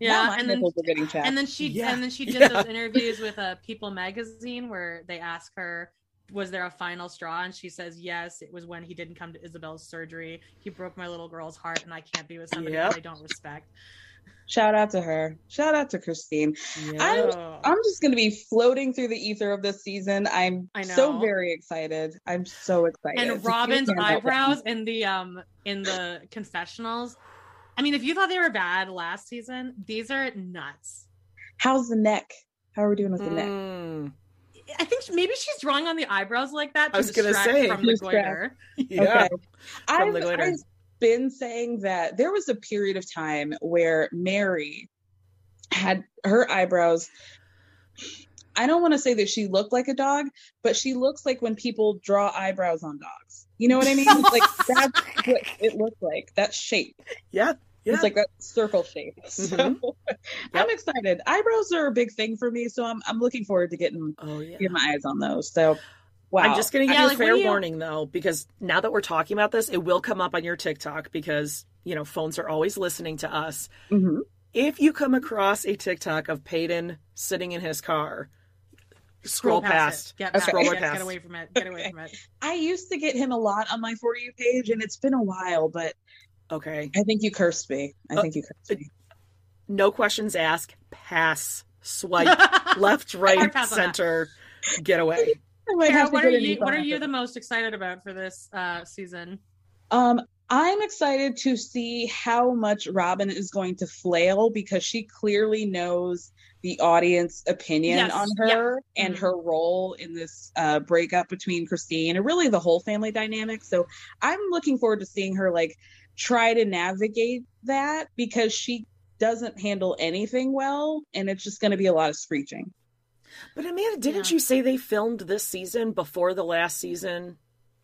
C: yeah, and then
D: nipples are getting chapped.
C: and then she
B: Yeah.
C: and then she did
B: Yeah.
C: those interviews with uh, People Magazine where they ask her, "Was there a final straw?" And she says, "Yes, it was when he didn't come to Ysabel's surgery. He broke my little girl's heart, and I can't be with somebody
B: Yep.
C: that I don't respect."
D: Shout out to her. Shout out to Christine. I'm
C: Oh.
D: I'm just going to be floating through the ether of this season. I'm
C: I
D: so very excited. I'm so excited.
C: and Robyn's
D: what pans out there.
C: eyebrows in the um in the confessionals. I mean, if you thought they were bad last season, these are nuts.
D: How's the neck? How are we doing with the neck?
C: I think maybe she's drawing on the eyebrows like that to
B: I was gonna say.
C: from the
D: Distract.
C: glitter.
B: yeah.
D: Okay. I've,
B: the glitter.
D: I've been saying that there was a period of time where Meri had her eyebrows. I don't want to say that she looked like a dog, but she looks like when people draw eyebrows on dogs. You know what I mean? like that's what it looked like. That shape.
B: Yeah. Yeah.
D: It's like that circle shape. So
B: Mhm.
D: I'm excited. Eyebrows are a big thing for me, so I'm I'm looking forward to getting
B: oh yeah.
D: getting my eyes on those. So wow.
B: I'm just going to give
C: Yeah,
B: you
C: like,
B: a fair
C: you-
B: warning though, because now that we're talking about this, it will come up on your TikTok because you know phones are always listening to us.
D: Mhm.
B: If you come across a TikTok of Peyton sitting in his car, scroll, past.
C: it. Get past.
B: Scroll
C: Yes,
B: past.
C: Get away from it. Get away
D: Okay.
C: from it.
D: I used to get him a lot on my for you page, and it's been a while, but
B: Okay.
D: I think you cursed me. I
B: Uh,
D: think you cursed me.
B: No questions asked. Pass. Swipe. Left, right,
C: Hard pass on that.
B: center. Get away.
D: I might
C: Kara,
D: have to
C: what are
D: get a new
C: you? What are you the most excited about for this uh, season?
D: Um, I'm excited to see how much Robyn is going to flail because she clearly knows the audience opinion
C: Yes,
D: on
C: yeah.
D: her and
C: Mhm.
D: her role in this uh, breakup between Christine and really the whole family dynamic. So I'm looking forward to seeing her like try to navigate that because she doesn't handle anything well, and it's just going to be a lot of screeching.
B: But Amanda, didn't
C: Yeah.
B: you say they filmed this season before the last season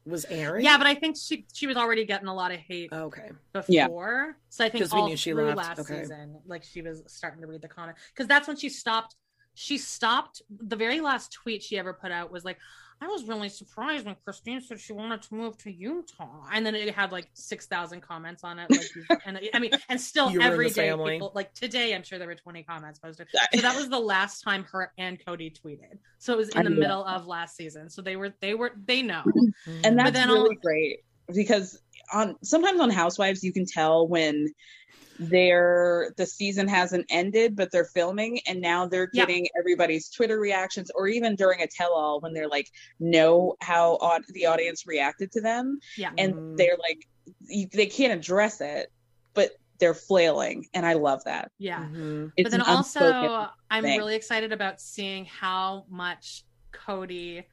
B: was airing?
C: Yeah, but I think she she was already getting a lot of hate oh,
B: Okay.
C: before. So I think
B: 'Cause we knew she
C: through
B: left.
C: last
B: Okay.
C: season, like she was starting to read the comment because that's when she stopped. She stopped. The very last tweet she ever put out was like, I was really surprised when Christine said she wanted to move to Utah, and then it had like six thousand comments on it. Like, and I mean, and still
B: You were in
C: every
B: the
C: day,
B: family.
C: people like today, I'm sure there were twenty comments posted. So that was the last time her and Kody tweeted. So it was in
D: I
C: the
D: knew that.
C: middle of last season. So they were, they were, they know. Mm-hmm.
D: and
C: But
D: that's
C: then
D: really
C: I'll-
D: great because on sometimes on housewives you can tell when their the season hasn't ended but they're filming and now they're
C: Yeah.
D: getting everybody's twitter reactions or even during a tell-all when they're like know how au- the audience reacted to them
C: Yeah.
D: and
B: Mhm.
D: they're like you, they can't address it but they're flailing and i love that
C: Yeah.
B: Mhm.
C: but then also i'm
D: thing.
C: really excited about seeing how much Kody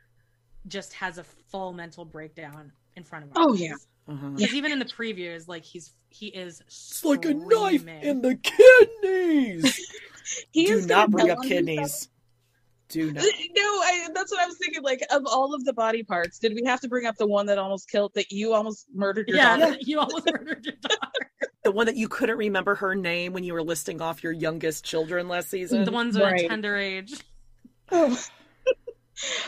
C: just has a full mental breakdown in front of us
D: Oh, yeah.
B: Uh-huh.
C: because even in the previews like he's he is
B: It's like a knife in the kidneys.
D: he
B: Do
D: is
B: not bring up kidneys. Do not.
D: No, I, that's what I was thinking. Like, of all of the body parts, did we have to bring up the one that almost killed, that you almost murdered your
C: yeah,
D: daughter?
C: you almost murdered your daughter
B: The one that you couldn't remember her name when you were listing off your youngest children last season.
C: the ones at a
D: Right.
C: tender age
D: Oh.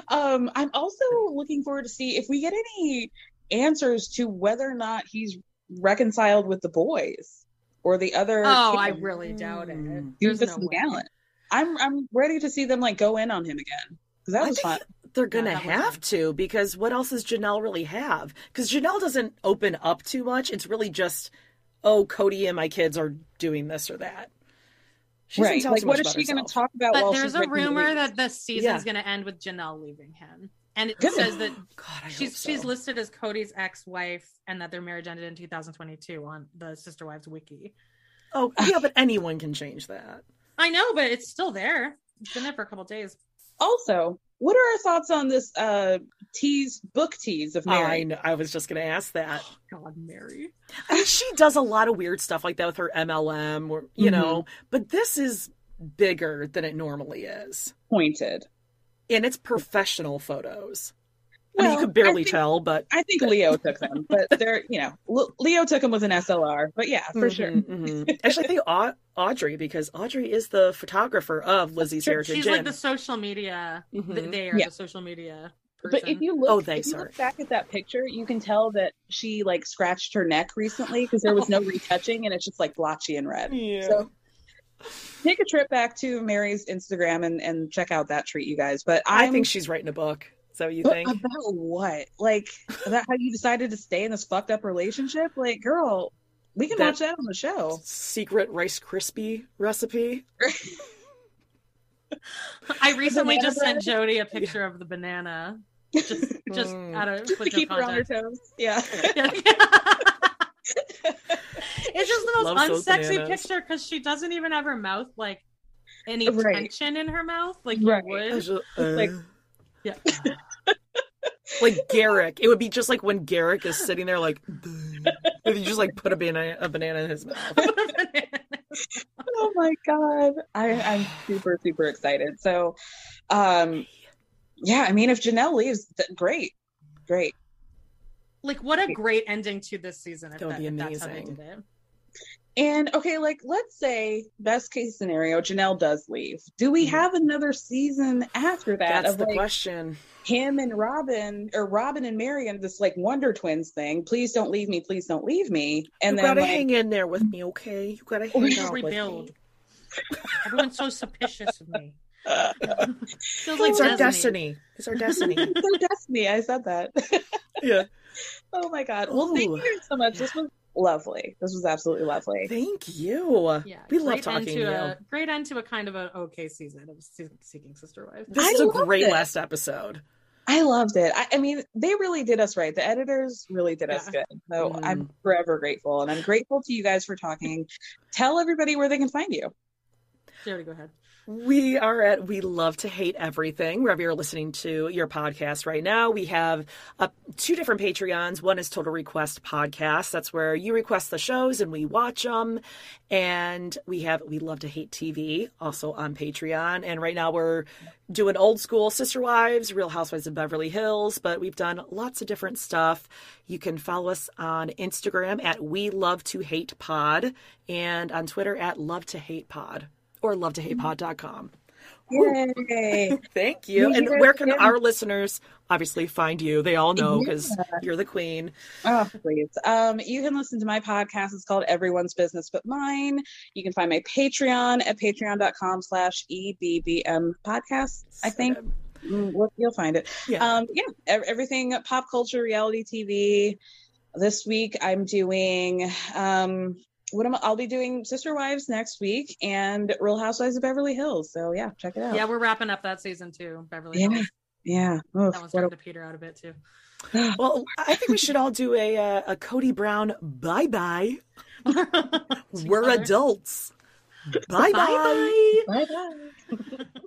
D: um, I'm also looking forward to see if we get any answers to whether or not he's reconciled with the boys or the other.
C: oh i really doubt it
B: Mm.
C: there's
D: Doofus
C: no
D: and
C: way.
D: Gallant. I'm I'm ready to see them like go in on him again because that
B: I
D: was
B: think
D: fun.
B: They're gonna
C: that was
B: have
C: fun.
B: to because what else does Janelle really have? Because Janelle doesn't open up too much. It's really just, oh, Kody and my kids are doing this or that. She doesn't
D: right?
B: tell
D: Like,
B: too
D: what
B: much
D: she going to talk about?
C: but
D: while
C: there's
D: she's
C: a
D: written the
C: rumor that this season's
B: Yeah.
C: going to end with janelle leaving him and it
D: Goodness.
C: says that
B: God,
C: she's
B: so.
C: she's listed as Kody's ex-wife and that their marriage ended in 2022 on the Sister Wives wiki.
B: Oh, yeah, but anyone can change that.
C: I know, but it's still there. It's been there for a couple days.
D: Also, what are our thoughts on this uh tease book tease of
B: I
D: Meri?
B: know. I was just gonna ask that.
C: God, Meri.
B: I mean, she does a lot of weird stuff like that with her MLM, or you
D: Mm-hmm.
B: know. But this is bigger than it normally is,
D: Pointed.
B: And it's professional photos. I mean, you could barely
D: think-
B: tell, but
D: I think Leo took them, but they're you know Leo took them with an SLR, but yeah, for sure.
B: Mhm, mhm. Actually, I think Au- Audrey because Audrey is the photographer of Lizzie's
D: Sure,
B: Heritage
C: She's
B: Inn.
C: like the social media. th-
B: Mhm.
C: They are
D: Yeah.
C: the social media. Person.
D: But if you look,
B: Oh, they,
D: if you
B: sorry.
D: look back at that picture, you can tell that she like scratched her neck recently because there was no retouching, and it's just like blotchy and red.
B: Yeah.
D: So take a trip back to Meri's Instagram and and check out that treat, you guys. But
B: I
D: I'm,
B: think she's writing a book. Is that what you think?
D: about what? Like about how you decided to stay in this fucked up relationship? Like, girl, we can
B: That-
D: watch that on the show.
B: Secret Rice Krispie recipe.
C: I recently
D: banana
C: just sent? Jody a picture of the banana. Just, just
B: Mm.
C: out of
D: Just to keep her on her
C: context.
D: toes. Yeah.
C: it's just the most
B: Loves
C: unsexy picture because she doesn't even have her mouth like any
D: Right.
C: tension in her mouth like
D: Right.
C: you would.
B: just, uh,
D: Like-
C: Yeah.
B: like Garrick. It would be just like when Garrick is sitting there, like, if you just like put a banana, a banana in his mouth.
D: oh my god. I, I'm super, super excited. So um yeah, I mean if Janelle leaves, th- great. Great.
C: Like what a great ending to this season if,
B: That would
C: that,
B: be
C: if that's how they
B: amazing.
C: did it.
D: And okay, like let's say best case scenario, Janelle does leave. Do we have another season after that
B: Mm-hmm. That's
D: of
B: the
D: like
B: question.
D: him and Robyn or Robyn and Marion, this like Wonder Twins thing? Please don't leave me, please don't leave me. And
B: you
D: then
B: gotta
D: like,
B: hang in there with me, okay? You gotta hang
D: yeah.
B: out with
C: rebuild.
B: me.
C: Everyone's so suspicious of me. Feels like
B: It's our
C: Destiny.
B: destiny. It's our destiny.
D: it's our destiny. I said that.
B: yeah.
D: oh my god. Well, thank
B: Ooh.
D: you so much. This was lovely. This was absolutely lovely.
B: Thank you.
C: Yeah,
B: we love
C: great
B: talking to you.
C: A, great end to a kind of an okay season of Seeking Sister Wives.
B: This
D: I
B: is a great
D: it.
B: last episode.
D: I loved it. I, I mean, they really did us right. The editors really did us good. So
B: Mhm.
D: I'm forever grateful. And I'm grateful to you guys for talking. Tell everybody where they can find you.
C: Jody, go ahead.
B: We are at We Love to Hate Everything. Wherever you're listening to your podcast right now, we have uh, two different Patreons. One is Total Request Podcast. That's where you request the shows and we watch them. And we have We Love to Hate TV also on Patreon. And right now we're doing old school Sister Wives, Real Housewives of Beverly Hills, but we've done lots of different stuff. You can follow us on Instagram at We Love to Hate Pod and on Twitter at Love to Hate Pod or love to hate pod.com.
D: Yay!
E: Thank you. And where can
D: can.
E: our listeners obviously find you? They all know because
D: Yeah.
E: you're the queen.
D: Oh, please. Um, you can listen to my podcast. It's called Everyone's Business But Mine. You can find my Patreon at patreon.com slash EBBM podcast, I think. Mm, You'll find it.
E: Yeah.
D: Um, yeah, everything pop culture, reality TV. This week I'm doing um what am I, I'll be doing Sister Wives next week and Real Housewives of Beverly Hills. So yeah, check it out.
F: Yeah, we're wrapping up that season too, Beverly
D: Yeah.
F: Hills.
D: yeah. Oof,
F: That one's
D: what a-
F: starting to peter out a bit too.
E: Well, I think we should all do a uh, a Kody Brown bye bye. We're adults. Bye bye.
D: Bye-bye.